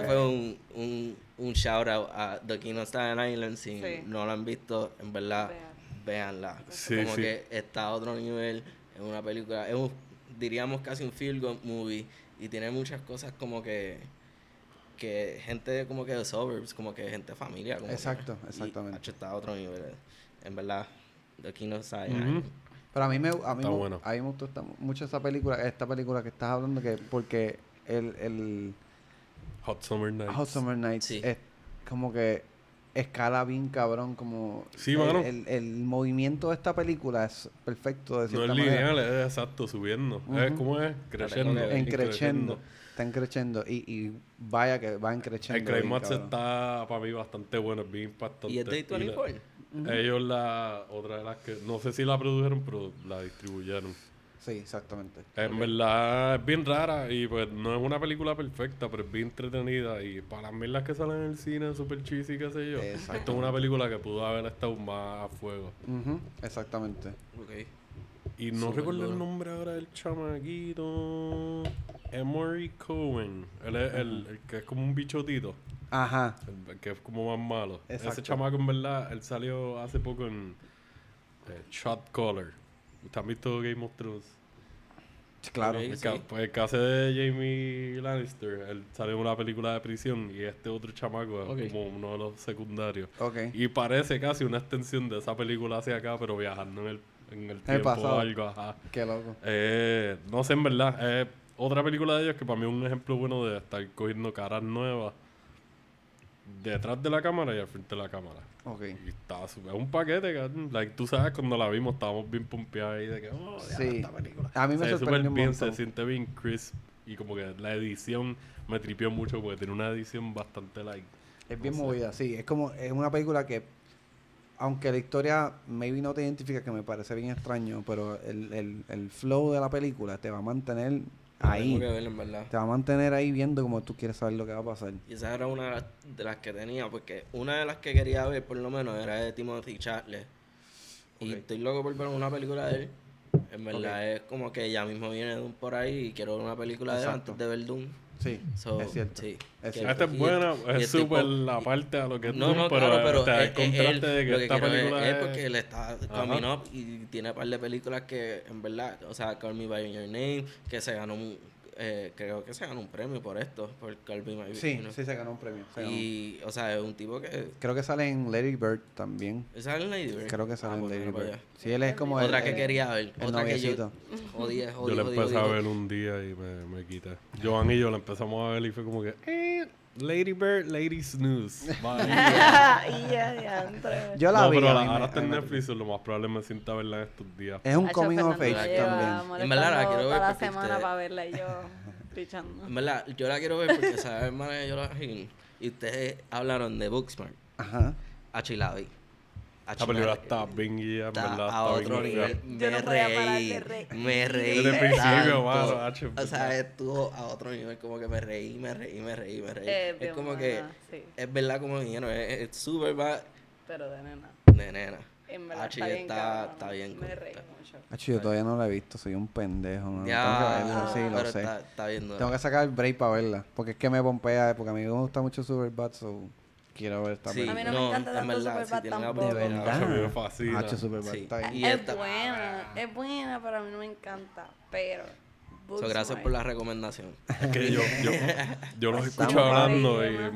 fue un, un, un shout out a The King of Staten Island. Si Sí. no lo han visto, en verdad, véanla. Sí, Como sí. que está a otro nivel. Es una película, es un, diríamos casi un feel good movie. Y tiene muchas cosas como que que gente como que de suburbs, como que gente de familia. Como Exacto, y, exactamente. hacho, está a otro nivel. En verdad, The King of Staten Ujú. Island. Pero a mí me, a mí me, bueno. a mí me gustó esta- mucho esta película, esta película que estás hablando, que porque el, el Hot Summer Nights. Hot Summer Nights Sí. es como que escala bien cabrón, como Sí, el, el, el movimiento de esta película es perfecto de No cierta es manera. lineal, es exacto, subiendo. Es Ujú. como es, creciendo. En En creciendo, está en creciendo y, y vaya que va en creciendo. El climax está para mí bastante bueno, es bien impactante. Y es de Y la- 24. Ellos la, otra de las que, no sé si la produjeron, pero la distribuyeron. Sí, exactamente. En verdad es bien rara y pues no es una película perfecta, pero es bien entretenida y para las mierdas que salen en el cine super cheesy, qué sé yo. Esto es una película que pudo haber estado más a fuego. Ujú, exactamente. Ok. Y no Súper recuerdo el nombre ahora del chamaquito. Emory Cohen. Él es el, el que es como un bichotito. Ajá. El que es como más malo. Ese Exacto. chamaco, en verdad, él salió hace poco en eh, Shot Caller. ¿Ustedes han visto Game of Thrones? Claro. El, Sí. ca- pues el caso de Jamie Lannister, él salió en una película de prisión y este otro chamaco es como uno de los secundarios. Ok. Y parece casi una extensión de esa película hacia acá, pero viajando en el, en el tiempo pasado. o algo. Ajá. Qué loco. Eh, no sé, en verdad. Es otra película de ellos que para mí es un ejemplo bueno de estar cogiendo caras nuevas detrás de la cámara y al frente de la cámara. Ok. Y está súper- es un paquete, cabrón. Like, tú sabes, cuando la vimos estábamos bien pompeados ahí de que, oh, Sí. esta película. A mí me se sorprendió bien, se siente bien crisp y como que la edición me tripió mucho porque tiene una edición bastante like. Es bien sé. movida, sí. Es como, es una película que, aunque la historia maybe no te identifica, que me parece bien extraño, pero el, el, el flow de la película te va a mantener ahí. Tengo que verlo, en verdad. Te va a mantener ahí viendo como tú quieres saber lo que va a pasar. Y esa era una de las, de las que tenía, porque una de las que quería ver, por lo menos, era de Timothy Chalamet. Y estoy loco por ver una película de él. En verdad es como que ya mismo viene Doom por ahí y quiero ver una película de él antes de ver Doom. Sí, So, es cierto. sí. Es cierto. Esta es buena, es súper la parte a lo que No, Doom, no, pero claro, pero da el contraste él, de que lo que esta película es es... porque él está Ajá. coming up y tiene un par de películas que, en verdad, o sea, Call Me By Your Name, que se ganó un- eh, creo que se ganó un premio por esto, por Calvin My Sí, Vecino. sí se ganó un premio. ganó. Y, o sea, es un tipo que... Creo que sale en Lady Bird también. ¿Sale en Lady Bird? Creo que sale Ah, en pues Lady Bird. allá. Sí, él es como el, Otra que el- quería ver. el Otra que yo... noviecito. Jodía, Yo jodía, la jodía, empecé a jodía. ver un día y me, me quité. Joan y yo la empezamos a ver y fue como que, eh, Lady Bird, Lady Snooze. Y. Yo la no, vi. pero la- ahora está en Netflix, lo más probable me sienta verla en estos días. Es un Hacho, coming of Fernando age la lleva también. En verdad la quiero ver toda la porque semana para verla y yo pichando. En verdad, yo la quiero ver porque sabe hermana de Yola Hill. Y ustedes hablaron de Booksmart. Ajá. A Chilavi. Esta película está bien guía, en Está verdad. a Está otro bien nivel. Me no de reí. reír. Me reí. Desde el principio, mano, hacho, O sea, estuvo a otro nivel. Como que me reí, me reí, me reí, me reí. Eh, es como buena, que. sí, Es verdad, como dijeron. Es es súper va pero de nena. de nena. En verdad Hacho, está bien está- bien Me reí mucho. Hacho, yo todavía no la he visto, soy un pendejo. ¿no? Ya. Tengo que verla, sí, pero lo sé. Está, está bien dura. Tengo que sacar el break para verla. Porque es que me pompea, porque a mí me gusta mucho Superbad, so quiero ver esta Sí, A mí no me encanta en tanto verdad, Superbad si tampoco. De verdad. Fascina. Superbad Sí. está bien. Y es esta- buena, es buena, pero a mí no me encanta. Pero. So, gracias por la recomendación. Es que yo, yo, yo los Estamos escucho hablando y me,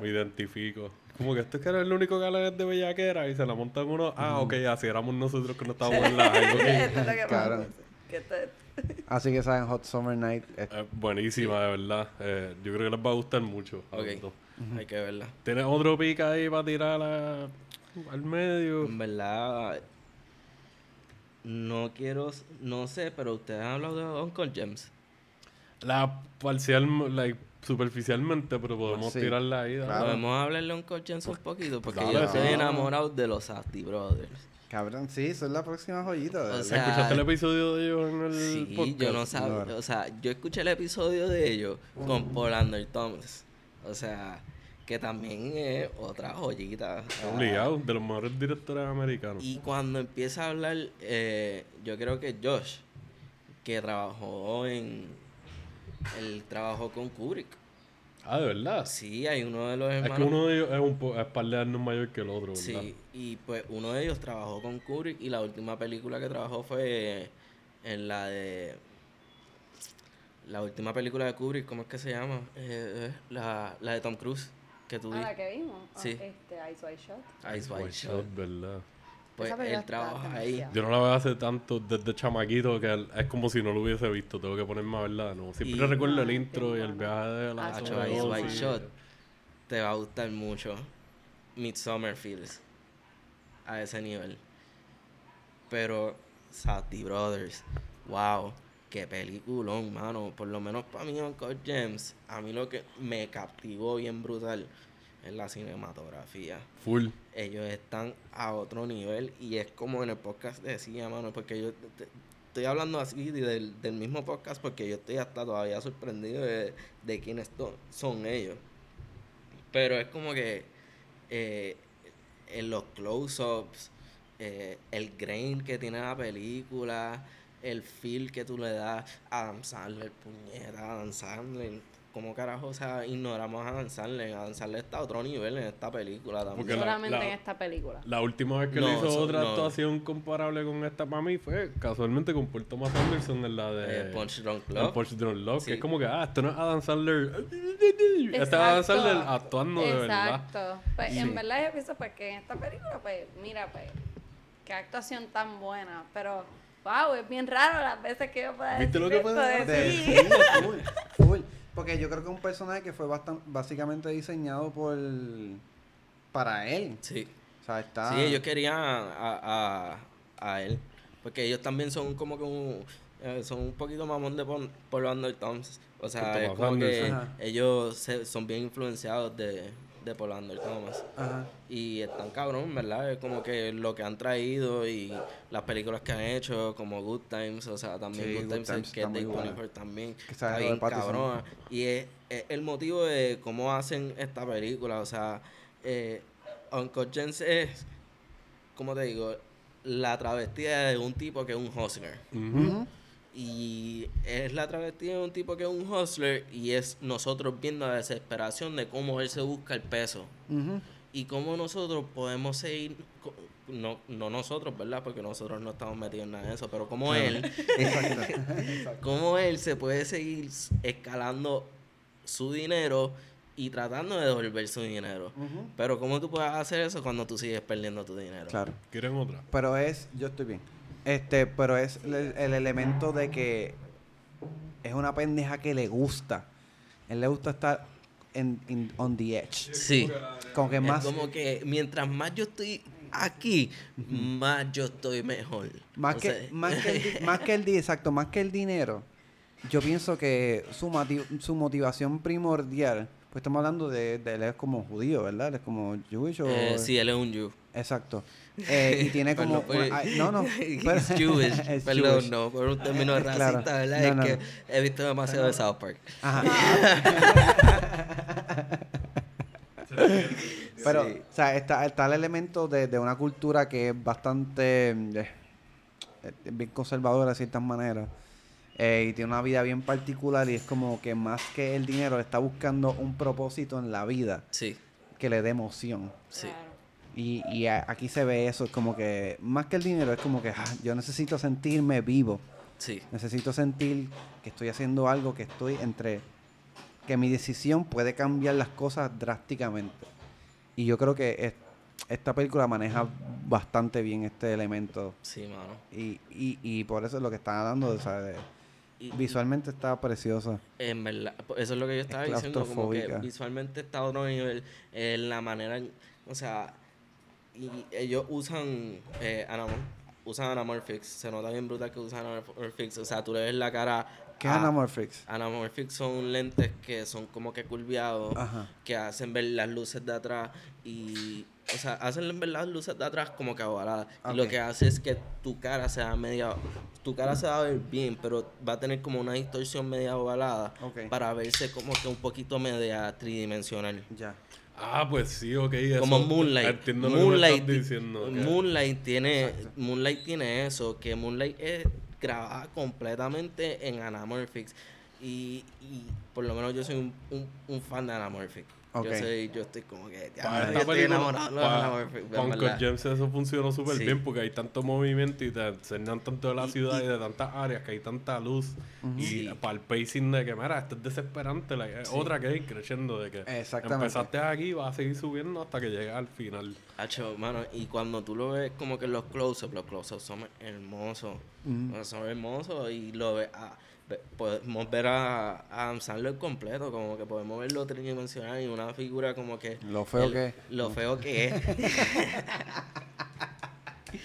me identifico. Como que este que era el único que habla de bellaquera y se la montan uno. Ah, ok, así éramos nosotros que no estábamos en la high, ok. Esto es lo que pasa. Cabrón. Que te- Así que saben, Hot Summer Night. es- Es buenísima, de verdad. Eh, yo creo que les va a gustar mucho. a Hay que verla. ¿Tienes otro pica ahí para tirar a- al medio? En verdad, no quiero, no sé, pero ustedes han hablado de Uncle James. La parcial, like, superficialmente, pero podemos Sí, tirarla ahí. claro. Podemos hablarle de Uncle James un poquito, porque yo estoy enamorado de los Safdie Brothers. Cabrón, sí, son la próxima joyita. de O sea, ¿Escuchaste el episodio de ellos en el Sí, podcast? yo no sabía, Claro. o sea, yo escuché el episodio de ellos con Paul Andrew Thomas. O sea, que también es otra joyita. Obligado, de los mejores directores americanos. Y cuando empieza a hablar, eh, yo creo que Josh, que trabajó en. Él trabajó con Kubrick. Ah, de verdad. Sí, hay uno de los Es hermanos. que uno de ellos es un po- es par de años mayor que el otro, ¿verdad? Sí, y pues uno de ellos trabajó con Kubrick y la última película que trabajó fue en la de. La última película de Kubrick, ¿cómo es que se llama? Eh, eh, la, la de Tom Cruise, que tú Ah, la que vimos. Ah, Sí. Este, Ice White Shot. Ice White White Shot. Shot, ¿verdad? Pues él trabaja ahí. Yo no la veo hace tanto, desde chamaquito, que es como si no lo hubiese visto. Tengo que ponerme a verla de nuevo. Siempre Y- recuerdo el Ah, intro y el viaje de la Ah, Ice White sí. Shot. Te va a gustar mucho. Midsommar Feels. A ese nivel. Pero Safdie Brothers. Wow. Qué peliculón, mano. Por lo menos para mí, Uncle James. A mí lo que me captivó bien brutal es la cinematografía. Full. Ellos están a otro nivel. Y es como en el podcast decía, mano. Porque yo te- te- estoy hablando así del, del mismo podcast. Porque yo estoy hasta todavía sorprendido de, de quiénes son ellos. Pero es como que eh, en los close-ups, eh, el grain que tiene la película, el feel que tú le das a Adam Sandler, puñeta, Adam Sandler. ¿Cómo carajo, o sea, ignoramos a Adam Sandler? Adam Sandler está a otro nivel en esta película también. Porque la- Solamente la- en esta película. La última vez que No, le hizo otra no. actuación comparable con esta para mí fue casualmente con Paul Thomas Anderson en la de Eh, Punch Drunk Love. Punch Drunk Love, Sí. que es como que, ah, esto no es Adam Sandler. Este es Adam Exacto. Sandler actuando de verdad. Exacto. Pues Sí. en verdad yo pienso pues que en esta película, pues, mira, pues, qué actuación tan buena. Pero, wow, es bien raro las veces que yo pueda ¿Viste decir lo que esto puede de De- ti. sí, full, full. Porque yo creo que es un personaje que fue bastan- básicamente diseñado por para él. Sí. O sea, está. Sí, ellos querían a, a, a él. Porque ellos también son como que un. eh, son un poquito mamón de Paul Paul Andrew Thomas. O sea, es como que Anderson. Ellos se- son bien influenciados de, de Paul Andrew Thomas. Ajá. Y están cabrón, ¿verdad? Es como que lo que han traído y las películas que han hecho, como Good Times, o sea, también Sí, Good Good Times, Times que es de. 24 también, Que está bien cabrona. Y es, es el motivo de cómo hacen esta película, o sea, eh, Uncle James es, como te digo, la travestida de un tipo que es un hustler. Ujú. Ujú. Y es la travestida de un tipo que es un hustler y es nosotros viendo la desesperación de cómo él se busca el peso y cómo nosotros podemos seguir no, no nosotros, ¿verdad? Porque nosotros no estamos metidos en nada de eso, pero como él, como él se puede seguir escalando su dinero y tratando de devolver su dinero. Pero ¿cómo tú puedes hacer eso cuando tú sigues perdiendo tu dinero? Claro. ¿Quieren otra? Pero es, yo estoy bien. Este, pero es el, el elemento de que es una pendeja que le gusta. Él le gusta estar en, on the edge. Sí. Como que Es más, como que mientras más yo estoy aquí, más yo estoy mejor. más O que, sea, más que el, más que el exacto, más que el dinero. Yo pienso que su, su motivación primordial, pues estamos hablando de, de él es como judío, ¿verdad? Él es como Jewish o eh, sí, él es un Jew. exacto. Eh, y tiene como pues, una- ay, no, no, pero- Jewish. es Perdón, Jewish. no, por un término Claro. racista, ¿verdad? No, es que no. he visto demasiado de South Park. Ajá. Pero, Sí. o sea, está, está el elemento de, de una cultura que es bastante eh, eh, bien conservadora de ciertas maneras. eh, y tiene una vida bien particular y es como que más que el dinero está buscando un propósito en la vida Sí, que le dé emoción. sí. Y, y a- aquí se ve eso, es como que más que el dinero es como que ah, yo necesito sentirme vivo. Sí, Necesito sentir que estoy haciendo algo, que estoy entre... que mi decisión puede cambiar las cosas drásticamente. Y yo creo que es- esta película maneja bastante bien este elemento. sí, mano. Y, y, y por eso es lo que están hablando. O sea, de- Y- visualmente está preciosa. En verdad, pues, eso es lo que yo estaba Es diciendo, como que visualmente está a otro nivel, en la manera, o sea, y ellos usan eh, anamor- usan anamorphics, se nota bien brutal que usan anamorphics, o sea, tú le ves la cara ¿Qué a- Anamorphics? Anamorphics son lentes que son como que curviados, Ajá. que hacen ver las luces de atrás y, o sea, hacen ver las luces de atrás como que ovaladas. Y lo que hace es que tu cara sea media, tu cara se va a ver bien, pero va a tener como una distorsión media ovalada para verse como que un poquito media tridimensional. Ya. Ah, pues sí, ok. Eso, Como Moonlight. Moonlight, diciendo. Moonlight tiene, Exacto. Moonlight tiene eso, que Moonlight es grabada completamente en Anamorphics. Y, y por lo menos yo soy un, un, un fan de Anamorphic. Yo, soy, yo estoy como que ya, Para yo estoy enamorado para-. Code James eso funcionó súper Sí. bien porque hay tanto movimiento y te enseñan tanto de la Y- ciudad y, y- de tantas áreas que hay tanta luz y Sí. para el pacing de que mira esto es desesperante Sí. otra que ir creciendo de que empezaste aquí vas a seguir subiendo hasta que llegues al final Hacho, mano, y cuando tú lo ves como que en los close-ups, los close-ups son hermosos. Son hermosos y lo ves, ah, podemos ver a, a Adam Sandler completo, como que podemos verlo tridimensional y una figura como que... Lo feo el- que es. Lo feo que es.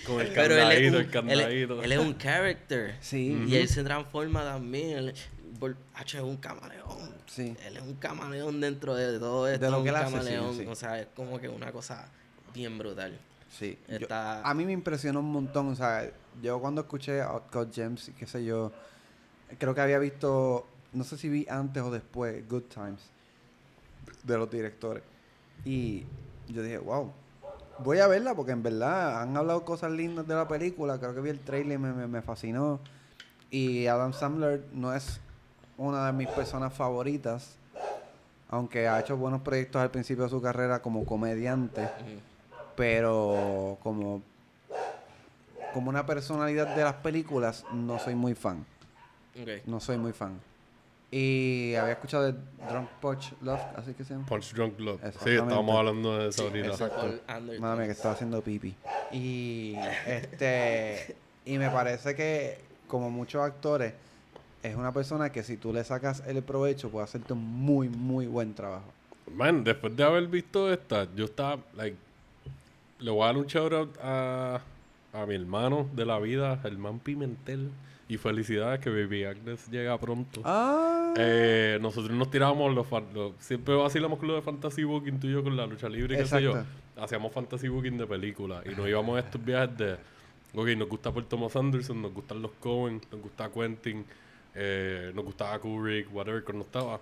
con el Pero él el él, él es un character. Sí. Y él se transforma también. Él, por- hacho, es un camaleón. Sí. Él es un camaleón dentro de todo esto. lo un que hace, sí, camaleón. sí. O sea, es como que una cosa bien brutal. Sí. Yo- a mí me impresionó un montón. O sea, yo cuando escuché Outcast Gems y qué sé yo, creo que había visto, no sé si vi antes o después, Good Times de los directores. Y yo dije, wow, voy a verla porque en verdad han hablado cosas lindas de la película. Creo que vi el trailer y me, me, me fascinó. Y Adam Sandler no es una de mis personas favoritas. Aunque ha hecho buenos proyectos al principio de su carrera como comediante pero como como una personalidad de las películas no soy muy fan No soy muy fan. Y había escuchado de Drunk Punch Love así que se llama. Punch Drunk Love. Sí estábamos hablando de eso ahorita. Madre mía, que estaba haciendo pipi. Y este y me parece que como muchos actores es una persona que si tú le sacas el provecho puede hacerte un muy muy buen trabajo. Man, después de haber visto esta, yo estaba, like, le voy a dar un shout out a, a mi hermano de la vida, Germán Pimentel. Y felicidades que Baby Agnes llega pronto. ah Eh, nosotros nos tirábamos los, los- siempre vacilamos con lo de fantasy booking tuyo con la lucha libre y qué sé yo. Hacíamos fantasy booking de películas y nos íbamos a estos viajes de, ok, nos gusta por Thomas Anderson, nos gustan los Cohen, nos gusta Quentin, eh, nos gustaba Kubrick, whatever, nos estaba.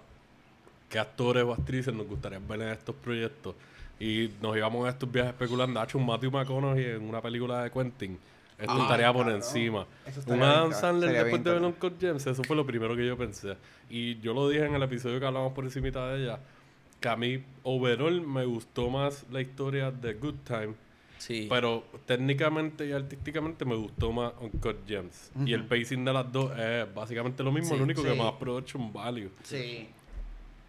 ¿Qué actores o actrices nos gustaría ver en estos proyectos? Y nos íbamos a estos viajes especulando. Ha hecho un Matthew McConaughey en una película de Quentin. Esto Ah, estaría por cabrón. encima. Un Adam. Sandler después bien, de ver cabrón. Uncut Gems, eso fue lo primero que yo pensé. Y yo lo dije en el episodio que hablamos por encima de ella, que a mí overall me gustó más la historia de Good Time Sí. Pero técnicamente y artísticamente me gustó más Uncut Gems. Y el pacing de las dos es básicamente lo mismo, Sí, lo único que sí. más production value. Sí.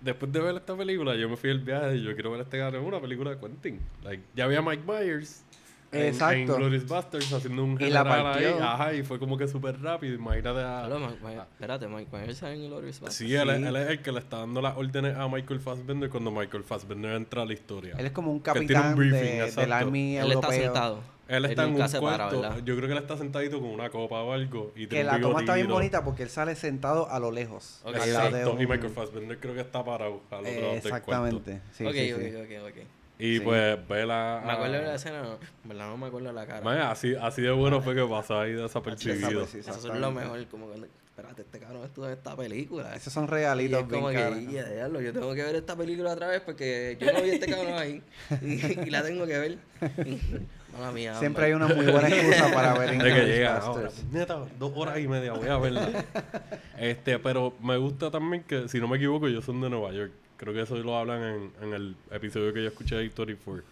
Después de ver esta película, yo me fui al viaje y yo quiero ver este cabrón en una película de Quentin. Like, ya había Mike Myers Exacto. en Glorious Bastards haciendo un Y la general ahí. partió. Ajá, y fue como que súper rápido. Imagínate a... Hola, Mike Myers. Espérate, Mike Myers sale en Glorious Bastards. Sí, él, es- Sí. él es el que le está dando las órdenes a Michael Fassbender cuando Michael Fassbender entra a la historia. Él es como un Que tiene un capitán briefing, de- del exacto. Army Él está europeo. sentado. Él está en nunca un para, cuarto. ¿verdad? yo creo que él está sentadito con una copa o algo. Y Que la toma está bien bonita porque él sale sentado a lo lejos. Ok. al lado de Exacto. Y un- Michael Fassbender creo que está parado al otro lado del cuarto. Exactamente. Sí, ok, sí, ok, sí. ok, ok. Y Sí. pues ve la... Me acuerdo de la escena, no, en verdad no me acuerdo de la cara. Man, así, así de bueno fue que pasó ahí desapercibido. Sí, Eso es lo mejor, como cuando, espérate, este cabrón estuvo en esta película. Esos son Y realitos es como que, "Ya, yo tengo que ver esta película otra vez porque yo no vi este cabrón ahí y, y la tengo que ver. Mala mía. Siempre hay una muy buena excusa para ver De que llega ahora. Basterds. Neta, dos horas y media, voy a verla. este, pero me gusta también que, si no me equivoco, ellos son de Nueva York. Creo que eso lo hablan en, en el episodio que yo escuché de 24.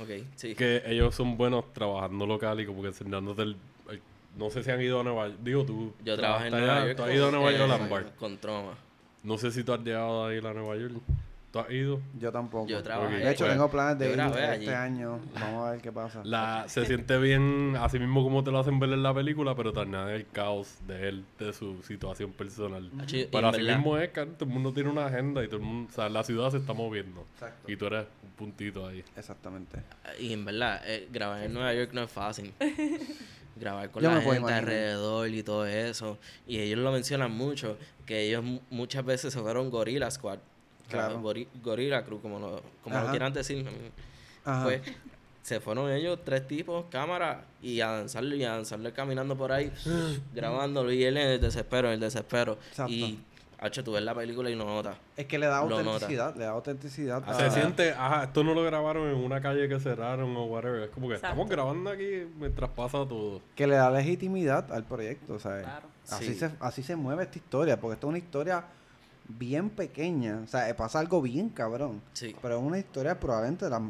Ok, sí. Que ellos son buenos trabajando local y como que enseñándote el, el- No sé si han ido a Nueva York. Digo, tú. Yo trabajé en Nueva allá, York. Tú has ido a Nueva York, eh. Con Troma. No sé si tú has llegado a ir a Nueva York. ¿Tú has ido? Yo tampoco. Yo trabajé. De hecho, Pues, tengo planes de ir este allí. año. Vamos a ver qué pasa. La, se siente bien, así mismo como te lo hacen ver en la película, pero también el caos de él, de su situación personal. Y Pero así verdad- mismo es que todo el mundo tiene una agenda y todo el mundo, o sea, la ciudad se está moviendo. Exacto. Y tú eres un puntito ahí. Exactamente. Y en verdad, eh, grabar en Nueva York no es fácil. grabar con Yo la gente imaginar. alrededor y todo eso. Y ellos lo mencionan mucho, que ellos mu- muchas veces se fueron Gorilla Squad. Claro. Claro. Gorilla Crew, como lo, como lo quieran decir. Ajá. Pues se fueron ellos, tres tipos, cámara, y a danzarle, y a danzarle caminando por ahí, grabándolo, y él en el desespero, en el desespero. Exacto. Y, hacho, tú ves la película y no notas. es que le da autenticidad. Le da autenticidad. Ah, Se siente, ajá, esto no lo grabaron en una calle que cerraron o whatever. Es como que Exacto. estamos grabando aquí mientras pasa todo. que le da legitimidad al proyecto, ¿sabes? Claro. Así, Sí. se, así se mueve esta historia, porque esta es una historia bien pequeña, o sea, eh, pasa algo bien cabrón, Sí, pero es una historia probablemente de las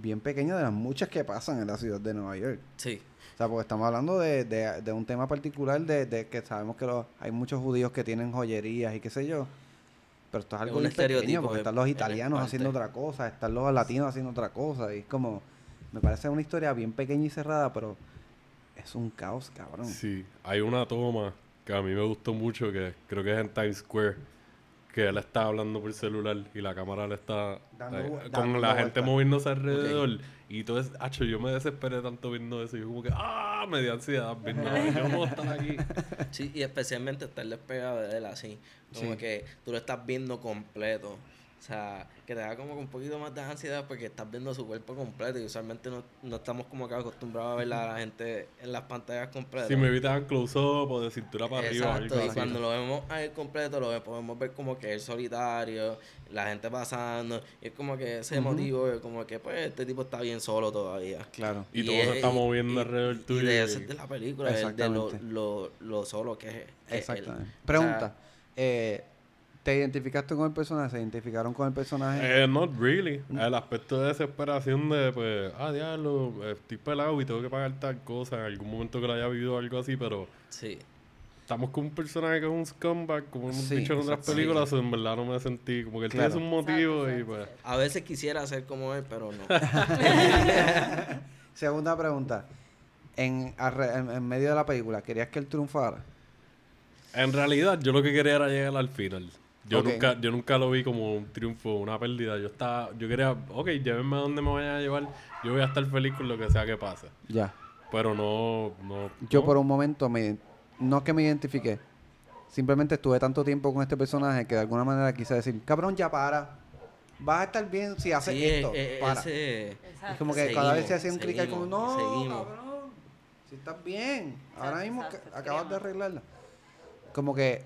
bien pequeña de las muchas que pasan en la ciudad de Nueva York. sí. O sea, porque estamos hablando de, de, de un tema particular de, de que sabemos que los- hay muchos judíos que tienen joyerías y qué sé yo. Pero esto es algo un bien pequeño estereotipo porque están los italianos haciendo otra cosa, están los latinos haciendo otra cosa. Y es como, me parece una historia bien pequeña y cerrada, pero es un caos, cabrón. Sí, hay una toma que a mí me gustó mucho, que creo que es en Times Square, que él está hablando por celular y la cámara le está Dando eh, con la vuelta. gente moviéndose alrededor. Y todo es, hacho, yo me desesperé tanto viendo eso. Yo como que, ah, me dio ansiedad viendo, yo no puedo estar aquí. Sí, y especialmente estar despegado de él así. Como Sí. que tú lo estás viendo completo. O sea, que te da como un poquito más de ansiedad porque estás viendo su cuerpo completo y usualmente no, no estamos como que acostumbrados a ver a la gente en las pantallas completas. Si me evitan close-up o de cintura para arriba. Exacto, y cuando lo vemos a él completo, lo podemos ver como que él solitario, la gente pasando, y es como que ese motivo, como que pues este tipo está bien solo todavía. Claro. Y todo es- se está y- moviendo y- alrededor Y tuyo. de eso es de la película, de, de lo, lo, lo solo que es. es él. Exactamente. O Pregunta. sea, eh, ¿Te identificaste con el personaje? ¿Se identificaron con el personaje? Eh, not really. El aspecto de desesperación de, pues, ah, diablo, estoy pelado y tengo que pagar tal cosa en algún momento que lo haya vivido algo así, pero sí. estamos con un personaje que es un scumbag, como hemos Sí, dicho en otras películas, en verdad no me sentí, como que él Claro. tiene un motivo Exacto, y exacto, pues... A veces quisiera ser como él, pero no. Segunda pregunta. En, arre- en, en medio de la película, ¿querías que él triunfara? En realidad, yo lo que quería era llegar al final. Yo nunca yo nunca lo vi como un triunfo, una pérdida. Yo estaba, yo quería, ok, llévenme a donde me vayan a llevar. Yo voy a estar feliz con lo que sea que pase. Ya. Pero no, no. Yo no. por un momento, me, no es que me identifiqué, simplemente estuve tanto tiempo con este personaje que de alguna manera quise decir, cabrón, ya para. Vas a estar bien si haces sí, esto. eh, para. ese- Es como que cada vez se hace un clic ahí como, no, seguimos. cabrón, si estás bien, ahora mismo exacto, acabas de arreglarla. Como que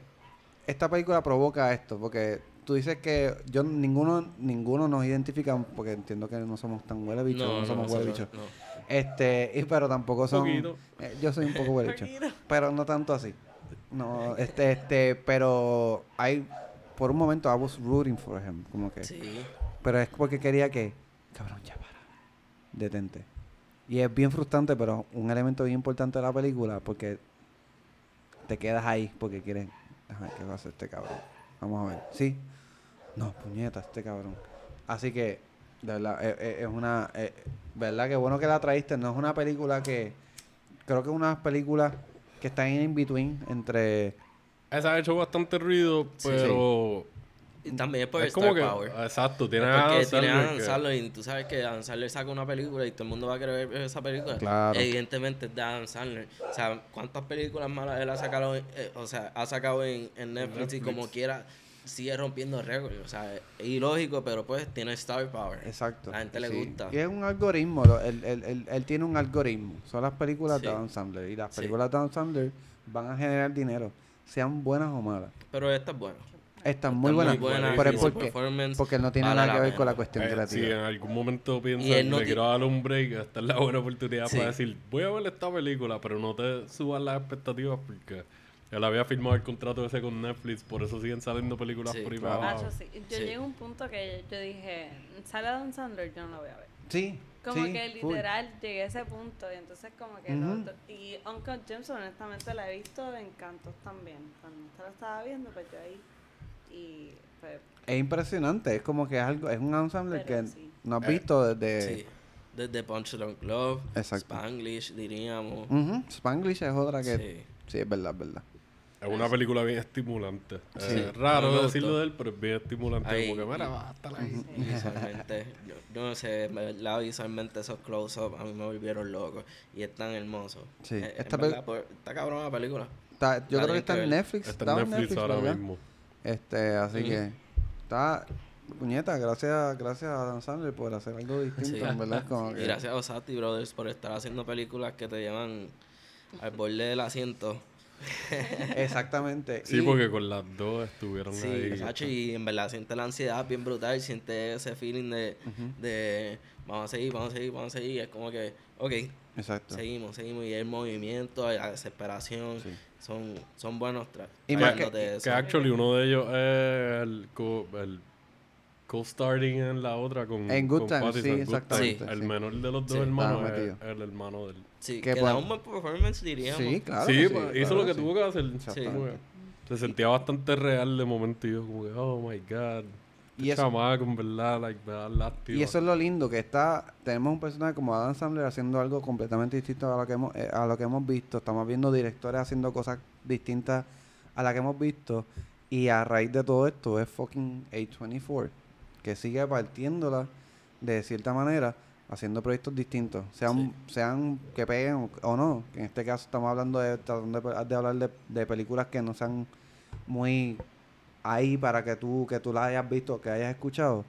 esta película provoca esto, porque tú dices que yo ninguno ninguno nos identifica, porque entiendo que no somos tan huele bichos, no, somos huele bichos. no. Este, y, pero tampoco son. Eh, yo soy un poco huele bicho, pero no tanto así. No, este, este, pero hay, por un momento, I was rooting for him, como que. Sí. Pero es porque quería que, cabrón, ya para, detente. Y es bien frustrante, pero un elemento bien importante de la película porque te quedas ahí porque quieres... Ajá, ¿qué va a hacer este cabrón? Vamos a ver. ¿Sí? No, puñeta, este cabrón. Así que, de verdad, eh, eh, es una... eh, ¿Verdad? Que bueno que la traíste. No es una película que... Creo que es una película que está en in-between entre... Esa ha hecho bastante ruido, Sí. pero... Y también es por es Star como que... Power. Exacto, tiene Es a porque Adam tiene a Sandler Adam que- Sandler y tú sabes que Adam Sandler saca una película y todo el mundo va a querer ver esa película. Claro. Evidentemente es de Adam Sandler. O sea, ¿cuántas películas malas él ha sacado, en- eh, o sea, ha sacado en, en Netflix, y como quiera sigue rompiendo récords? O sea, es ilógico, pero pues tiene Star Power. Exacto. La gente le gusta. Y es un algoritmo. lo- él, él- él- él tiene un algoritmo. Son las películas de. Adam Sandler. Y las Sí. películas de Adam Sandler van a generar dinero. Sean buenas o malas. Pero esta es buena. Están muy Está buenas. buena, pero es y su porque, performance porque no tiene vale nada la que ver pena. con la cuestión Eh, si creativa. en algún momento piensas, no le quiero darle un break, esta es la buena oportunidad Sí. para decir, voy a ver esta película, pero no te subas las expectativas porque él había firmado el contrato ese con Netflix, por eso siguen saliendo películas Sí, claro. Nacho, sí. Yo Sí. llegué a un punto que yo dije, sale Adam Sandler, yo no lo voy a ver. Sí. Como sí, que full. literal llegué a ese punto y entonces como que Ujú. lo- y Uncle James honestamente la he visto en cantos también. Cuando usted lo estaba viendo, pues yo ahí y pues Es impresionante. Es como que es algo, es un ensemble que sí. no has Eh, visto desde. Sí. Desde Punch Drunk Love, Exacto. Spanglish, diríamos. Ujú, Spanglish es otra que. Sí, Sí. es verdad, es verdad. Es una película bien estimulante. Es raro decirlo de él, pero es bien estimulante. Ahí. Como que, mira, va, hasta la visualmente, yo, yo no sé, me- la visualmente esos close-up a mí me volvieron loco y es tan hermoso. Sí, Eh, esta verdad, por- está cabrón la película. Está- yo La creo que está en. Netflix. Está en Netflix ahora ¿verdad? mismo. Este, así que está puñeta, gracias, gracias a Dan Sandler por hacer algo distinto, Sí. en verdad, como Y que gracias a Osati Brothers por estar haciendo películas que te llevan al borde del asiento. exactamente. Sí, y- porque con las dos estuvieron Sí, ahí. Sacho, y en verdad siente la ansiedad bien brutal, siente ese feeling de, de vamos a seguir, vamos a seguir, vamos a seguir. Es como que, ok, Exacto. seguimos, seguimos. Y el movimiento, la desesperación, Sí. Son, son buenos tra- Y más que-. Que actually uno de ellos es el co- el co-starting en la otra con En Good con Pattinson, sí, Good exactamente, Times. El sí. menor de los dos Sí. hermanos es el hermano del... Sí, que da un buen performance, diríamos. Sí, claro. sí, que pues, claro hizo lo que sí. tuvo que hacer. Se sentía bastante real de momento y yo como que, oh my god. Y Y eso- chamaco, en verdad, like, me da lástima. Y eso es lo lindo, que está, tenemos un personaje como Adam Sandler haciendo algo completamente distinto a lo que hemos, eh, a lo que hemos visto. Estamos viendo directores haciendo cosas distintas a las que hemos visto. Y a raíz de todo esto es fucking A24, que sigue partiéndola de cierta manera, haciendo proyectos distintos. Sean, sean que peguen o, no. Que en este caso estamos hablando de, tratando de, de hablar de, de películas que no sean muy ahí para que tú, que tú las hayas visto, que hayas escuchado.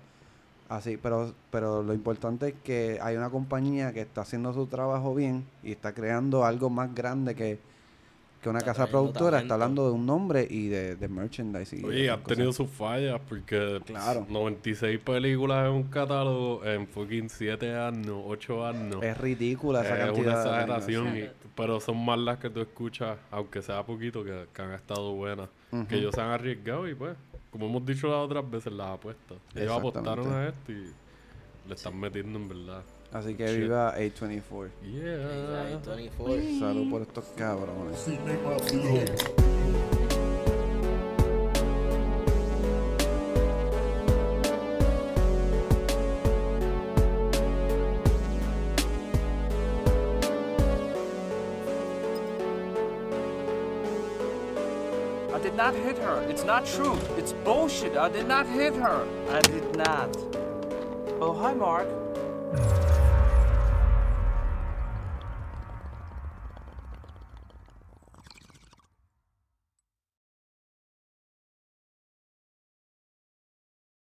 Así, pero, pero lo importante es que hay una compañía que está haciendo su trabajo bien y está creando algo más grande que, que una Está casa productora. Está hablando de un nombre y de, de merchandising. y Oye, cosas. tenido sus fallas porque Claro. 96 películas en un catálogo en fucking 7 años, 8 años. Es ridícula esa Es cantidad. una de exageración, y- pero son más las que tú escuchas, aunque sea poquito, que, que han estado buenas. Que ellos se han arriesgado y pues, como hemos dicho las otras veces, las apuestas. Ellos apostaron a esto y le están metiendo en verdad. Así que Shit. viva A24. Yeah. 24. Salud por estos cabrones. I did not hit her. It's not true. It's bullshit. I did not hit her. I did not. Oh, hi, Mark.